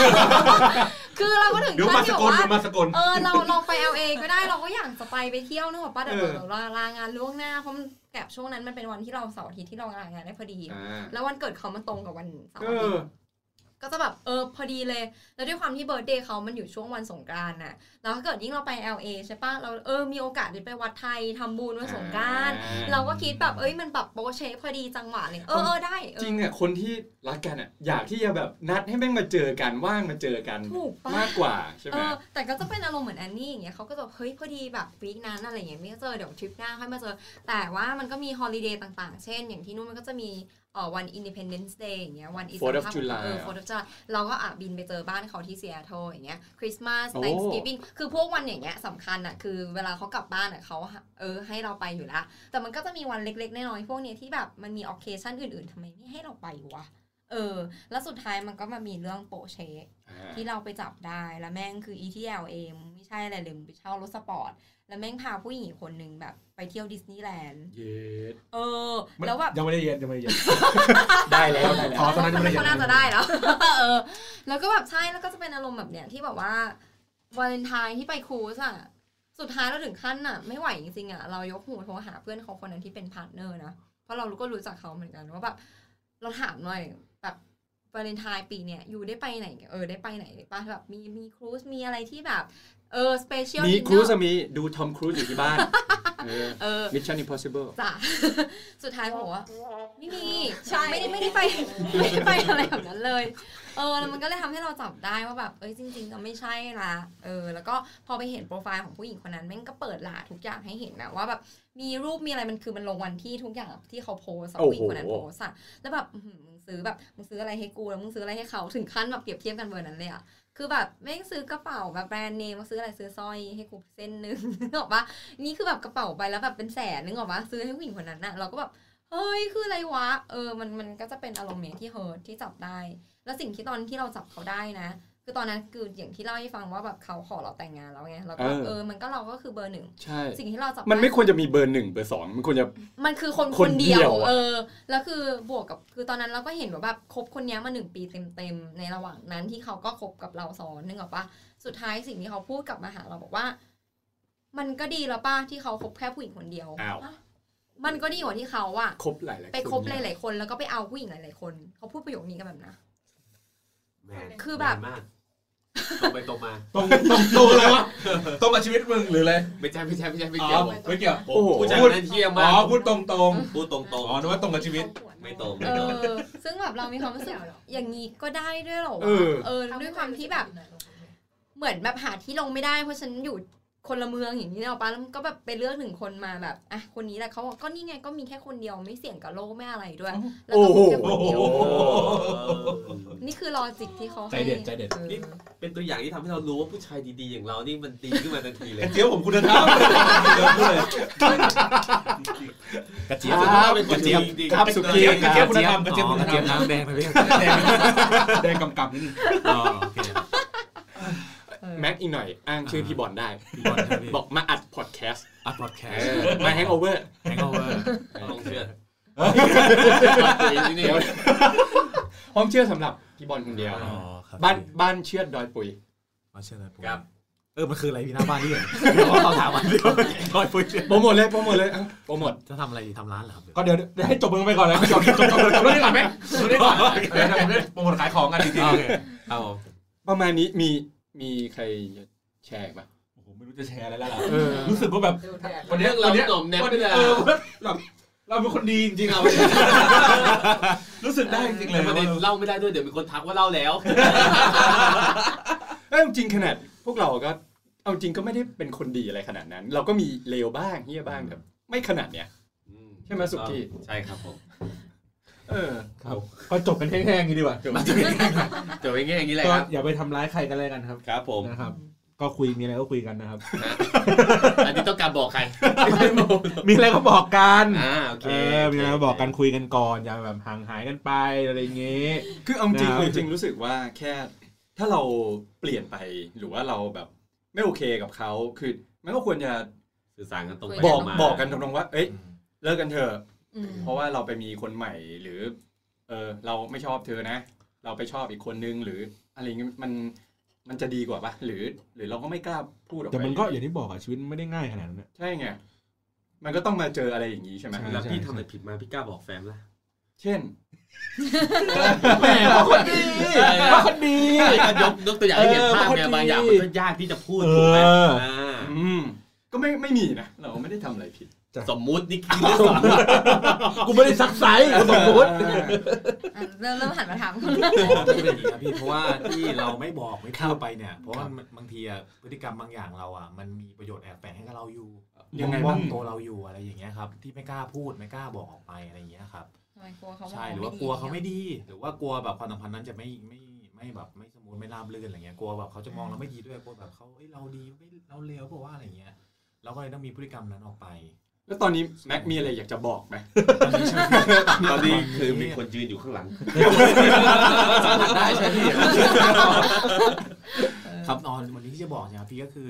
คือเราก็ถึงเดี๋ยวขั้มานสที่แบบกลว่าเดี๋ยวมาสกลเออเราเราไป LA ก็ได้เราก็อยากจะไปไปเที่ยวนึกออกปะเดี๋ยวเออเราลาลางานล่วงหน้าเพราะมันแกบช่วงนั้นมันเป็นวันที่เราเสาร์อาทิตย์ที่เราลางานได้พอดีอ่าแล้ววันเกิดเขามันตรงกับวันเสาร์เออาทิตอย์ก็จะแบบเออพอดีเลย แล้วด้วยความที่ birthday เขามันอยู่ช่วงวันสงกรานต์น่ะแล้วถ้าเกิดยิ่งเราไป LA ใช่ปะเราเออมีโอกาสได้ไปวัดไทยทำบุญวันสงกรานต์อ่าเราก็คิดแบบเอ้ยมันแบบ perfect พอดีจังหวะเลยเออเออได้เออจริงอะคนที่รักกันอะอยากที่จะแบบนัดให้แม่งมาเจอกันว่างมาเจอกันถูกปะมากกว่าใช่ไหเอมอแต่ก็จะเป็นอารมณ์เหมือนแอนนี่อย่างเงี้ยเขาก็จะแบบเฮ้ยพอดีแบบ week นั้นอะไรอย่างเงี้ยไม่เจอเดี๋ยวทริปหน้าค่อยมาเจอ แต่ว่ามันก็มี holiday ต่างๆ เช่น อย่างที่นู่นมันก็จะมีเอ่อวัน Independence Day อย่างเงี้ยวัน Fourth of July เออ Fourth of July เราก็อะบินไปเจอบ้านเขาที่ซีแอตเทิลอย่างเงี้ยคริสต์มาสโอ้ Thanksgiving คือพวกวันอย่างเงี้ยสำคัญอะคือเวลาเขากลับบ้านอะเขาเออให้เราไปอยู่แล้วแต่มันก็จะมีวันเล็กๆน้อยๆพวกเนี้ยที่แบบมันมี occasion อื่นๆทำไมไม่ให้เราไปวะเออ แล้วสุดท้ายมันก็มามีเรื่องโปะเชคอ่าที่เราไปจับได้แล้วแม่งคือ ETL เองไม่ใช่อะไรเลยมึงไปเช่ารถสปอร์ตแล้วแม่งพาผู้หญิงอีกคนนึงแบบไปเที่ยวดิสนีย์แลนด์ เย็ด เออ แล้วแบบยังไม่ได้เย็นยังไม่ได้เย็นได้แล้วได้แล้วอ๋อตอนนั้นยังไม่ได้เย็นเขาน่าจะได้แล้ว เออ แล้วก็แบบใช่ แล้วก็จะเป็นอารมณ์แบบเนี้ยที่แบบว่า วาเลนไทน์ที่ไป cruise อะสุดท้ายเราถึงขั้นอะไม่ไหวจริงๆอะเรายกหูโทรหาเพื่อนเขาคนนั้นที่เป็น partner นะเพราะเราก็รู้จักเขาเหมือนกันว่าแบบเราถามหน่อยแบบวาเลนไทน์ปีเนี้ย you ได้ไปไหน เออได้ไปไหนได้ปะแบบมีมี cruise มีอะไรที่แบบ เออสเปเชียลมีครูซอะมีดูทอมครูซอยู่ที่บ้านเออเออ Mission Impossible จ้ะสุดท้ายบอกว่าไม่มีใช่ไม่ได้ไม่ได้ไปไม่ได้ไปอะไรแบบนั้นเลย เออแล้วมันก็เลยทำให้เราจับได้ว่าแบบเอ้ยจริงๆก็ไม่ใช่ละเออ แล้วก็พอไปเห็นโปรไฟล์ของผู้หญิงคนนั้นแม่งก็เปิดหลาทุกอย่างให้เห็นนะว่าแบบมีรูปมีอะไรมันคือมันลงวันที่ทุกอย่างที่เขาโพสต์อะโอ้โหผู้หญิงคนนั้นโพสต์อะแล้วแบบอื้อหือมึงซื้อแบบมึงซื้ออะไรให้กูแล้วมึงซื้ออะไรให้เขาถึงขั้นแบบเปรียบเทียบกันเบอร์นั้นเลยอะ คือแบบแม่งซื้อกระเป๋าแบบแบรนด์เนมมาซื้ออะไรซื้อสร้อยให้กูเส้นหนึงนึกออกปะนี่คือแบบกระเป๋าไปแล้วแบบเป็นแสนนึกออกปะซื้อให้ผู้หญิงคนนั้นน่ะเราก็แบบเฮ้ยคืออะไรวะ เออมันมันก็จะเป็นอารมณ์เนี้ยที่ hurt ที่จับได้ แล้วสิ่งที่ตอนที่เราจับเขาได้นะ คือตอนนั้นคืออย่างที่เล่าให้ฟังว่าแบบเขาขอเราแต่งงานแล้วไงแล้วก็เออเออมันก็เราก็คือเบอร์หนึ่งใช่สิ่งที่เราจับมันไม่ด้ควรจะมีเบอร์หนึ่งเบอร์สองมันควรจะมันคือคนคคนนเดีเดียยววอะเออแล้วคือบวกกับคือตอนนั้นเราก็เห็นว่าแบบคบคนเนี้ยมาหนึ่งปีเต็มๆในระหว่างนั้นที่เขาก็คบกับเราสอนนึกออกปะสุดท้ายสิ่งที่เขาพูดกลับมาหาเราบอกว่า มันก็ดีแล้วป้าที่เขาคบแค่ผู้หญิงคนเดียวอ้าวมันก็ดีกว่าที่เขาอะคบหลายๆไปคบหนลายๆคนแล้วก็ไปเอาผู้หญิงหลายๆคน เขาพูดประโยคนี้กันแบบนะแมนคือแบบมาก ตรงไปตรงมาตรงตรงตรงเลยวะตรงกับชีวิตมึงหรืออะไรไม่ใช่ไม่ใช่ไม่ใช่ไม่อ๋อเกี่ยวไม่เกี่ยวโอ้โหผู้ชายพูดนั้นเที่ยมอ๋มาอกพูดตรงตรงพูดตรงๆตรงอ๋อนึกว่าตรงกับชีวิตไม่ตรงเอไม่ตรงอซึ่งแบบเรามีความรู้สึกอย่างนี้ก็ได้ด้วยเหรอวะเออเออด้วยความที่แบบ เหมือนแบบหาที่ลงไม่ได้เพราะฉันอยู่ คนละเมืองอย่างนี้เนอะป้าแล้วก็แบบไปเลือกหนึ่งคนมาแบบอะคนนี้แหละเขาบอกก็นี่ไงก็มีแค่คนเดียวไม่เสี่ยงกับโลกไม่อะไรด้วย แล้วก็มีแค่คนเดียวนี่คือลอจิกที่เขาให้ใจเด็ดใจเด็ดออนี่เป็นตัวอย่างที่ทำให้เรารู้ว่าผู้ชายดีๆ อย่างเรานี่มันดีขึ้นมาทันทีเลยกระเจี๊ยบผมคุณธรรมเดี๋ยวพูดเลยกระเจี๊ยบอ่าเป็นคนกระเจี๊ยบดีๆครับสุกี้กระเจี๊ยบคุณธรรมกระเจี๊ยบอ๋อคุณกธระรรเจี๊ยบมน้ำแดงนะพี่แดงแดงกำกับนิดนึงอ๋อโอเค แม็กอีกหน่อย อ้างชื่อพี่บอลได้พี่บอลครับพี่บอกมาอัดพอดแคสต์อัพพอดแคเอสต์อมาแฮงโอเวอร์แฮงโอเวอร์ต้องเชื่อเดี๋ยวห้องเชื่อสำหรับพี่บอลคนเดียวอ๋อครับบ้านบ้านเชื่อดดอยปุยมาเชื่อเลยผมครับเออ มันคืออะไรพี่หน้าบ้านนี่เหรอเดี๋ยวเขาถามมาเดี๋ยวคอยคุยโปรโมทเลย โปรโมทเลยอะโปรโมทจะทำอะไรดีทำร้านเหรอครับก็เดี๋ยวเดี๋ยวให้จบมึงไปก่อนเลยจบจบจบจบเรื่องนี้ก่อนไหมเรื่องนี้ก่อนเดี๋ยวผมจะโปรโมทขายของกันจริงโอเคเอาประมาณนี้มี มีใครจะแชร์อีกปะๆโอ้โหไม่รู้จะแชร์อะไรแล้วล่ะเออรู้สึกว่าแบบวันเนี้ยเราวันเนี้ยหน่อมแนมวันไม่เนี้ยได้เออแบบเราเป็นคนดีจริงๆเรารู้สึกได้จริงๆเลยประเด็นเล่าไม่ได้ด้วยเดี๋ยวมีคนทักว่าเล่าแล้วเอ้ยจริงๆขนาดพวกเราก็เอาจริงก็ไม่ได้เป็นคนดีอะไรขนาดนั้น เราก็มีเลวบ้างเฮียบ้างแบบไม่ขนาดเนี้ยใช่ไหมสุกี้ใช่ครับผม เออครับก็จบกันแห้งๆอย่างนี้ดีกว่าจบจบไปง่ายอย่างนี้เลยก็ครับอย่าไปทำร้ายใครกันเลยกันครับ ครับผมนะครับ ก็คุยมีอะไรก็คุยกันนะครับนะอันนี้ต้องการบอกใคร มีอะไรก็บอกกันอ่าโอเคเออมีอะไรก็บอกกันคุยกันก่อนอย่าแบบห่างหายกันไปอะไรอย่างเงี้ยคือเอาจริงนะครับเอาจริงรู้สึกว่าแค่ถ้าเราเปลี่ยนไปหรือว่าเราแบบไม่โอเคกับเขาคือมันก็ควรจะสื่อสารกันตรงไปบอกตรงมาบอกกันตรงๆว่า เอ้ยเลิกกันเถอะอืม เพราะว่าเราไปมีคนใหม่หรือ เออเราไม่ชอบเธอนะ เราไปชอบอีกคนนึงหรืออะไรเงี้ยมันมันจะดีกว่าปะหรือ หรือเราก็ไม่กล้าพูดออกไปแต่มันก็อย่างที่บอกอะชีวิตมันไม่ได้ง่ายขนาดนั้นอะใช่ไงมันก็ต้องมาเจออะไรอย่างนี้ใช่ไหมใช่แล้วพี่ทำอะไรผิดมาพี่กล้าบอกแฟนละเช่นแหมเขาคนดีเขาคนดีใช่ก็ยกยกตัวอย่างให้เห็นภาพเออไงเขาดีบางอย่างมันก็ยากที่จะพูดถูกไหมเอออ่าอืมก็ไม่ไม่มีนะเราไม่ได้ทำอะไรผิด สมมุตินี่คือเรื่องสมมุติกูไม่ได้ซักไซส์กูสมมติอะเริ่มเริ่มหันมาถามอ๋อไม่ใช่เป็นอย่างนี้ครับพี่เพราะว่าที่เราไม่บอกไม่พูดไปเนี่ย เพราะว่ามันบางทีอะพฤติกรรมบางอย่างเราอะมันมีประโยชน์แอบแฝงให้กับเราอยู่ยังไงบ้าบ้างงตัวเราอยู่อะไรอย่างเงี้ยครับที่ไม่กล้าพูดไม่กล้าบอกออกไปอะไรอย่างเงี้ยครับทำไมกลัวเขาใช่หรือว่ากลัวเขาไม่ดี หรือว่ากลัวแบบความสัมพันธ์นั้นจะไม่ไม่ไม่แบบไม่สมูทไม่ราบรื่นอะไรเงี้ยกลัวแบบเขาจะมองเราไม่ดีด้วยกลัวแบบเขาเอ้ยเราดีไม่เราเลวเพราะว่าอะไรเงี้ยเราก็เลยต้องมีพฤติกรรมนั้นออกไป แล้วตอนนี้แม็กมีอะไรอยากจะบอกไหมตอนนี้คือมีคนยืนอยู่ข้างหลังสัมผัสได้ใช่พี่ครับตอนวันนี้ที่จะบอกเนี่ยครับพี่ก็คือ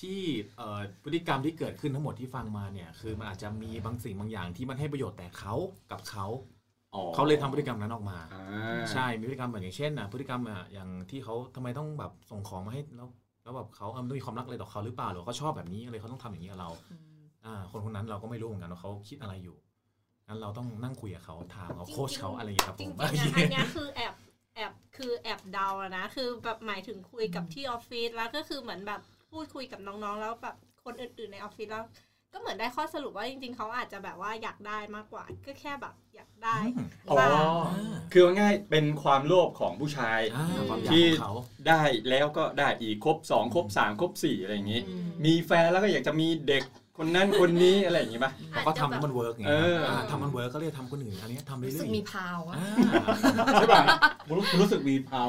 ที่เอ่อพฤติกรรมที่เกิดขึ้นทั้งหมดที่ฟังมาเนี่ยคือมันอาจจะมีบางสิ่งบางอย่างที่มันให้ประโยชน์แต่เขากับเขาอ๋อเขาเลยทำพฤติกรรมนั้นออกมาอ่าใช่มีพฤติกรรมแบบอย่างเช่นนะพฤติกรรมอะอย่างที่เขาทำไมต้องแบบส่งของมาให้แล้วแล้วแบบเขาเออมันต้องมีความรักอะไรต่อเขาหรือเปล่าหรือว่าเขาชอบแบบนี้เลยเขาต้องทำอย่างนี้กับเราอ่า คนคนนั้นเราก็ไม่รู้เหมือนกันว่าเขาคิดอะไรอยู่งั้นเราต้องนั่งคุยกับเขาถามเขาโค้ชเขาอะไรอย่างเงี้ยครับจผริงมๆนะอันเนี้ยคือแอบแอบคือแอบเดาอะนะคือแบบหมายถึงคุยกับที่ออฟฟิศแล้วก็คือเหมือนแบบพูดคุยกับน้องๆ แล้วแบบคนอื่นๆในออฟฟิศแล้วก็เหมือนได้ข้อสรุปว่าจริงๆ เขาอาจจะแบบว่าอยากได้มากกว่า ก็แค่แบบอยากได้อ๋อบ้างคือว่าง่ายเป็นความโลภของผู้ชายอ่าความอยากที่ของเขาได้แล้วก็ได้อีกครบสองครบสามครบสี่อะไรอย่างนี้ มีแฟนแล้วก็อยากจะมีเด็ก คนนั้นคนนี้อะไรอย่างนี้ป่ะเขาก็ทำให้มัน work ไงเอออ่าทำมัน work ก็เลยทำคนอื่นอันนี้ทำเรื่อยรู้สึกๆมีพาวอะอ่าใช่ป่ะผมรู้ผมรู้สึกมีพาว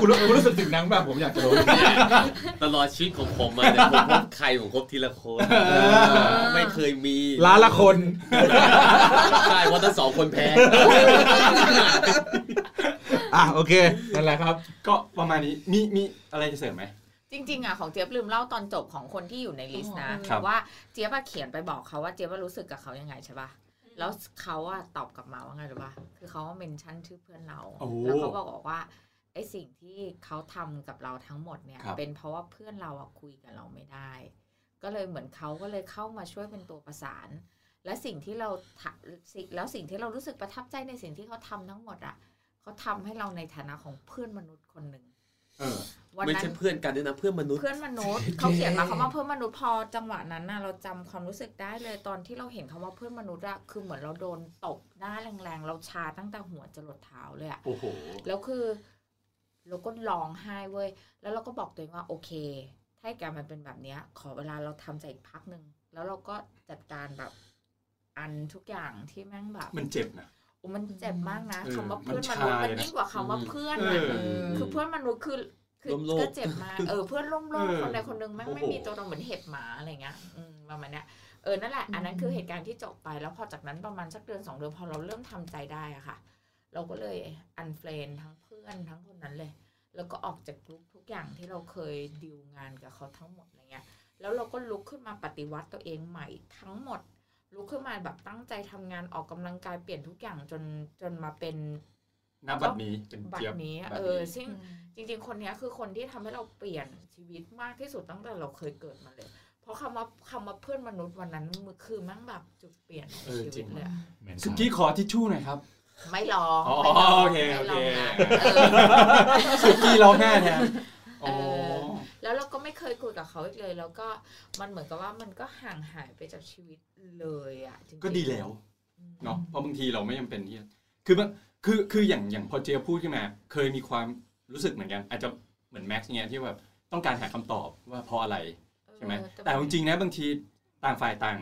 คุณรู้คุณรู้สึกถึงนังแบบผมอยากจะรู้ตลอดชีวิตของผมมาเนี่ยผมพบใครผมพบทีละคนไม่เคยมีล้านละคนใช่เพราะทั้งสองคนแพ้อะโอเคนั่นแหละครับ ก็ประมาณนี้มีมีอะไรจะเสริมไหม จริงๆอะของเจี๊ยบลืมเล่าตอนจบของคนที่อยู่ในลิสต์นะครับว่าเจี๊ยบอะเขียนไปบอกเขาว่าเจี๊ยบว่ารู้สึกกับเขายังไงใช่ป่ะแล้วเขาอะตอบกลับมาว่าไงรู้ป่ะคือเขาว่าเมนชั่นชื่อเพื่อนเราโอ้แล้วเขาบอกว่าไอ้สิ่งที่เขาทำกับเราทั้งหมดเนี่ยครับเป็นเพราะว่าเพื่อนเราอะคุยกับเราไม่ได้ ก็เลยเหมือนเขาก็เลยเข้ามาช่วยเป็นตัวประสาน และสิ่งที่เราทำสิ่งแล้วสิ่งที่เรารู้สึกประทับใจในสิ่งที่เขาทำทั้งหมดอะเขาทำให้เราในฐานะของเพื่อนมนุษย์คนหนึ่งเออ วันไม่นั้นใช่เพื่อนกันด้วยนะเพื่อนมนุษย์ เพื่อนมนุษย์เขาเขียนมาคำว่าเพื่อนมนุษย์พอจังหวะนั้นน่ะเราจำความรู้สึกได้เลยตอนที่เราเห็นคำว่าเพื่อนมนุษย์อะคือเหมือนเราโดนตบหน้าแรงๆ เราชาตั้งแต่หัวจรดเท้าเลยอะ โอ้โห แล้วคือเราก็ร้องไห้เว้ย แล้วเราก็บอกตัวเองว่าโอเค ถ้าเหตุการณ์มันเป็นแบบเนี้ย ขอเวลาเราทำใจอีกพักหนึ่ง แล้วเราก็จัดการแบบอันทุกอย่างที่แม่งแบบ มันเจ็บนะโอ้ มันเจ็บมากนะเออคำว่ามันเพื่อนมนุษย์ชามันเลยนะยิ่งกว่าคำว่าเพื่อนเออะอคือเพื่อนมนุษย์คือคือร่วมโลกก็เจ็บมากเออเพื่อนร่วมโลกเออคนใดคนหนึ่งแม่งไม่โอ้โหมีตัวตนเหมือนเห็บหมาอะไรเงี้ยอืมประมาณเนี้ยเออนั่นแหละอันนั้นคือเหตุการณ์ที่จบไปแล้วพอจากนั้นประมาณสักเดือนสองเดือนพอเราเริ่มทำใจได้อะค่ะ เราก็เลยอันเฟรนทั้งเพื่อนทั้งคนนั้นเลย แล้วก็ออกจากกลุ่มทุกอย่างที่เราเคยดิวงานกับเขาทั้งหมดอะไรเงี้ยแล้วเราก็ลุกขึ้นมาปฏิวัติตัวเองใหม่ทั้งหมด ลุกขึ้นมาแบบตั้งใจทำงานออกกำลังกายเปลี่ยนทุกอย่างจนจนมาเป็นณบัดนี้เป็นบัเจี๊ยดบนี้บัดเออซึ่งจริง ๆ คนเนี้ยคือคนที่ทำให้เราเปลี่ยนชีวิตมากที่สุดตั้งแต่เราเคยเกิดมาเลย เพราะคำว่าคำว่าเพื่อนมนุษย์วันนั้นมันคือแมั่งแบบจุดเปลี่ยนของเออชีจริวิตงเลยอะสุกี้ขอทิชชู่หน่อยครับ ไม่ลองอ๋อไม่ลองโอเคไม่ลองโอเคนะเออสุกี้ร้องไห้แทนเออ แล้วเราก็ไม่เคยคุยกับเขาอีกเลย แล้วก็มันเหมือนกับว่ามันก็ห่างหายไปจากชีวิตเลยอะจริงๆก็ดีแล้วเนาะเพราะบางทีเราไม่จำเป็นที่จะคือมันคือคืออย่างอย่างพอเจียพูดขึ้นมา เคยมีความรู้สึกเหมือนกัน อาจจะเหมือนแม็กซ์เนี่ยที่แบบต้องการหาคำตอบว่าเพราะอะไรใช่ไหมเออแต่จริงๆนะบางทีต่างฝ่ายต่าง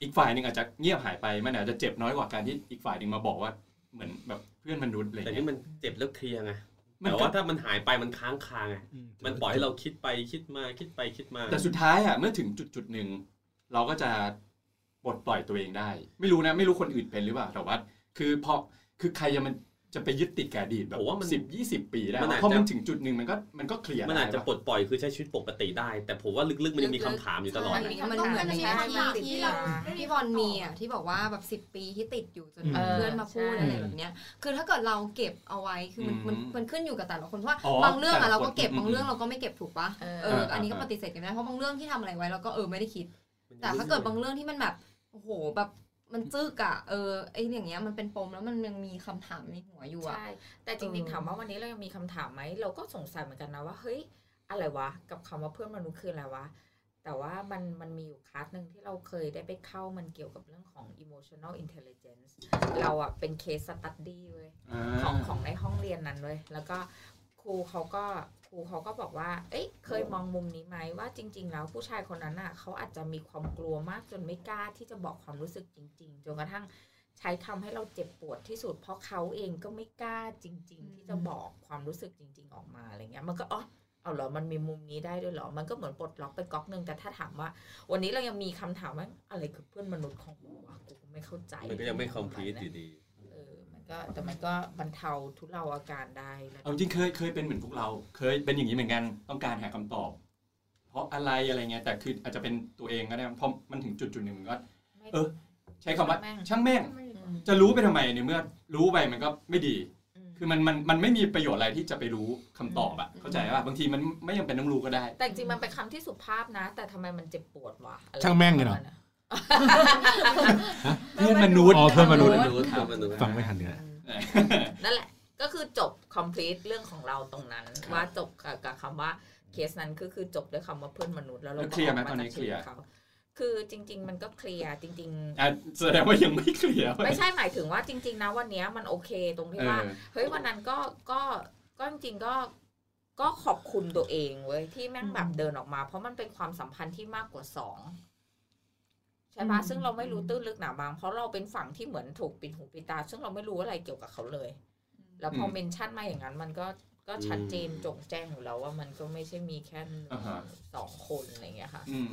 อีกฝ่ายหนึ่งอาจจะเงียบหายไปมันอาจจะเจ็บน้อยกว่าการที่อีกฝ่ายหนึ่งมาบอกว่าเหมือนแบบเพื่อนมนุษย์อะไรแต่เงี้นี่ยมันเจ็บแล้วเคลียร์ไงมัน แต่ก็ว่าถ้ามันหายไปมันค้างคาไงมันปล่อยให้เราคิดไปคิดมาคิดไปคิดมา แต่สุดท้ายอะเมื่อถึงจุดจุดๆหนึ่งเราก็จะปลดปล่อยตัวเองได้ ไม่รู้นะ ไม่รู้คนอื่นเป็นหรือเปล่าแต่ว่าคือพอคือใครจะมัน จะไปยึดติดกับอดีตแบบผมว่ามันสิบยี่สิบปีได้มันอาจเพราะจะมันถึงจุดหนึ่งมันก็มันก็เคลียร์มันอาจจะได้ปลดปล่อยคือใช้ชีวิตปกติได้ แต่ผมว่าลึกๆมันยังมีคำถามอยู่ตลอดมันอะมีมันเหมือนมันมีที่คำถามที่เราที่บอลมีอะที่บอกว่าแบบสิบ10ปีที่ติดอยู่จนอืมเพื่อนมาพูดใช่อะไรแบบเนี้ย คือถ้าเกิดเราเก็บเอาไว้คือมันมันอืมมันขึ้นอยู่กับแต่ละคนเพราะว่าอ๋อบางเรื่องแต่อะละเราคนก็เก็บอืมบางเรื่องเราก็ไม่เก็บถูกปะเออ เอออันนี้ก็ปฏิเสธกันไม่ได้เพราะบางเรื่องที่ทำอะไรไว้เราก็เออไม่ได้คิด แต่ถ้าเกิดบางเรื่องที่มันแบบโอ้โหแบบ มันจึกอะเออไอ้อย่างเงี้ยมันเป็นปมแล้วมันยังมีคำถามในหัวอยู่อะใช่แต่จริงเออๆถามว่าวันนี้เรายังมีคำถามไหมเราก็สงสัยเหมือนกันนะว่าเฮ้ยอะไรวะ กับคำว่าเพื่อนมนุษย์คืออะไรวะแต่ว่ามันมันมีอยู่คลาสหนึ่งที่เราเคยได้ไปเข้ามันเกี่ยวกับเรื่องของ emotional intelligence เราอะเป็น case study เว้ยของของในห้องเรียนนั้นเลยแล้วก็ครูเขาก็ค รูเขาก็บอกว่า เอ้ยเคยมองมุมนี้ไหมว่าจริง ๆ แล้วผู้ชายคนนั้นน่ะเขาอาจจะมีความกลัวมากจนไม่กล้าที่จะบอกความรู้สึกจริง ๆ จนกระทั่งใช้คำให้เราเจ็บปวดที่สุด เพราะเขาเองก็ไม่กล้าจริง ๆ ที่จะบอกความรู้สึกจริง ๆ ออกมาอะไรเงี้ย มันก็อ๋อเอาเหรอ มันมีมุมนี้ได้ด้วยเหรอ มันก็เหมือนปลดล็อกไปก๊อกหนึ่งแต่ถ้าถามว่า วันนี้เรายังมีคำถามว่าอะไรคือเพื่อนมนุษย์ของกูวะกูไม่เข้าใจ มันก็ยังไม่ complete อยู่ดี ก็แต่มันก็บรรเทาทุเลาอาการได้แล้วเอาจริงเคยเคยเป็นเหมือนพวกเรา เคยเป็นอย่างนี้เหมือนกันต้องการหาคำตอบ เพราะอะไรอะไรเงี้ยแต่คืออาจจะเป็นตัวเองก็ได้เพราะมันถึงจุดจุดหนึ่งมันก็ไม่เออ ใช้คำว่าช่างแม่งช่างแม่งอืมจะรู้ไปทำไมในเมื่อ รู้ไปมันก็ไม่ดีอืมคือมันมันมันไม่มีประโยชน์อะไรที่จะไปรู้คำตอบอะเข้าใจป่ะบางทีมันไม่ยังเป็นต้องรู้ก็ได้ แต่จริงๆมันเป็นคำที่สุภาพนะ แต่ทำไมมันเจ็บปวดวะอะไรช่างแม่งเลยเหรอประาณนั้น เพื่อนมนุษย์อ๋อเพื่อนมนุษย์มนุษย์ครับมนุษย์ฟังไม่ทันเนี่ยนั่นแหละก็คือจบ complete เรื่องของเราตรงนั้นครับว่าจบกับกับคำว่าเคสนั้นก็คือจบด้วยคำว่าเพื่อนมนุษย์แล้วเราแล้วก็เคลียร์ไหมกาตอนนี้จากเคลียร์ชีวิตเขาคือจริง ๆ มันก็เคลียร์จริงๆอะแสดงว่ายังไม่เคลียร์ไม่ใช่หมายถึงว่าจริง ๆ นะวันเนี้ยมันโอเคตรงที่ว่าเออเฮ้ยวันนั้นก็ก็ก็จริงๆก็ก็ขอบคุณตัวเองเว้ยที่แม่งแบบเดินออกมา เพราะมันเป็นความสัมพันธ์ที่มากกว่าสอง ใช่ปะซึ่งเราไม่รู้ตื้นลึกหนาบาง เพราะเราเป็นฝั่งที่เหมือนถูกปิดหูปิดตา ซึ่งเราไม่รู้อะไรเกี่ยวกับเขาเลย แล้วพอเมนชั่นมาอย่างนั้น มันก็ก็ชัดเจนจงแจ้งอยู่แล้วว่ามันก็ไม่ใช่มีแค่หนึ่งอ่าฮะสองคนอะไรอย่างเงี้ยค่ะอืม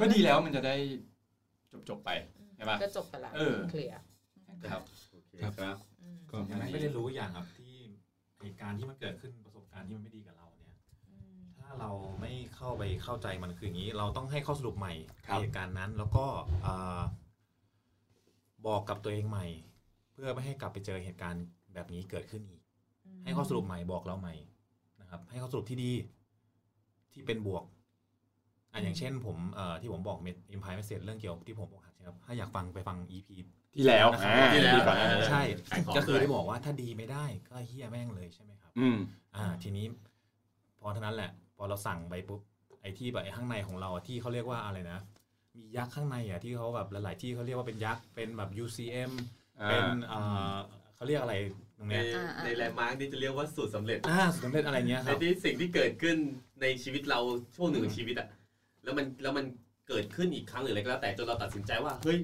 ก็ดีแล้วมันจะได้จบจบๆไปใช่ปะก็จบไปละเออเคลียร์ครับโอเคครับอืมก็อย่างนั้นไม่ได้รู้อย่างครับที่เหตุการณ์ที่มันเกิดขึ้นประสบการณ์ที่มันไม่ดีกับเราเนี่ยอืมถ้าเราไม่เข้าไปเข้าใจมันคืออย่างนี้ เราต้องให้ข้อสรุปใหม่ครับเหตุการณ์นั้น แล้วก็อ่าบอกกับตัวเองใหม่ เพื่อไม่ให้กลับไปเจอเหตุการณ์แบบนี้เกิดขึ้นอีก ให้ข้อสรุปใหม่บอกเราใหม่นะครับ ให้ข้อสรุปที่ดีที่เป็นบวกอะอย่างเช่นผมเอ่อที่ผมบอก made implied message เรื่องเกี่ยวกับที่ผมบอกหักใช่ครับถ้าอยากฟังไปฟัง EP ที่แล้วนะครับอ่าที่แล้วก่อนหน้าใช่ขายของก็คือด้วยได้บอกว่าถ้าดีไม่ได้ก็เหี้ยแม่งเลยใช่ไหมครับ อืมอ่า ทีนี้พอเท่านั้นแหละพ อเราสั่งไปปุ๊บไอ้ที่แบบไอ้ข้างในของเราอะที่เขาเรียกว่าอะไรนะ มียักษ์ข้างในอะที่เขาแบบหลาย ๆ ที่เขาเรียกว่าเป็นยักษ์เป็นแบบ UCM อ่าเป็นเอ่อเขาเรียกอะไรตรงในเนี้ยอ่าในแลนด์มาร์กนี่จะเรียกว่าสูตรสำเร็จอ่าสำเร็จอะไรเงี้ยคในรับที่สิ่งที่เกิดขึ้นในชีวิตเราช่วงหนึ่งของชีวิตอะแล้วมันแล้วมันเกิดขึ้นอีกครั้งหรืออะไรก็แล้วแต่จนเราตัดสินใจว่าเฮ้ย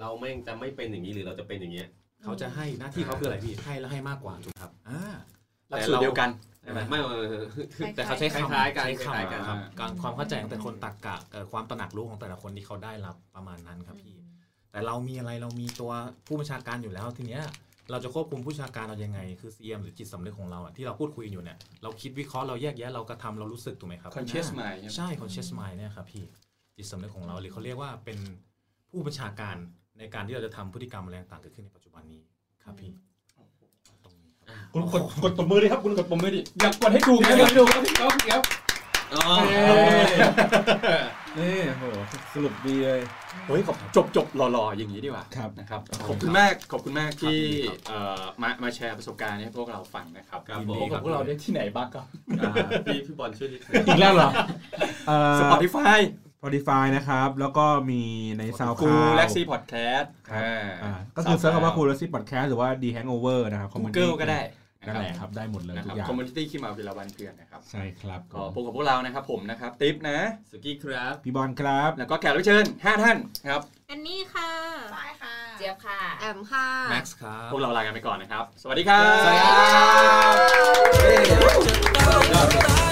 เราแม่งจะไม่เป็นอย่างนี้หรือเราจะเป็นอย่างเงี้ย เขาจะให้หน้าที่เขาคืออะไรพี่ให้แล้วให้มากกว่าถูกครับอ่าหลักสูตรเดียวกัน ใช่ไหมไม่ไม่ไม่แต่เขาใช้คคำล้ายๆกันใช้คล้ายๆกันคำครับการความเข้าใจของแต่คนตักกะเอ่อความตระหนักรู้ของแต่ละคนที่เขาได้รับประมาณนั้นครับพี่ แต่เรามีอะไรเรามีตัวผู้บัญชาการอยู่แล้วทีเนี้ยเราจะควบคุมผู้บัญชาการเรายังไง คือ CM หรือจิตสำนึกของเราอะที่เราพูดคุยอยู่เนี่ย เราคิดวิเคราะห์เราแยกแยะเรากระทำเรารู้สึกถูกไหมครับ conscious อ่า mind ใช่ไหมใช่ conscious mind เนี่ยครับพี่จิตสำนึกของเราหรือเขาเรียกว่าเป็นผู้บัญชาการในการที่เราจะทำพฤติกรรมอะไรต่างๆเกิดขึ้นในปัจจุบันนี้ครับพี่ตรงนี้ ครับคุณกดกดตบมือเลยครับคุณกดปุ่มไม่ดิอยากกดให้ถูกนะกดให้ถูกครับพี่ก๊อฟพี่ก๊อฟอ๋อนี่โหสรุปดีเลยเฮ้ยขอบจบจบหล่อๆอย่างนี้ดีกว่าครับนะครับครับขอบคุณมากขอบคุณมากที่ครับเอ่อมามาแชร์ประสบการณ์ให้พวกเราฟังนะครับครับยินผดีมพบกับพวกเราได้ที่ไหนบ้างครับอ่าพี่พี่บอลช่วยนิดนึงอีกแล้วเหรอเอ่อ Spotify Spotify นะครับ แล้วก็มีใน SoundCloud คูเล็กซี่พอดแคสต์อ่าก็คือ search คำว่าคูลซี่พอดแคสต์หรือว่า The Hangover นะครับกูเกิลก็ได้ นั่นแหละครับได้หมดเลยนะคทุรับกอย่าง community ขี้เมาวิลาวันเพื่อนนะครับใช่ครับก็พบกับพวกเรานะครับผมนะครับติ๊บนะสุกี้ครับพี่บอลครับ แล้วก็แขกรับเชิญ5ท่านครับอันนี้ค่ะใช่ค่ะเจี๊ยบค่ะแอมค่ะแม็กซ์ครับพวกเราลากันไปก่อนนะครับ สวัสดีครับสวัสดีครับ